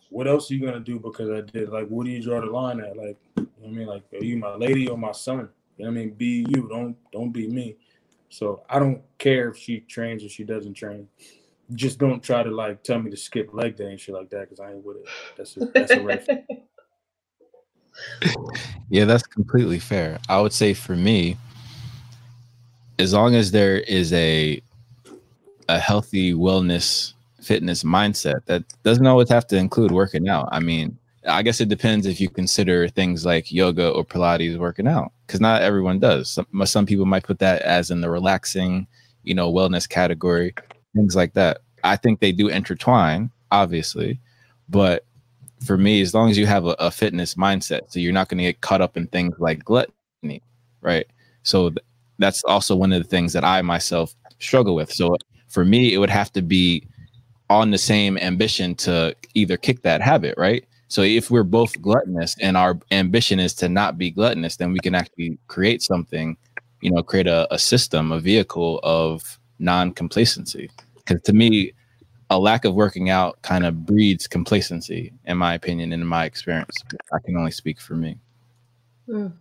what else are you gonna do because I did? Like what do you draw the line at? Like you know what I mean, like are you my lady or my son? You know what I mean? Be you. Don't don't be me. So I don't care if she trains or she doesn't train. Just don't try to like tell me to skip leg day and shit like that because I ain't with it. That's a, that's a red. (laughs) Yeah, that's completely fair. I would say for me, as long as there is a a healthy wellness fitness mindset, that doesn't always have to include working out. I mean, I guess it depends if you consider things like yoga or Pilates working out, because not everyone does. Some some people might put that as in the relaxing, you know, wellness category, things like that. I think they do intertwine, obviously, but for me, as long as you have a, a fitness mindset, so you're not going to get caught up in things like gluttony, right? So th- that's also one of the things that I myself struggle with. So for me, it would have to be on the same ambition to either kick that habit, right? So if we're both gluttonous and our ambition is to not be gluttonous, then we can actually create something, you know, create a, a system, a vehicle of non complacency. Because to me, a lack of working out kind of breeds complacency, in my opinion, and in my experience. I can only speak for me. Mm.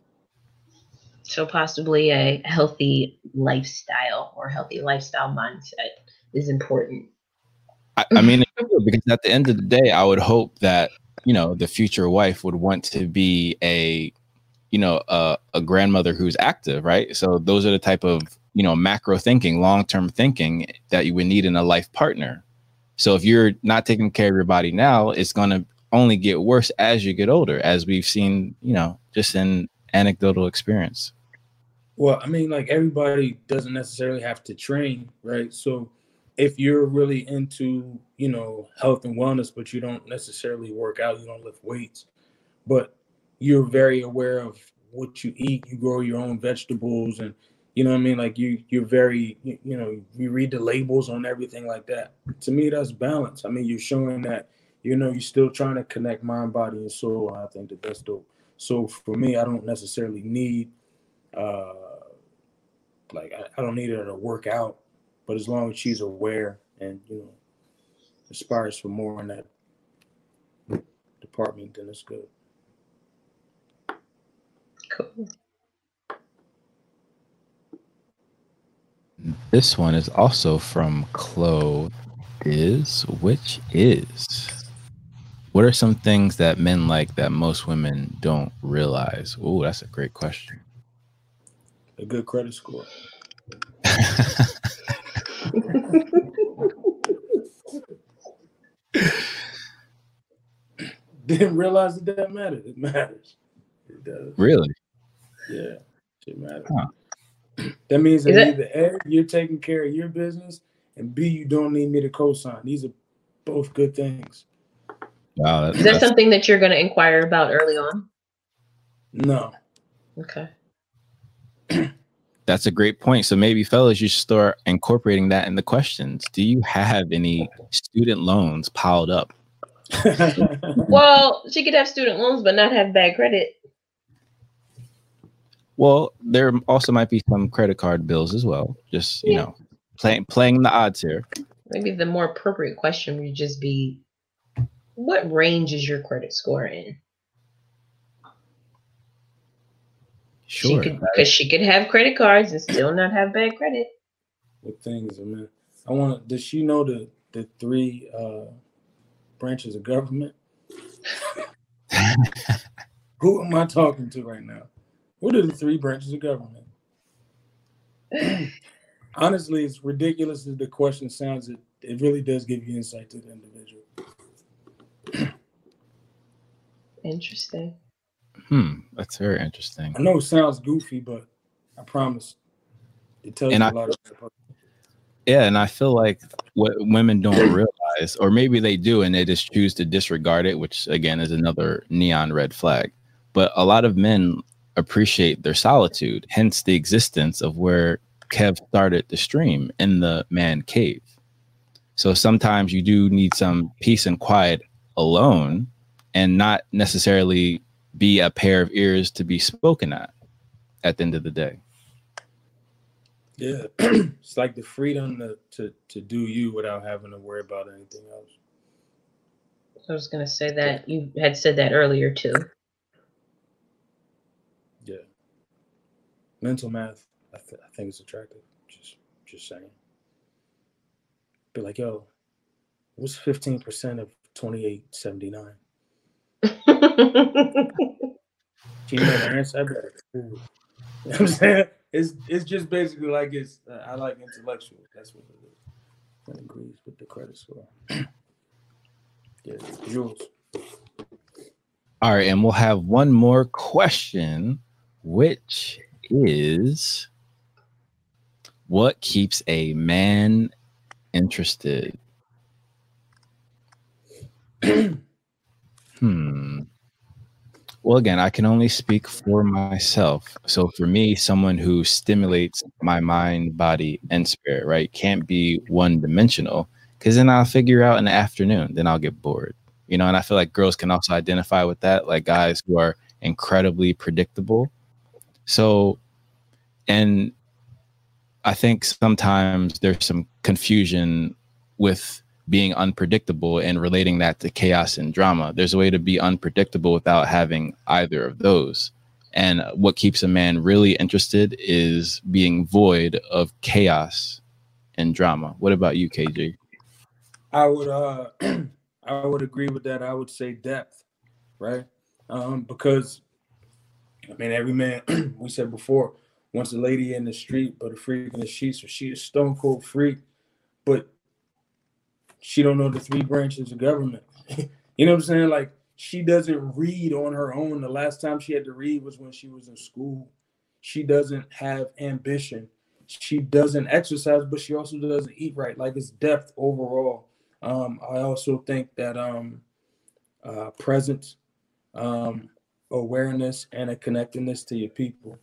So possibly a healthy lifestyle or healthy lifestyle mindset is important. I, I mean, because at the end of the day, I would hope that you know the future wife would want to be a you know a, a grandmother who's active, right? So those are the type of you know macro thinking, long term thinking that you would need in a life partner. So if you're not taking care of your body now, it's going to only get worse as you get older, as we've seen, you know, just in anecdotal experience. Well, I mean, like everybody doesn't necessarily have to train, right? So if you're really into, you know, health and wellness, but you don't necessarily work out, you don't lift weights, but you're very aware of what you eat, you grow your own vegetables and you know what I mean? Like you you're very you, you know, you read the labels on everything like that. To me that's balance. I mean, you're showing that you know you're still trying to connect mind, body, and soul. I think that that's dope. So for me, I don't necessarily need uh like I, I don't need her to work out, but as long as she's aware and you know aspires for more in that department, then it's good. Cool. This one is also from Clo Diz which is what are some things that men like that most women don't realize? Oh, that's a great question. A good credit score. (laughs) (laughs) Didn't realize that that mattered. It matters. It does. Really? Yeah, it matters. Huh. That means that, it- either A, you're taking care of your business, and B, you don't need me to co-sign. These are both good things. Wow, that, Is that that's, something that you're going to inquire about early on? No. Okay. (clears throat) that's a great point. So maybe fellas, you should start incorporating that in the questions. Do you have any student loans piled up? (laughs) Well, she could have student loans but not have bad credit. Well, there also might be some credit card bills as well. Just you Yeah. know, playing playing the odds here. Maybe the more appropriate question would just be what range is your credit score in? Sure. She could because she could have credit cards and still not have bad credit. With things, I mean, I want to. Does she know the the three uh, branches of government? (laughs) Who am I talking to right now? What are the three branches of government? (clears throat) Honestly, it's ridiculous as the question sounds. It it really does give you insight to the individual. (clears throat) Interesting. Hmm, that's very interesting. I know it sounds goofy, but I promise it tells And you I- a lot about Yeah, and I feel like what women don't realize, or maybe they do, and they just choose to disregard it, which again is another neon red flag. But a lot of men appreciate their solitude, hence the existence of where Kev started the stream in the man cave. So sometimes you do need some peace and quiet alone and not necessarily be a pair of ears to be spoken at at the end of the day. Yeah, (clears throat) it's like the freedom to, to to do you without having to worry about anything else. I was gonna say that you had said that earlier too. Yeah, mental math. I, th- I think it's attractive. Just just saying. Be like, yo, what's fifteen percent of twenty eight seventy nine? She never answered. I'd be like, (laughs) ooh. You know what I'm saying? It's it's just basically like it's. Uh, I like intellectual. That's what it is. That agrees with the credit score. (clears throat) yeah, Jules. All right, and we'll have one more question, which is what keeps a man interested? (clears throat) hmm. Well, again, I can only speak for myself. So for me, someone who stimulates my mind, body, and spirit, right, can't be one dimensional because then I'll figure out in the afternoon, then I'll get bored you know and i feel like girls can also identify with that like guys who are incredibly predictable so and i think sometimes there's some confusion with being unpredictable and relating that to chaos and drama. There's a way to be unpredictable without having either of those. And what keeps a man really interested is being void of chaos and drama. What about you, KG? I would uh (clears throat) I would agree with that. I would say depth, right? Um, because I mean every man (clears throat) we said before wants a lady in the street, but a freak in the sheets, so she is stone cold freak, but she don't know the three branches of government. (laughs) you know what I'm saying? Like she doesn't read on her own. The last time she had to read was when she was in school. She doesn't have ambition. She doesn't exercise, but she also doesn't eat right. Like it's depth overall. Um, I also think that um, uh, presence, um, awareness, and a connectedness to your people.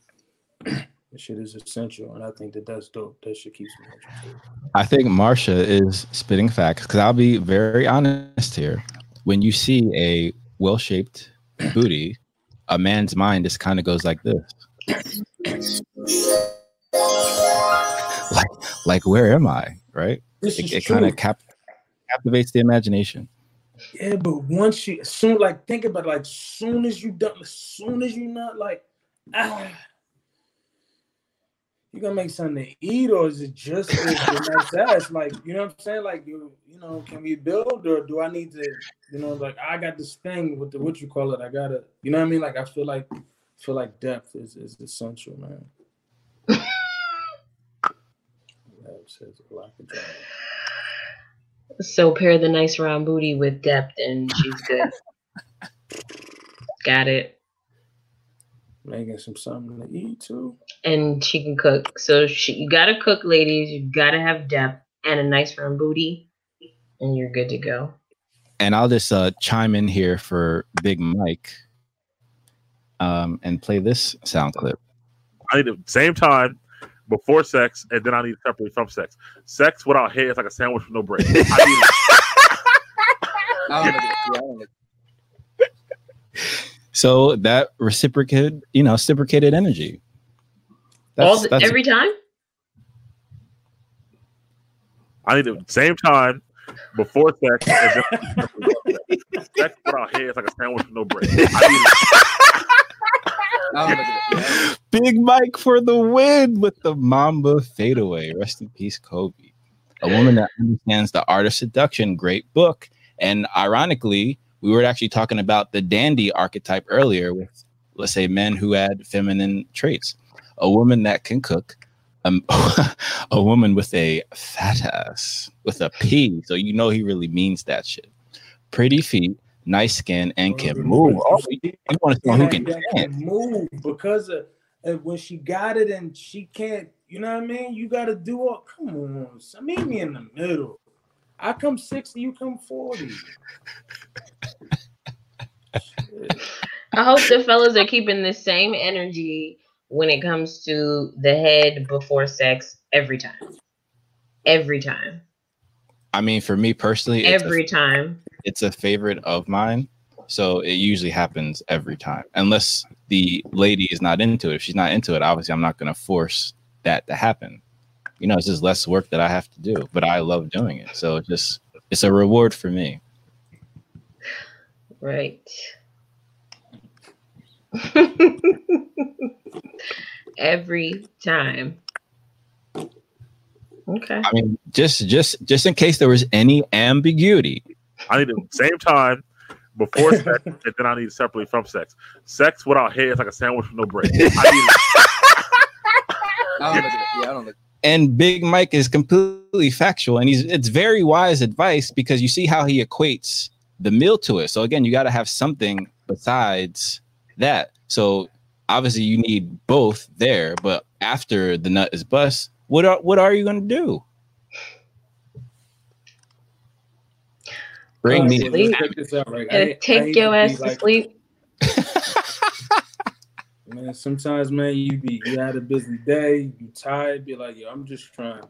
(clears throat) shit is essential, and I think that that's dope. That shit keeps me interested. I think Marsha is spitting facts because I'll be very honest here. When you see a well shaped booty, a man's mind just kind of goes like this. like, like where am I? Right? This It, it kind of cap- captivates the imagination. Yeah, but once you soon like think about it, like soon as you done, as soon as you not like ah you gonna make something to eat or is it just the, the ass? (laughs) Like, you know what I'm saying? Like you you know, can we build or do I need to, you know, like I got this thing with the what you call it, I gotta you know what I mean? Like I feel like feel like depth is, is essential, man. (laughs) yeah, it says a lot of drama. So pair the nice round booty with depth, and she's good. (laughs) Got it. Making some something to eat too. And she can cook. So she, you gotta cook, ladies. You gotta have depth and a nice round booty, and you're good to go. And I'll just uh, chime in here for Big Mike um, and play this sound clip. I need the same time before sex, and then I need separately from sex. Sex without hair is like a sandwich with no bread. I need (laughs) So that reciprocated, you know, reciprocated energy. All the, every time. I need the same time before sex, and then I need separately sex. sex without hair is like a sandwich with no bread. (laughs) I (laughs) Big Mike for the win with the Mamba fadeaway. Rest in peace, Kobe. A woman that understands the art of seduction. Great book. And ironically, we were actually talking about the dandy archetype earlier with, let's say, men who had feminine traits. A woman that can cook, um, (laughs) a woman with a fat ass, with a P. So you know he really means that shit. Pretty feet, nice skin, and can move. Oh, you, want to see who can dance. can move because of, of when she got it and she can't, you know what I mean? You got to do all. Come on, son, meet me in the middle. I come 60, you come 40. I hope the fellas are keeping the same energy when it comes to the head before sex every time. Every time. I mean, for me personally, it's a- Every time. it's a favorite of mine. So it usually happens every time, unless the lady is not into it. If she's not into it, obviously I'm not going to force that to happen. You know, it's just less work that I have to do, but I love doing it. So it's just it's a reward for me. Right. (laughs) Every time. Okay. I mean, just just just in case there was any ambiguity. I need the same time before sex, (laughs) and then I need separately from sex. Sex without hair is like a sandwich with no bread. I need (laughs) And Big Mike is completely factual, and he's it's very wise advice because you see how he equates the meal to it. So again, you got to have something besides that. So obviously, you need both there. But after the nut is bust, what are what are you going to do? Bring me. so let's check this right? I- I take hate your ass to like- sleep. Man, sometimes, man, you be you had a busy day, you tired, be like, yo, I'm just trying,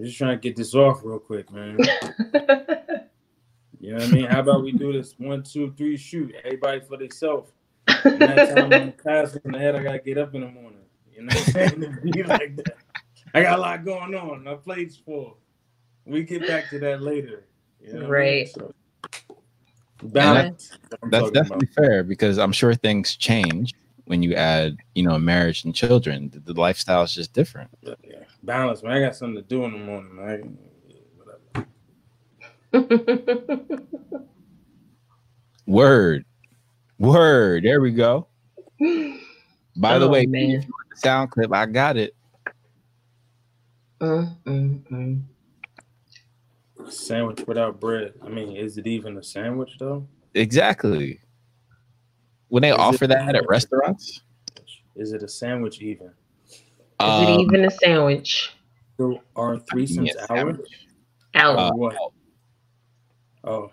just trying to get this off real quick, man. (laughs) you know what I mean? How about we do this one, two, three, shoot, everybody for themselves. Next time I'm in class in the head, I gotta get up in the morning. You know what I'm saying? (laughs) Be like that. I got a lot going on. My plate's full. we get back to that later. You know what I mean? So, balance. that's, that's talking definitely fair because I'm sure things change when you add, you know, marriage and children. The, the lifestyle is just different. about. Yeah. Balance, man. I got something to do in the morning, man. (laughs) Word, word. There we go. (laughs) By the Oh, way, man. if you want the sound clip, I got it. Mm, mm, Sandwich without bread. I mean, is it even a sandwich though? Exactly. When they Is offer that at restaurants, Is it a sandwich even? Is um, it even a sandwich? So are threesomes yes, out? sandwich. Out. Uh, Or what? Oh,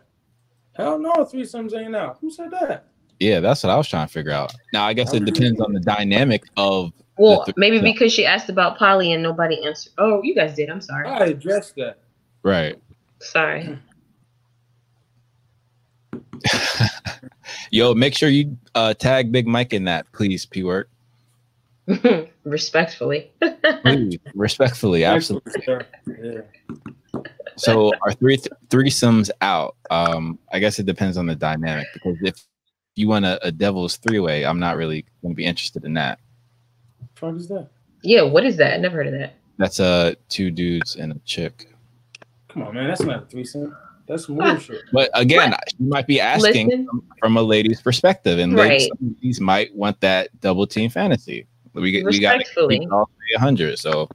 hell no, threesomes ain't out. Who said that? Yeah, that's what I was trying to figure out. Now, I guess it depends on the dynamic of. well, the maybe because she asked about Polly and nobody answered. Oh, you guys did. I'm sorry. I addressed that. Right. Sorry. (laughs) Yo, make sure you uh, tag Big Mike in that, please, P Word. (laughs) Respectfully. (laughs) Please, respectfully, absolutely. Yeah. So, our three th- threesomes out? Um, I guess it depends on the dynamic because if you want a, a devil's three way, I'm not really going to be interested in that. fuck is that? yeah, what is that? I never heard of that. That's uh two dudes and a chick. Come on, man. That's not a threesome. That's some weird shit. But again, you might be asking Listen. from, from a lady's perspective, and Right. ladies, might want that double team fantasy. We get we got Respectfully. all three hundred. So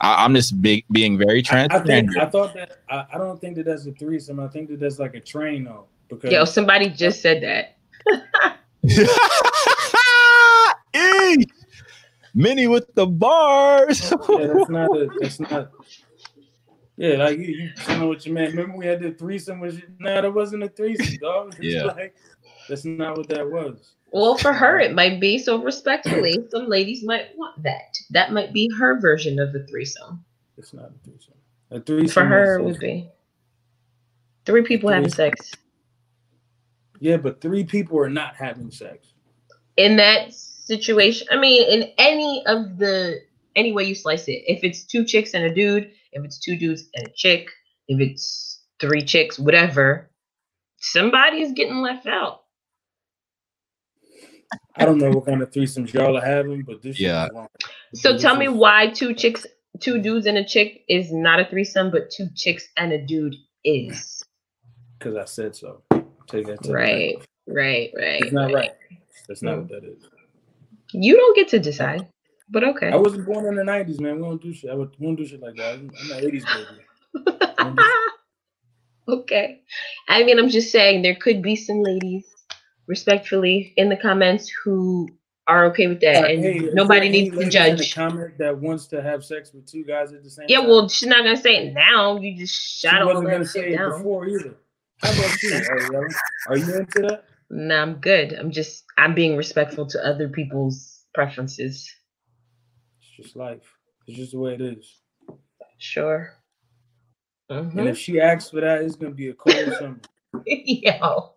I, I'm just big, being very I transparent. think I thought that I, I don't think that that's a threesome. I think that that's like a train though. Because Yo, somebody just said that. (laughs) Mini with the bars. yeah, that's not a that's not yeah, like you, you chilling with your man. Remember we had the threesome with you? Nah, that wasn't a threesome, (laughs) dog. It's Yeah. like that's not what that was. Well, for her, it might be. So, respectfully, some ladies might want that. That might be her version of the threesome. It's not a threesome. A threesome For her, it is- would be three people having sex. Yeah, but three people are not having sex. In that situation, I mean, in any of the any way you slice it, if it's two chicks and a dude, if it's two dudes and a chick, if it's three chicks, whatever, somebody is getting left out. I don't know what kind of threesomes y'all are having, but this shit is Yeah. wrong. So This tell me why two chicks, two dudes and a chick is not a threesome, but two chicks and a dude is. Because I said so. Take that to the Right, bank. right, right. It's not right. right. That's not what that is. You don't get to decide, but okay. I wasn't born in the nineties, man. We don't do shit. I would- we don't do shit like that. I'm an eighties baby. (laughs) okay. I mean, I'm just saying there could be some ladies, respectfully, in the comments who are okay with that, and hey, nobody needs to ladies in the judge. comment that wants to have sex with two guys at the same Yeah, time. well, she's not gonna say it now. You just she shot all wasn't gonna say it down. before either. How about you? Are you into that? No, I'm good. I'm just I'm being respectful to other people's preferences. It's just life. It's just the way it is. Sure. And Mhm. if she asks for that, it's gonna be a cold (laughs) summer. Yo.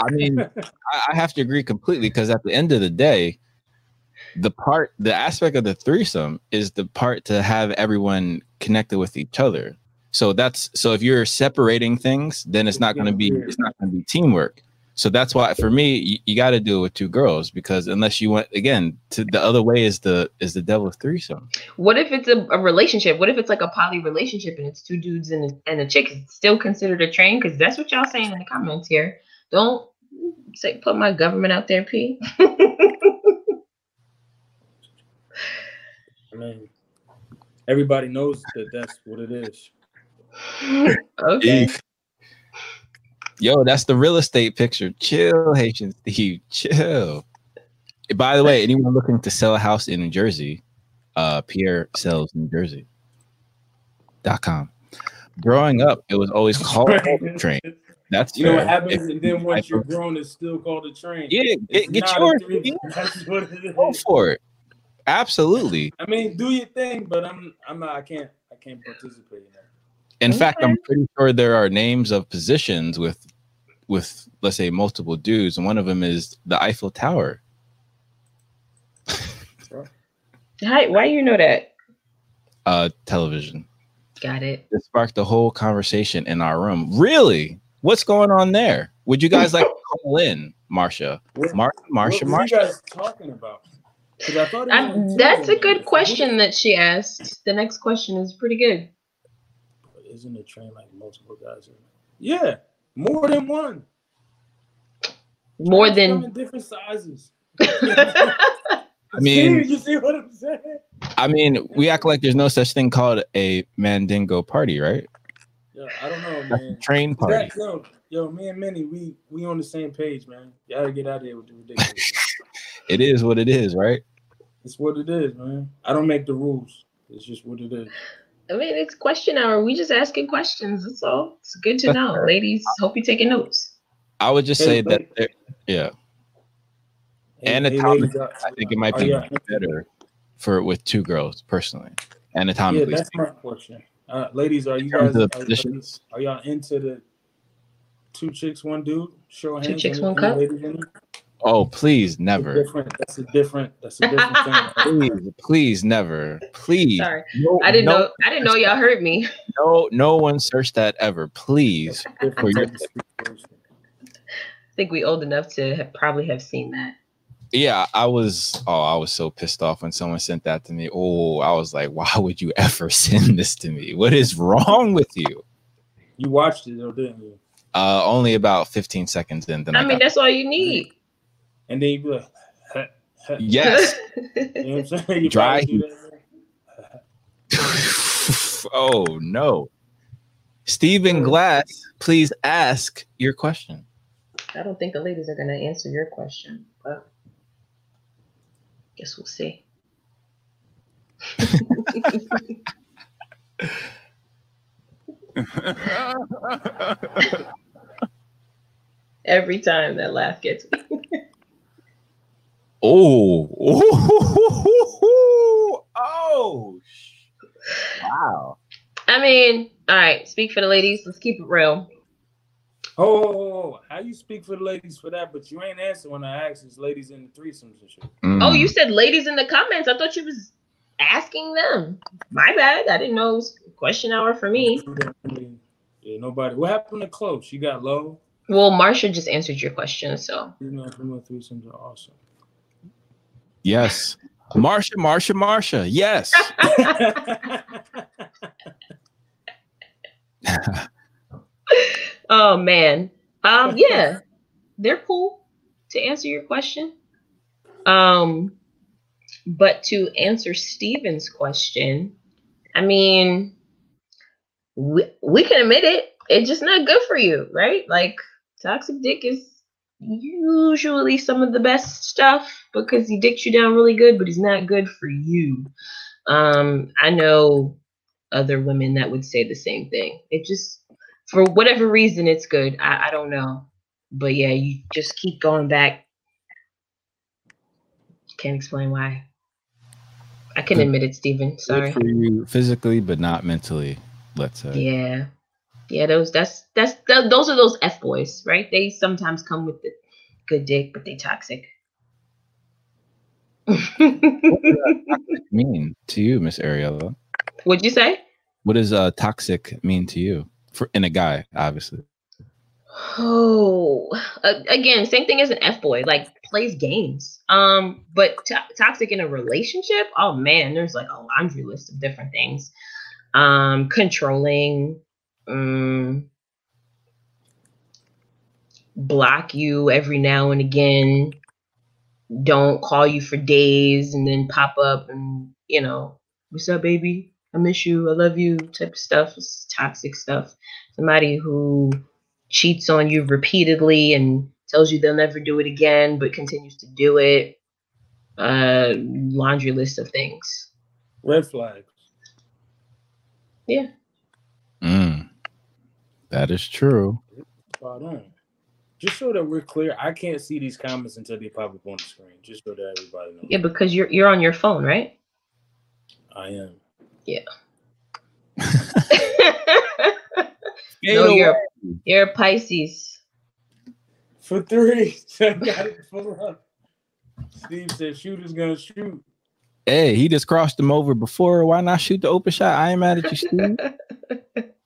I mean, I, I have to agree completely because at the end of the day, the part, the aspect of the threesome is the part to have everyone connected with each other. So that's so if you're separating things, then it's not going to be it's not going to be teamwork. So that's why for me, you, you got to do it with two girls because unless you want again, to the other way is the is the devil's threesome. What if it's a, a relationship? What if it's like a poly relationship and it's two dudes and a, and a chick? Is still considered a train? Because that's what y'all saying in the comments here. Don't say put my government out there, P. (laughs) I mean, everybody knows that that's what it is. (laughs) okay. Eek. Yo, that's the real estate picture. Chill, Haitian Steve. Chill. By the way, anyone looking to sell a house in New Jersey, uh, Pierre sells New Jersey. Dot com. Growing up, it was always called a train. That's You know what fair. happens, If- and then once I- you're grown, it's still called a train. Yeah, It's get, get not yours. threesome. (laughs) That's what it is. Go for it. Absolutely. I mean, do your thing, but I'm I'm not. I can't. I can't participate in that. In fact, I'm pretty sure there are names of positions with with let's say multiple dudes, and one of them is the Eiffel Tower. (laughs) Hi, why you know that? Uh, television. Got it. It sparked the whole conversation in our room. Really? What's going on there? Would you guys like to call in, Marsha? Mar- Marsha, What, what are you Marsha. guys talking about? 'Cause I thought it was I, that's a good question that she asked. The next question is pretty good. Isn't a train like multiple guys? Yeah, more than one. More than in different sizes. (laughs) I mean, See, you see what I'm saying? I mean, we act like there's no such thing called a Mandingo party, right? Yeah, I don't know, That's a man. train party. That, yo, yo, me and Minnie, we we on the same page, man. You gotta get out of here with the ridiculous. (laughs) It is what it is, right? it's what it is, man. I don't make the rules. It's just what it is. I mean, it's question hour. We just asking questions. That's all. It's good to know, (laughs) ladies. Hope you're taking notes. I would just say that, yeah. Hey, hey, Anatomically, ladies, I think it might be y'all- better for with two girls, personally. Yeah, Anatomically, that's my question. Uh, ladies, are you In terms guys are, are, positions. are y'all into the two chicks, one dude? Show of Two chicks, one cup? Ladies in it? oh please, That's never, different. That's a different. That's a different (laughs) thing. please, please, never, please. Sorry, No, I didn't no, know. I didn't know y'all heard me. (laughs) No, no one searched that ever, please. For Different your, type of situation. I think we old enough to have, probably have seen that. yeah, I was. Oh, I was so pissed off when someone sent that to me. Oh, I was like, why would you ever (laughs) send this to me? What is wrong with you? You watched it though, didn't you? Uh, only about 15 seconds in. Then I, I mean, that's all you need. And then you be like, huh, huh. yes. (laughs) you know what I'm saying? (laughs) You Dry probably do that, (laughs) man. oh no. Stephen Glass, please ask your question. I don't think the ladies are gonna answer your question, but guess we'll see. Every time that laugh gets me. Oh, oh, oh, wow. I mean, all right, speak for the ladies. Let's keep it real. Oh, oh, oh, oh, how you speak for the ladies for that? But you ain't answer when I asked is ladies in the threesomes and shit. Mm. Oh, you said ladies in the comments. I thought you was asking them. My bad. I didn't know it was question hour for me. Yeah, nobody. What happened to Chloe? She got low. Well, Marsha just answered your question, so You know, female threesomes are awesome. Yes. Marsha, Marsha, Marsha. Yes. (laughs) oh man. Um, yeah, they're cool to answer your question. Um, but to answer Steven's question, I mean, we, we can admit it. It's just not good for you, right? Like toxic dick is usually some of the best stuff because he dicks you down really good, but he's not good for you. Um, I know other women that would say the same thing. It just, for whatever reason, it's good. I, I don't know. But yeah, you just keep going back. Can't explain why. I can admit it, Steven. Good Sorry. for you physically, but not mentally, let's say. Yeah. Yeah, those that's that's th- those are those F boys, right? They sometimes come with the good dick, but they toxic. mean to you, Miss Ariella? What'd you say? What does uh toxic mean to you? For in a guy, obviously. Oh, uh, again, same thing as an F boy, like plays games. Um, but to- toxic in a relationship, oh man, there's like a laundry list of different things. Um, controlling, um, block you every now and again, don't call you for days, and then pop up and you know, what's up, baby? I miss you, I love you, type of stuff. It's toxic stuff. Somebody who cheats on you repeatedly and tells you they'll never do it again, but continues to do it. Uh, laundry list of things. Red flags. Yeah. That is true. Spot on. Just so that we're clear, I can't see these comments until they pop up on the screen. Just so that everybody knows. Yeah, because you're you're on your phone, right? I am. Yeah. (laughs) No, you're you're Pisces. For three. (laughs) I got it full up. Steve said shooter's gonna shoot. Hey, he just crossed him over before. Why not shoot the open shot? I ain't mad at you, Steve. (laughs)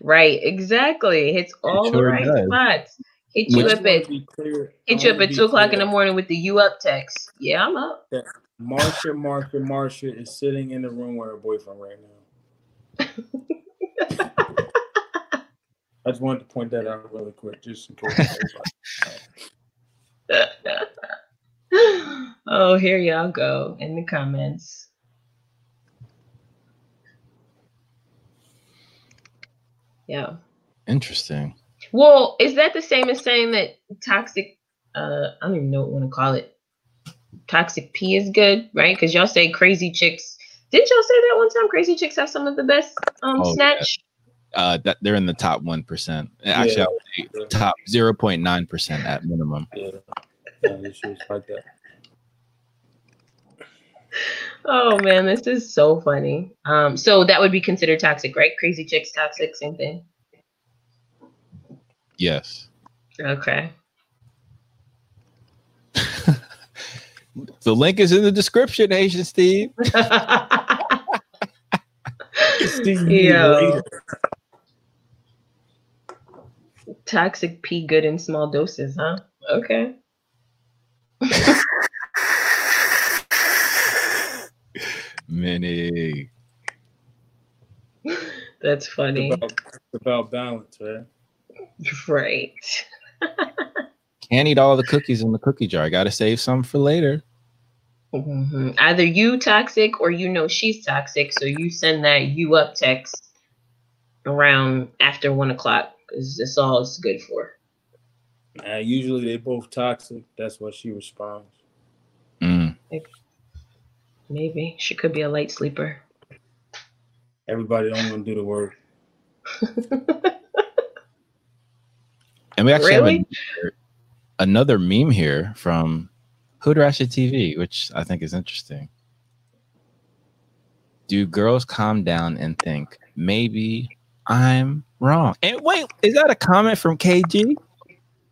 Right, exactly. Hits all the right does. spots. Hit you Which- up at clear. hit you up at two o'clock in the morning with the you up text. Yeah, I'm up. that Marsha, Marsha, Marsha is sitting in the room with her boyfriend right now. (laughs) I just wanted to point that out really quick, just in case. (laughs) (laughs) oh, here y'all go in the comments. Yeah. Interesting. Well, is that the same as saying that toxic? Uh, I don't even know what you want to call it. Toxic P is good, right? Because y'all say crazy chicks. Didn't y'all say that one time? Crazy chicks have some of the best um Oh, yeah. snatch. Uh, that they're in the top one percent. Actually, I Yeah. would say top zero point nine percent at minimum. Yeah, yeah, like that. Oh man, this is so funny. Um, so that would be considered toxic, right? Crazy chicks, toxic, same thing. Yes. Okay. The link is in the description, Haitian Steve. (laughs) Yo. Toxic P good in small doses, huh? Okay. (laughs) Mini. That's funny. It's about, it's about balance, right? Right. Can't eat all the cookies in the cookie jar. I Got to save some for later. Mhm. Either you toxic or you know she's toxic, so you send that you up text around after one o'clock because that's all it's good for. Uh, usually they both toxic. That's what she responds. Mm. Maybe she could be a light sleeper. Everybody don't want to do the work. (laughs) And we actually Really? have another, another meme here from Hood Ratchet TV, which I think is interesting. Do girls calm down and think maybe I'm wrong? And wait, is that a comment from KG?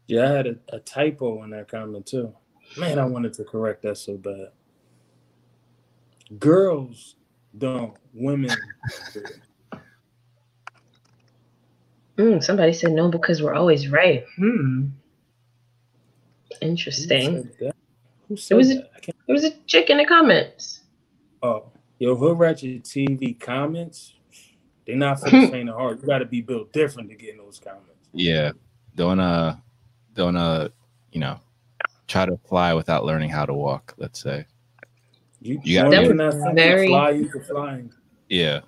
Yeah, I had a, a typo in that comment too. Man, I wanted to correct that so bad. Girls don't, women. do. Mm, somebody said no because we're always right. Hmm. Who Interesting. said that? Who It said was a, that? I it was a chick in the comments. Oh, yo, Hood Ratchet TV comments. They're not (laughs) for the faint of heart. You got to be built different to get in those comments. Yeah. Don't uh don't uh you know try to fly without learning how to walk, let's say. You, You gotta you be- cannot Very- fly, you can fly. Yeah.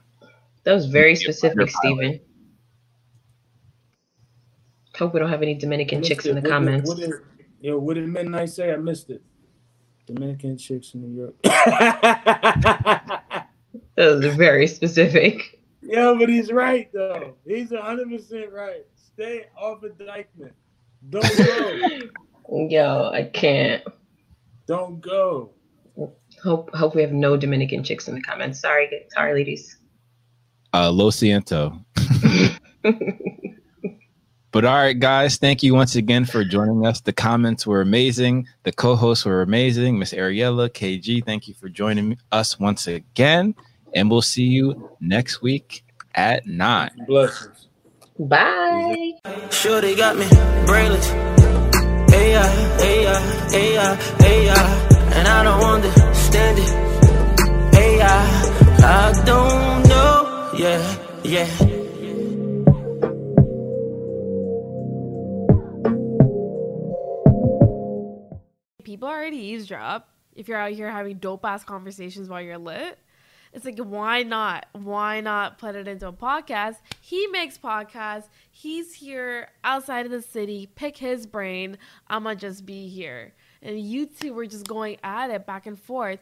That was very specific, fighter pilot. Hope we don't have any Dominican chicks it. in the What did- comments. What did, yo, what did Midnight say? I missed it. Dominican chicks in New York. (laughs) That was very specific. Yeah, but he's right though. He's hundred percent right. Stay off of Dyckman. Don't go. (laughs) Yo, I can't. Don't go. Hope hope we have no Dominican chicks in the comments. Sorry, sorry, ladies. Uh Lo Ciento. (laughs) But all right, guys, thank you once again for joining us. The comments were amazing. The co-hosts were amazing. Miss Ariella, KG, thank you for joining us once again. And we'll see you next week at nine. Blessings. Bye. Shorty got me brainless. Hey yeah, hey yeah, hey yeah, hey yeah. And I don't understand it. Hey yeah, I don't know. Yeah, yeah. people already eavesdrop if you're out here having dope ass conversations while you're lit. It's like why not? Why not put it into a podcast? He makes podcasts. He's here outside of the city. Pick his brain. I'ma just be here. And you two were just going at it back and forth.